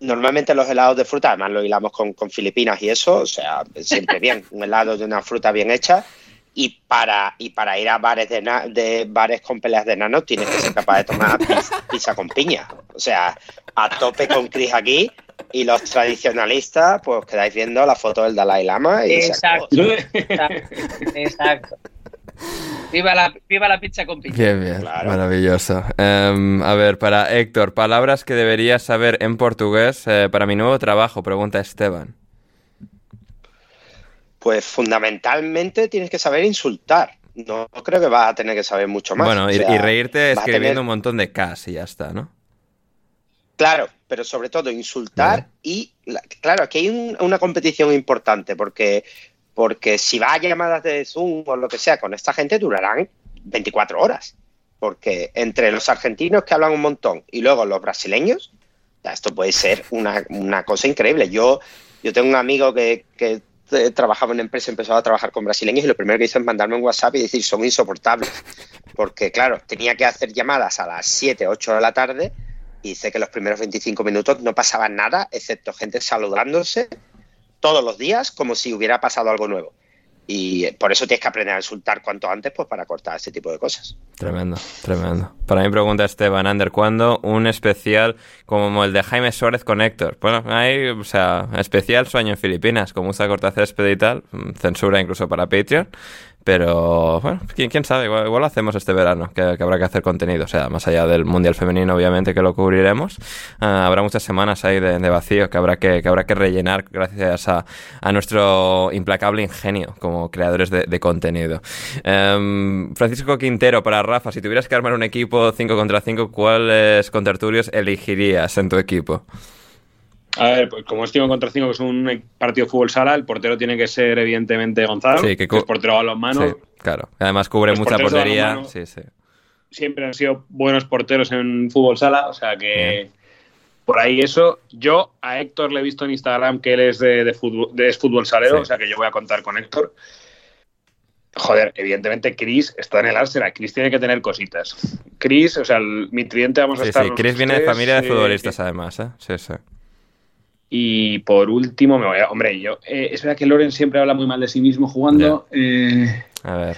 Normalmente los helados de fruta, además lo hilamos con, con Filipinas y eso, o sea, siempre bien, *laughs* un helado de una fruta bien hecha. Y para, y para ir a bares de, na- de bares con peleas de enanos tienes que ser capaz de tomar pizza, *laughs* pizza con piña. O sea, a tope con Chris aquí. Y los tradicionalistas, pues quedáis viendo la foto del Dalai Lama y. Exacto. Exacto. Exacto. Viva la, viva la pizza con piña. Bien, bien. Claro. Maravilloso. Em, a ver, para Héctor, palabras que deberías saber en portugués eh, para mi nuevo trabajo, pregunta Esteban. Pues fundamentalmente tienes que saber insultar. No creo que vas a tener que saber mucho más. bueno, O y, sea, y reírte escribiendo tener- un montón de Ks y ya está, ¿no? Claro, pero sobre todo insultar y, la- claro, aquí hay un- una competición importante porque, porque si vas a llamadas de Zoom o lo que sea con esta gente durarán 24 horas. Porque entre los argentinos que hablan un montón y luego los brasileños, esto puede ser una, una cosa increíble. Yo, yo tengo un amigo que, que trabajaba en una empresa, empezó a trabajar con brasileños y lo primero que hizo es mandarme un WhatsApp y decir son insoportables. Porque, claro, tenía que hacer llamadas a las 7, 8 de la tarde y dice que los primeros 25 minutos no pasaba nada, excepto gente saludándose todos los días como si hubiera pasado algo nuevo. Y por eso tienes que aprender a insultar cuanto antes pues para cortar este tipo de cosas. Tremendo, tremendo. Para mí pregunta Esteban Ander, ¿cuándo un especial como el de Jaime Suárez con Héctor? Bueno, hay, o sea, especial sueño en Filipinas, como usa y tal, mm, censura incluso para Patreon, pero bueno, quién, quién sabe, igual, igual lo hacemos este verano, que, habrá que hacer contenido, o sea, más allá del Mundial Femenino, obviamente que lo cubriremos, ah, habrá muchas semanas ahí de, vacío que habrá que, que habrá que rellenar gracias a, a nuestro implacable ingenio como creadores de, de contenido. Em, Francisco Quintero, para Rafa, si tuvieras que armar un equipo 5 contra 5, ¿cuáles contertulios elegirías en tu equipo? A ver, pues como es 5 contra 5, que es un partido de fútbol sala, el portero tiene que ser evidentemente Gonzalo, Sí, que que, es portero a los manos. Sí, claro. Además cubre Los mucha porteros de portería. balonmano. Sí, sí. Siempre han sido buenos porteros en fútbol sala, o sea que por ahí eso. Yo a Héctor le he visto en Instagram que él es de, de fútbol, de- es fútbol salero, Sí. o sea que yo voy a contar con Héctor. Joder, evidentemente Chris está en el Arsenal. Chris tiene que tener cositas. Chris, o sea, el- mi tridente vamos a Sí, estar. sí. los Chris viene de tres, familia de eh, futbolistas, además, ¿eh? Sí, sí. Y por último, me voy a. Hombre, yo. eh, es verdad que Loren siempre habla muy mal de sí mismo jugando. Eh, A ver.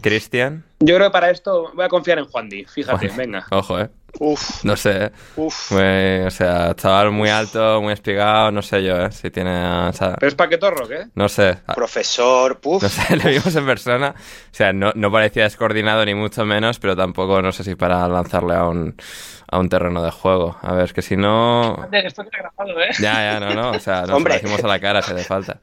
Cristian. Yo creo que para esto voy a confiar en Juan Di. Fíjate, venga. Ojo, ¿eh? Uf, No sé, ¿eh? uf. Muy- o sea, chaval muy alto, muy espigado, no sé yo, ¿eh? Si tiene... o sea, ¿Pero es paquetorro, qué? no sé. Profesor, puf. No sé, *laughs* lo vimos en persona. O sea, no, no parecía descoordinado ni mucho menos, pero tampoco no sé si para lanzarle a un, a un terreno de juego. A ver, es que si no... Esto queda grabado, ¿eh? Ya, ya, no, no. O sea, nos Hombre. lo decimos a la cara si hace falta.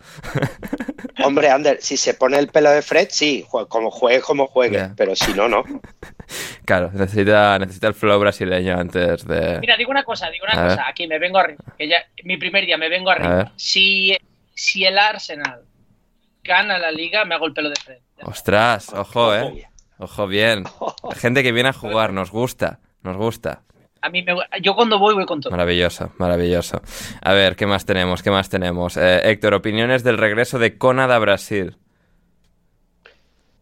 Hombre, Ander, si se pone el pelo de Fred, sí, como juegue, como juegue. Pero si no, no. *laughs* Claro, necesita, necesita el flow brasileño antes de... Mira, digo una cosa, digo A una ver. cosa. Aquí me vengo arriba. Que ya, mi primer día me vengo arriba. Si, si el Arsenal gana la liga, me hago el pelo de Fred. Ostras, ojo, eh. Ojo, bien. *laughs* Gente que viene a jugar, nos gusta, nos gusta. A mí me, yo cuando voy, voy con todo. Maravilloso, maravilloso. A ver, ¿qué más tenemos? ¿Qué más tenemos? Eh, Héctor, opiniones del regreso de Conad a Brasil.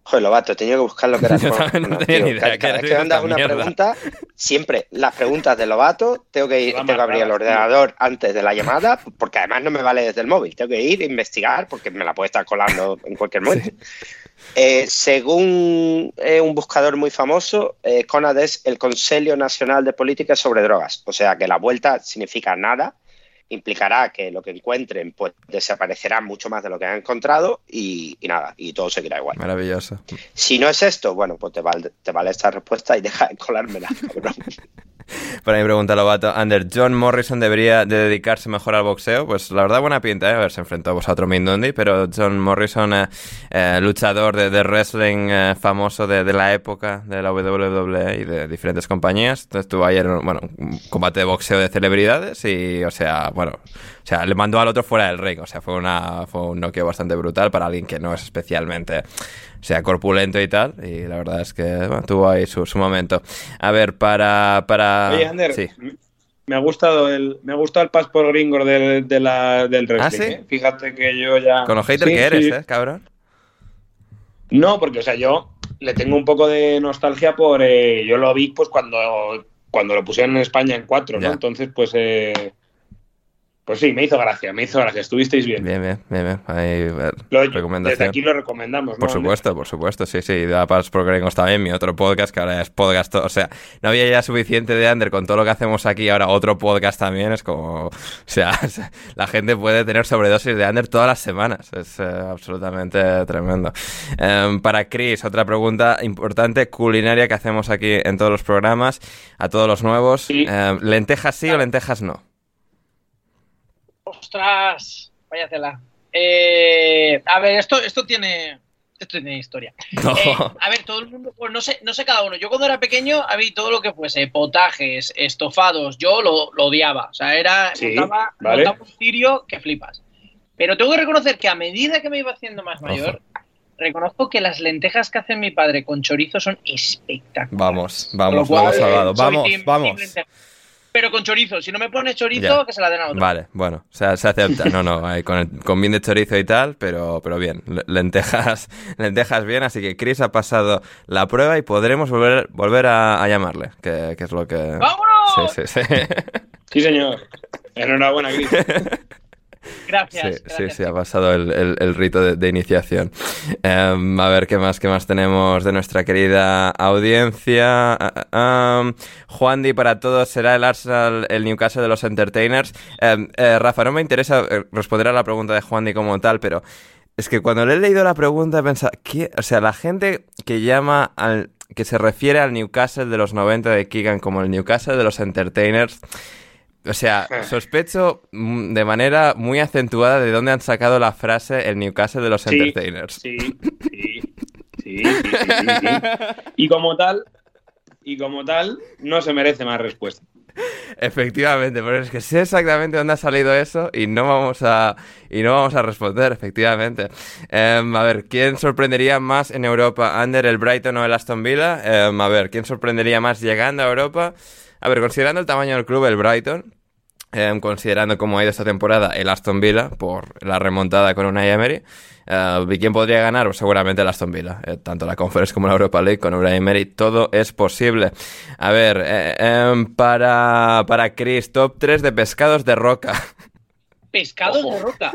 Joder, Lobato, he tenido que buscar lo que era. *laughs* No bueno, tenía tío, ni idea Cada, vez que me esta andas una mierda. pregunta, siempre las preguntas de Lobato, tengo que ir, tengo que abrir el ordenador antes de la llamada, porque además no me vale desde el móvil. Tengo que ir a investigar, porque me la puede estar colando en cualquier momento. Eh, según eh, un buscador muy famoso, eh, CONAD es el Consejo Nacional de Política sobre Drogas. O sea que la vuelta significa nada, implicará que lo que encuentren pues desaparecerá mucho más de lo que han encontrado y, y nada, y todo seguirá igual. Maravilloso. Si no es esto, bueno, pues te vale, te vale esta respuesta y deja de colármela, *laughs* cabrón. Para mi pregunta, Lobato, Ander, ¿John Morrison debería de dedicarse mejor al boxeo? Pues la verdad, buena pinta, ¿eh? A ver, se enfrentó pues, a otro Mindundi, pero John Morrison, eh, eh, luchador de, de wrestling eh, famoso de, de la época de la WWE y de diferentes compañías, estuvo ayer, bueno, un combate de boxeo de celebridades y, o sea, bueno, o sea, le mandó al otro fuera del ring, o sea, fue, una, fue un noqueo bastante brutal para alguien que no es especialmente o sea, corpulento y tal. Y la verdad es que bueno, tuvo ahí su, su momento. A ver, para. para... Oye, Ander, Sí. me ha gustado el, me ha gustado el pas por gringo del, de la, del wrestling. ¿Ah, sí? ¿eh? Fíjate que yo ya. Con lo hater Sí, que eres. ¿eh, cabrón? No, porque, o sea, yo le tengo un poco de nostalgia por. eh, yo lo vi, pues, cuando, cuando lo pusieron en España en cuatro, ¿no? Ya. Entonces, pues. eh, pues sí, me hizo gracia, me hizo gracia. Estuvisteis bien. Bien, bien, bien, bien. Ahí, eh, desde aquí lo recomendamos, ¿no? Por supuesto, por supuesto, sí, sí. Da Paz por Gringos también, mi otro podcast, que ahora es podcast. O sea, no había ya suficiente de Under con todo lo que hacemos aquí, ahora otro podcast también. Es como. O sea, *laughs* la gente puede tener sobredosis de Under todas las semanas. Es eh, absolutamente tremendo. Em, para Chris, otra pregunta importante, culinaria que hacemos aquí en todos los programas, a todos los nuevos. Sí. Em, ¿Lentejas sí o lentejas no? Ostras, vaya tela. Eh, a ver, esto, esto tiene. Esto tiene historia. *laughs* No. Eh, a ver, todo el mundo, pues no sé, no sé cada uno. Yo cuando era pequeño, había todo lo que fuese, potajes, estofados, yo lo, lo odiaba. O sea, era, Sí, montaba, vale. montaba un tirio que flipas. Pero tengo que reconocer que a medida que me iba haciendo más mayor, reconozco que las lentejas que hace mi padre con chorizo son espectaculares. Vamos, vamos, lo cual, Vamos, team- vamos. lentejas. Pero con chorizo, si no me pones chorizo, Ya. que se la den a otro. Vale, bueno, o sea, se acepta. No, no, con, el- con bien de chorizo y tal, pero, pero bien. Le- Lentejas, *laughs* lentejas bien, así que Chris ha pasado la prueba y podremos volver, volver a, a llamarle, que, que es lo que... ¡Vámonos! Sí, sí, sí. Sí, señor. Enhorabuena, Cris. *laughs* Gracias. Sí, gracias, sí, sí, ha pasado el, el- el rito de, de iniciación. Em, a ver, ¿qué más, qué más tenemos de nuestra querida audiencia? Um, Juan Di para todos, ¿será el Arsenal el Newcastle de los entertainers? Eh, Rafa, no me interesa eh, responder a la pregunta de Juan Di como tal, pero es que cuando le he leído la pregunta he pensado, ¿qué? O sea, la gente que llama al... que se refiere al Newcastle de los 90 de Keegan como el Newcastle de los entertainers... O sea, *laughs* sospecho mm, de manera muy acentuada de dónde han sacado la frase el Newcastle de los Sí, entertainers. Sí, sí, sí, sí, sí, sí, sí. *laughs* Y como tal, y como tal, no se merece más respuesta. Efectivamente, pero es que sé exactamente dónde ha salido eso y no vamos a y no vamos a responder, efectivamente. Em, a ver, ¿quién sorprendería más en Europa? ¿Under el Brighton o el Aston Villa? Em, a ver, ¿quién sorprendería más llegando a Europa? A ver, considerando el tamaño del club, el Brighton. Em, considerando cómo ha ido esta temporada el Aston Villa por la remontada con Unai Emery. ¿Y quién podría ganar? Pues seguramente el Aston Villa. Eh, tanto la Conference como la Europa League con Unai Emery, todo es posible. A ver, eh, em, para, para Chris, top 3 de pescados de roca. Pescados de roca.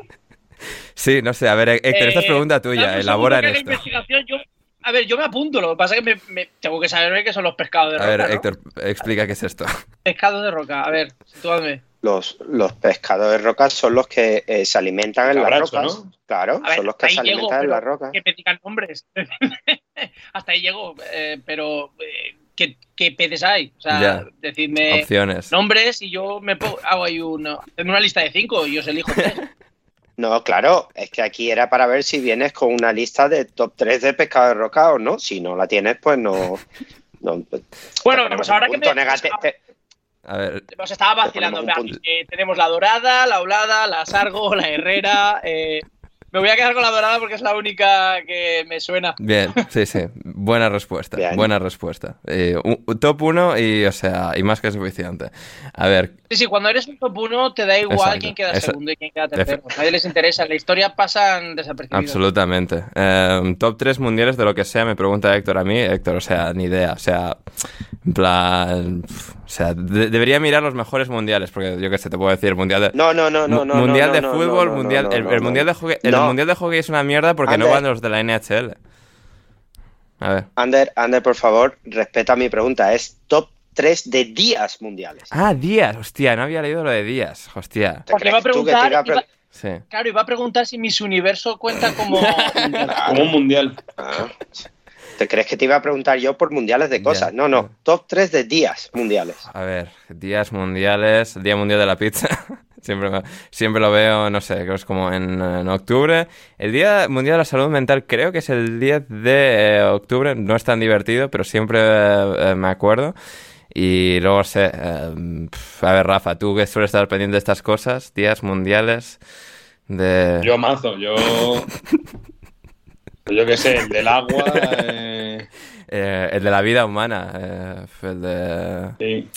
sí, no sé, a ver, Héctor, esta es pregunta tuya, elabora en esto. investigación, yo- a ver, yo me apunto, lo que pasa es que me, me- tengo que saber qué son los pescados de A roca. ver, ¿no? Héctor, explica qué es esto. Pescados de roca, a ver, sitúame. Los, los pescadores rocas son los que eh, se alimentan en las rocas. ¿no? Claro, ver, son los que se llego, alimentan en las rocas. Que me digan nombres. *laughs* Hasta ahí llego, eh, pero eh, ¿qué, qué peces hay? O sea, Ya. decidme Opciones. nombres y yo me pongo, hago ahí una, tengo una lista de cinco y os elijo tres. *laughs* No, claro, es que aquí era para ver si vienes con una lista de top 3 de pescado de roca o no. Si no la tienes, pues no. no pues, Bueno, pues ahora que me- negati- te- A ver, estaba vacilando. eh, tenemos la dorada, la olada, la sargo, la herrera. eh, me voy a quedar con la dorada porque es la única que me suena. bien, sí, sí, buena respuesta, Bien. buena respuesta. Eh, un- un top 1 y, o sea, y más que suficiente. A ver, Sí, sí, cuando eres un top 1 te da igual Exacto, quién queda eso- segundo y quién queda tercero. A nadie les interesa. En la historia pasan desapercibidos. Absolutamente. Eh, top 3 mundiales de lo que sea, me pregunta Héctor a mí. Héctor, o sea, ni idea. O sea, en plan. O sea, de- debería mirar los mejores mundiales, porque yo qué sé, te puedo decir, mundial de. No, no, no, no, no. mundial no, de no, fútbol, no, no, mundial. no, el, no, el no. mundial de hockey, el No. mundial de hockey es una mierda porque no Ander. van los de la NHL. A ver. Ander, Ander, por favor, respeta mi pregunta. Es top 3 de días mundiales. Ah, Díaz, hostia, no había leído lo de Díaz, hostia. ¿Te Porque iba a preguntar, iba a pre- iba- Sí. claro, iba a preguntar si Miss Universo cuenta como. *laughs* Como un mundial. Ah. ¿Te crees que te iba a preguntar yo por mundiales de cosas? Ya, no, no. Top 3 de días mundiales. A ver, días mundiales, Día Mundial de la Pizza. *laughs* siempre, siempre lo veo, no sé, creo que es como en, en octubre. El Día Mundial de la Salud Mental creo que es el 10 de eh, octubre. No es tan divertido, pero siempre eh, eh, me acuerdo. Y luego sé, eh, a ver, Rafa, tú que sueles estar pendiente de estas cosas, días mundiales de... Yo mazo, yo. *laughs* Yo qué sé, el del agua. eh, eh, el de la vida humana, eh, el de... sí.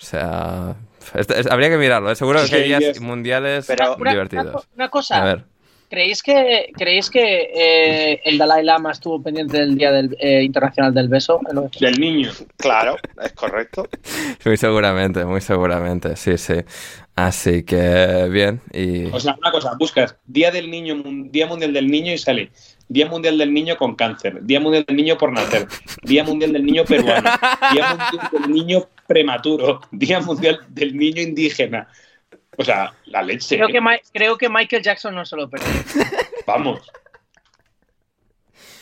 O sea, es- habría que mirarlo, ¿eh? seguro Sí, que hay días mundiales Pero- Una, una divertidos. co- una cosa, A ver. ¿Creéis que, ¿creéis que eh, el Dalai Lama estuvo pendiente del Día del, eh, Internacional del Beso? El- Del niño. Claro, es correcto. *laughs* Muy seguramente, muy seguramente, sí, sí. Así que bien, y O sea, una cosa, buscas Día del Niño, Día Mundial del Niño y sale Día Mundial del Niño con cáncer, Día Mundial del Niño por nacer, Día Mundial del Niño peruano, Día Mundial del Niño prematuro, Día Mundial del Niño indígena. O sea, la leche. Creo que, Mi- creo que Michael Jackson no se lo perdió. *laughs* Vamos.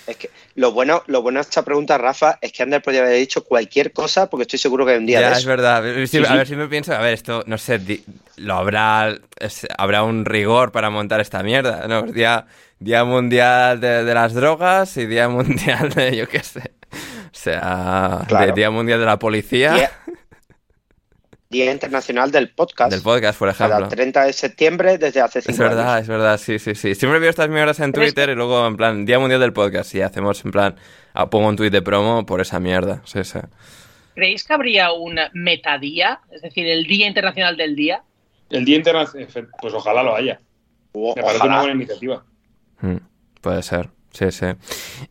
Es que lo bueno, lo bueno de esta pregunta, Rafa, es que Ander podría haber dicho cualquier cosa porque estoy seguro que hay un día ya de es eso. verdad. Sí, Sí, a sí. ver si me pienso, a ver, esto, no sé, lo habrá, es- habrá un rigor para montar esta mierda, ¿no? Día, día mundial de, de las drogas y día mundial de, *laughs* yo qué sé, o sea, Claro. de día mundial de la policía, Día Internacional del Podcast. del podcast, por Cada ejemplo. 30 de septiembre desde hace Es cinco verdad, años. es verdad, sí, sí, sí. Siempre veo estas mierdas en es Twitter y luego, en plan, Día Mundial del Podcast y hacemos, en plan, ah, pongo un tweet de promo por esa mierda. Sí, sí. ¿Creéis que habría un metadía? Es decir, el Día Internacional del Día. El Día Internacional, pues ojalá lo haya. O- Me parece una buena iniciativa. Mm, puede ser, sí, sí.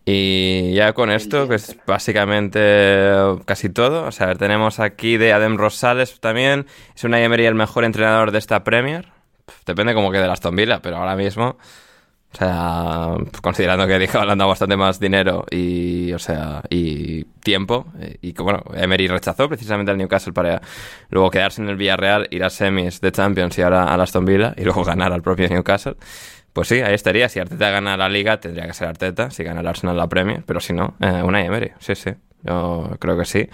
Y ya con esto, que es básicamente eh, casi todo. O sea, tenemos aquí de Adem Rosales también. Es una Emery el mejor entrenador de esta Premier. Depende como que de Aston Villa, pero ahora mismo... O sea, considerando que Dijo le han dado bastante más dinero y, o sea, y tiempo, eh, y que bueno, Emery rechazó precisamente al Newcastle para luego quedarse en el Villarreal, ir a semis de Champions y ahora al Aston Villa y luego ganar al propio Newcastle. Pues sí, ahí estaría. Si Arteta gana la Liga, tendría que ser Arteta. Si gana el Arsenal la Premier, pero si no, eh, una. Sí, sí. Yo creo que sí.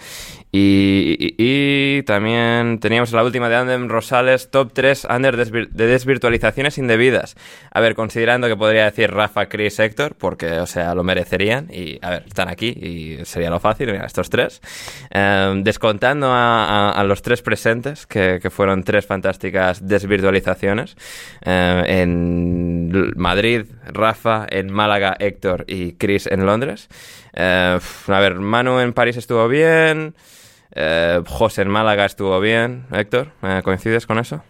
Y, también teníamos la última de Andem Rosales, top 3 under desvir- de desvirtualizaciones indebidas. A ver, considerando que podría decir Rafa, Chris, Héctor, porque, o sea, lo merecerían. Y, a ver, están aquí y sería lo fácil, mira, estos tres. Eh, descontando a, los tres presentes, que, fueron tres fantásticas desvirtualizaciones. eh, en Madrid, Rafa, en Málaga, Héctor y Chris en Londres. Eh, a ver, Manu en París estuvo bien. eh, José en Málaga estuvo bien. Héctor, eh, ¿coincides con eso?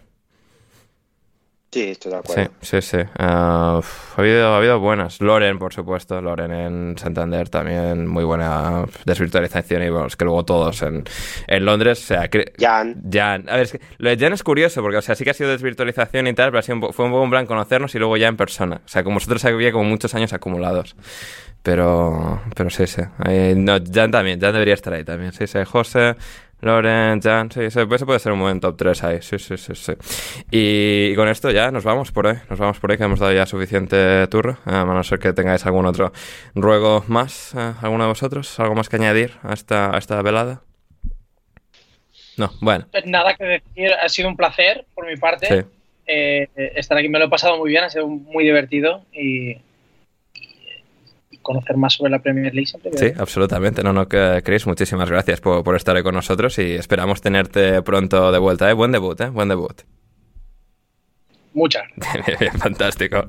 Sí, estoy de Sí, acuerdo. sí, sí. Ah, uf, ha, habido, ha habido buenas. Loren, por supuesto. Loren en Santander también. Muy buena desvirtualización. Y bueno, es que luego todos en, en Londres. O sea, Jan. Jan. A ver, es que lo de Jan es curioso porque, o sea, sí que ha sido desvirtualización y tal, pero ha sido un fue un poco en plan conocernos y luego ya en persona. O sea, como vosotros había como muchos años acumulados. Pero, pero sí, sí. No, Jan también. Jan debería estar ahí también. Sí, sí. José, Loren, Jan. Sí. Pues ese puede ser un buen top 3 ahí. Sí, sí, sí, sí. Y, y con esto ya nos vamos por ahí. Nos vamos por ahí que hemos dado ya suficiente turro. Eh, a no ser que tengáis algún otro ruego más. eh, ¿Alguno de vosotros? ¿Algo más que añadir a esta, a esta velada? No, bueno. Nada que decir, ha sido un placer por mi parte. Sí. Eh, estar aquí me lo he pasado muy bien, ha sido muy divertido y conocer más sobre la Premier League siempre. Sí, absolutamente. No, no, Chris, muchísimas gracias por, por estar con nosotros y esperamos tenerte pronto de vuelta. ¿eh? Buen debut, ¿eh? Buen debut. Muchas. *laughs* Fantástico.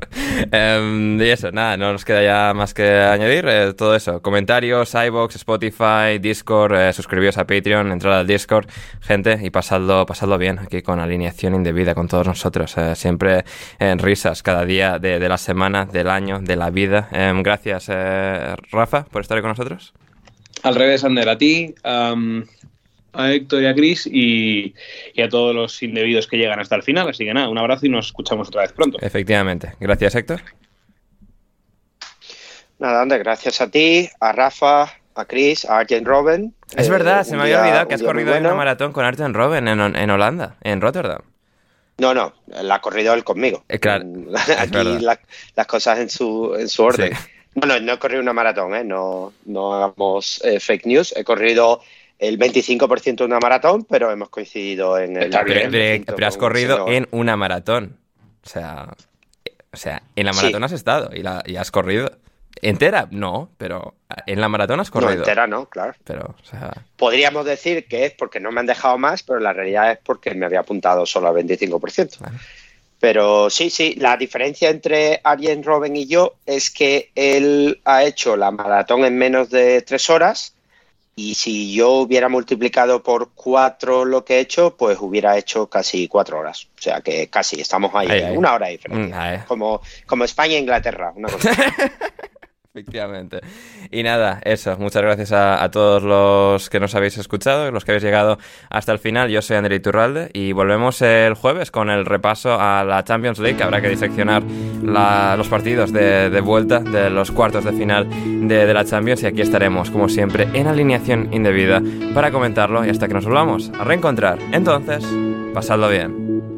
Em, y eso, nada, no nos queda ya más que añadir. eh, todo eso, comentarios, iBox, Spotify, Discord, eh, suscribíos a Patreon, entrad al Discord, gente, y pasadlo, pasadlo bien aquí con alineación indebida con todos nosotros. eh, siempre en risas, cada día de, de la semana, del año, de la vida. Em, gracias, eh, Rafa, por estar con nosotros. Al revés, Ander, a ti, a Héctor y a Chris y, y a todos los indebidos que llegan hasta el final. Así que nada, un abrazo y nos escuchamos otra vez pronto. Efectivamente. Gracias, Héctor. Nada, Ander, gracias a ti, a Rafa, a Chris, a Arjen Robben. Es Eh, verdad, se me había día- olvidado que has corrido bueno. una maratón con Arjen Robben en, en Holanda, en Rotterdam. No, no, la ha corrido él conmigo. Eh, claro, *laughs* Aquí la- las cosas en su, en su orden. Sí. Bueno, no he corrido una maratón, ¿eh? no, no hagamos eh, fake news. He corrido el 25% de una maratón, pero hemos coincidido en el... Pero, has corrido en una maratón. O sea, o sea en la maratón has estado y, la, y has corrido. ¿Entera? No, pero en la maratón has corrido. No, entera no, claro. Pero, o sea... Podríamos decir que es porque no me han dejado más, pero la realidad es porque me había apuntado solo al 25%. Pero sí, sí, la diferencia entre Arjen Robben y yo es que él ha hecho la maratón en menos de tres horas y si yo hubiera multiplicado por cuatro lo que he hecho, pues hubiera hecho casi cuatro horas. O sea que casi estamos ahí, una hora de diferencia. Mm, como, como España e Inglaterra, una cosa. *laughs* Efectivamente. Y nada, eso. Muchas gracias a, todos los que nos habéis escuchado, los que habéis llegado hasta el final. Yo soy André Iturralde y volvemos el jueves con el repaso a la Champions League. Habrá que diseccionar los partidos de, vuelta de los cuartos de final de, de la Champions. Y aquí estaremos, como siempre, en alineación indebida para comentarlo y hasta que nos volvamos a reencontrar. Entonces, pasadlo bien.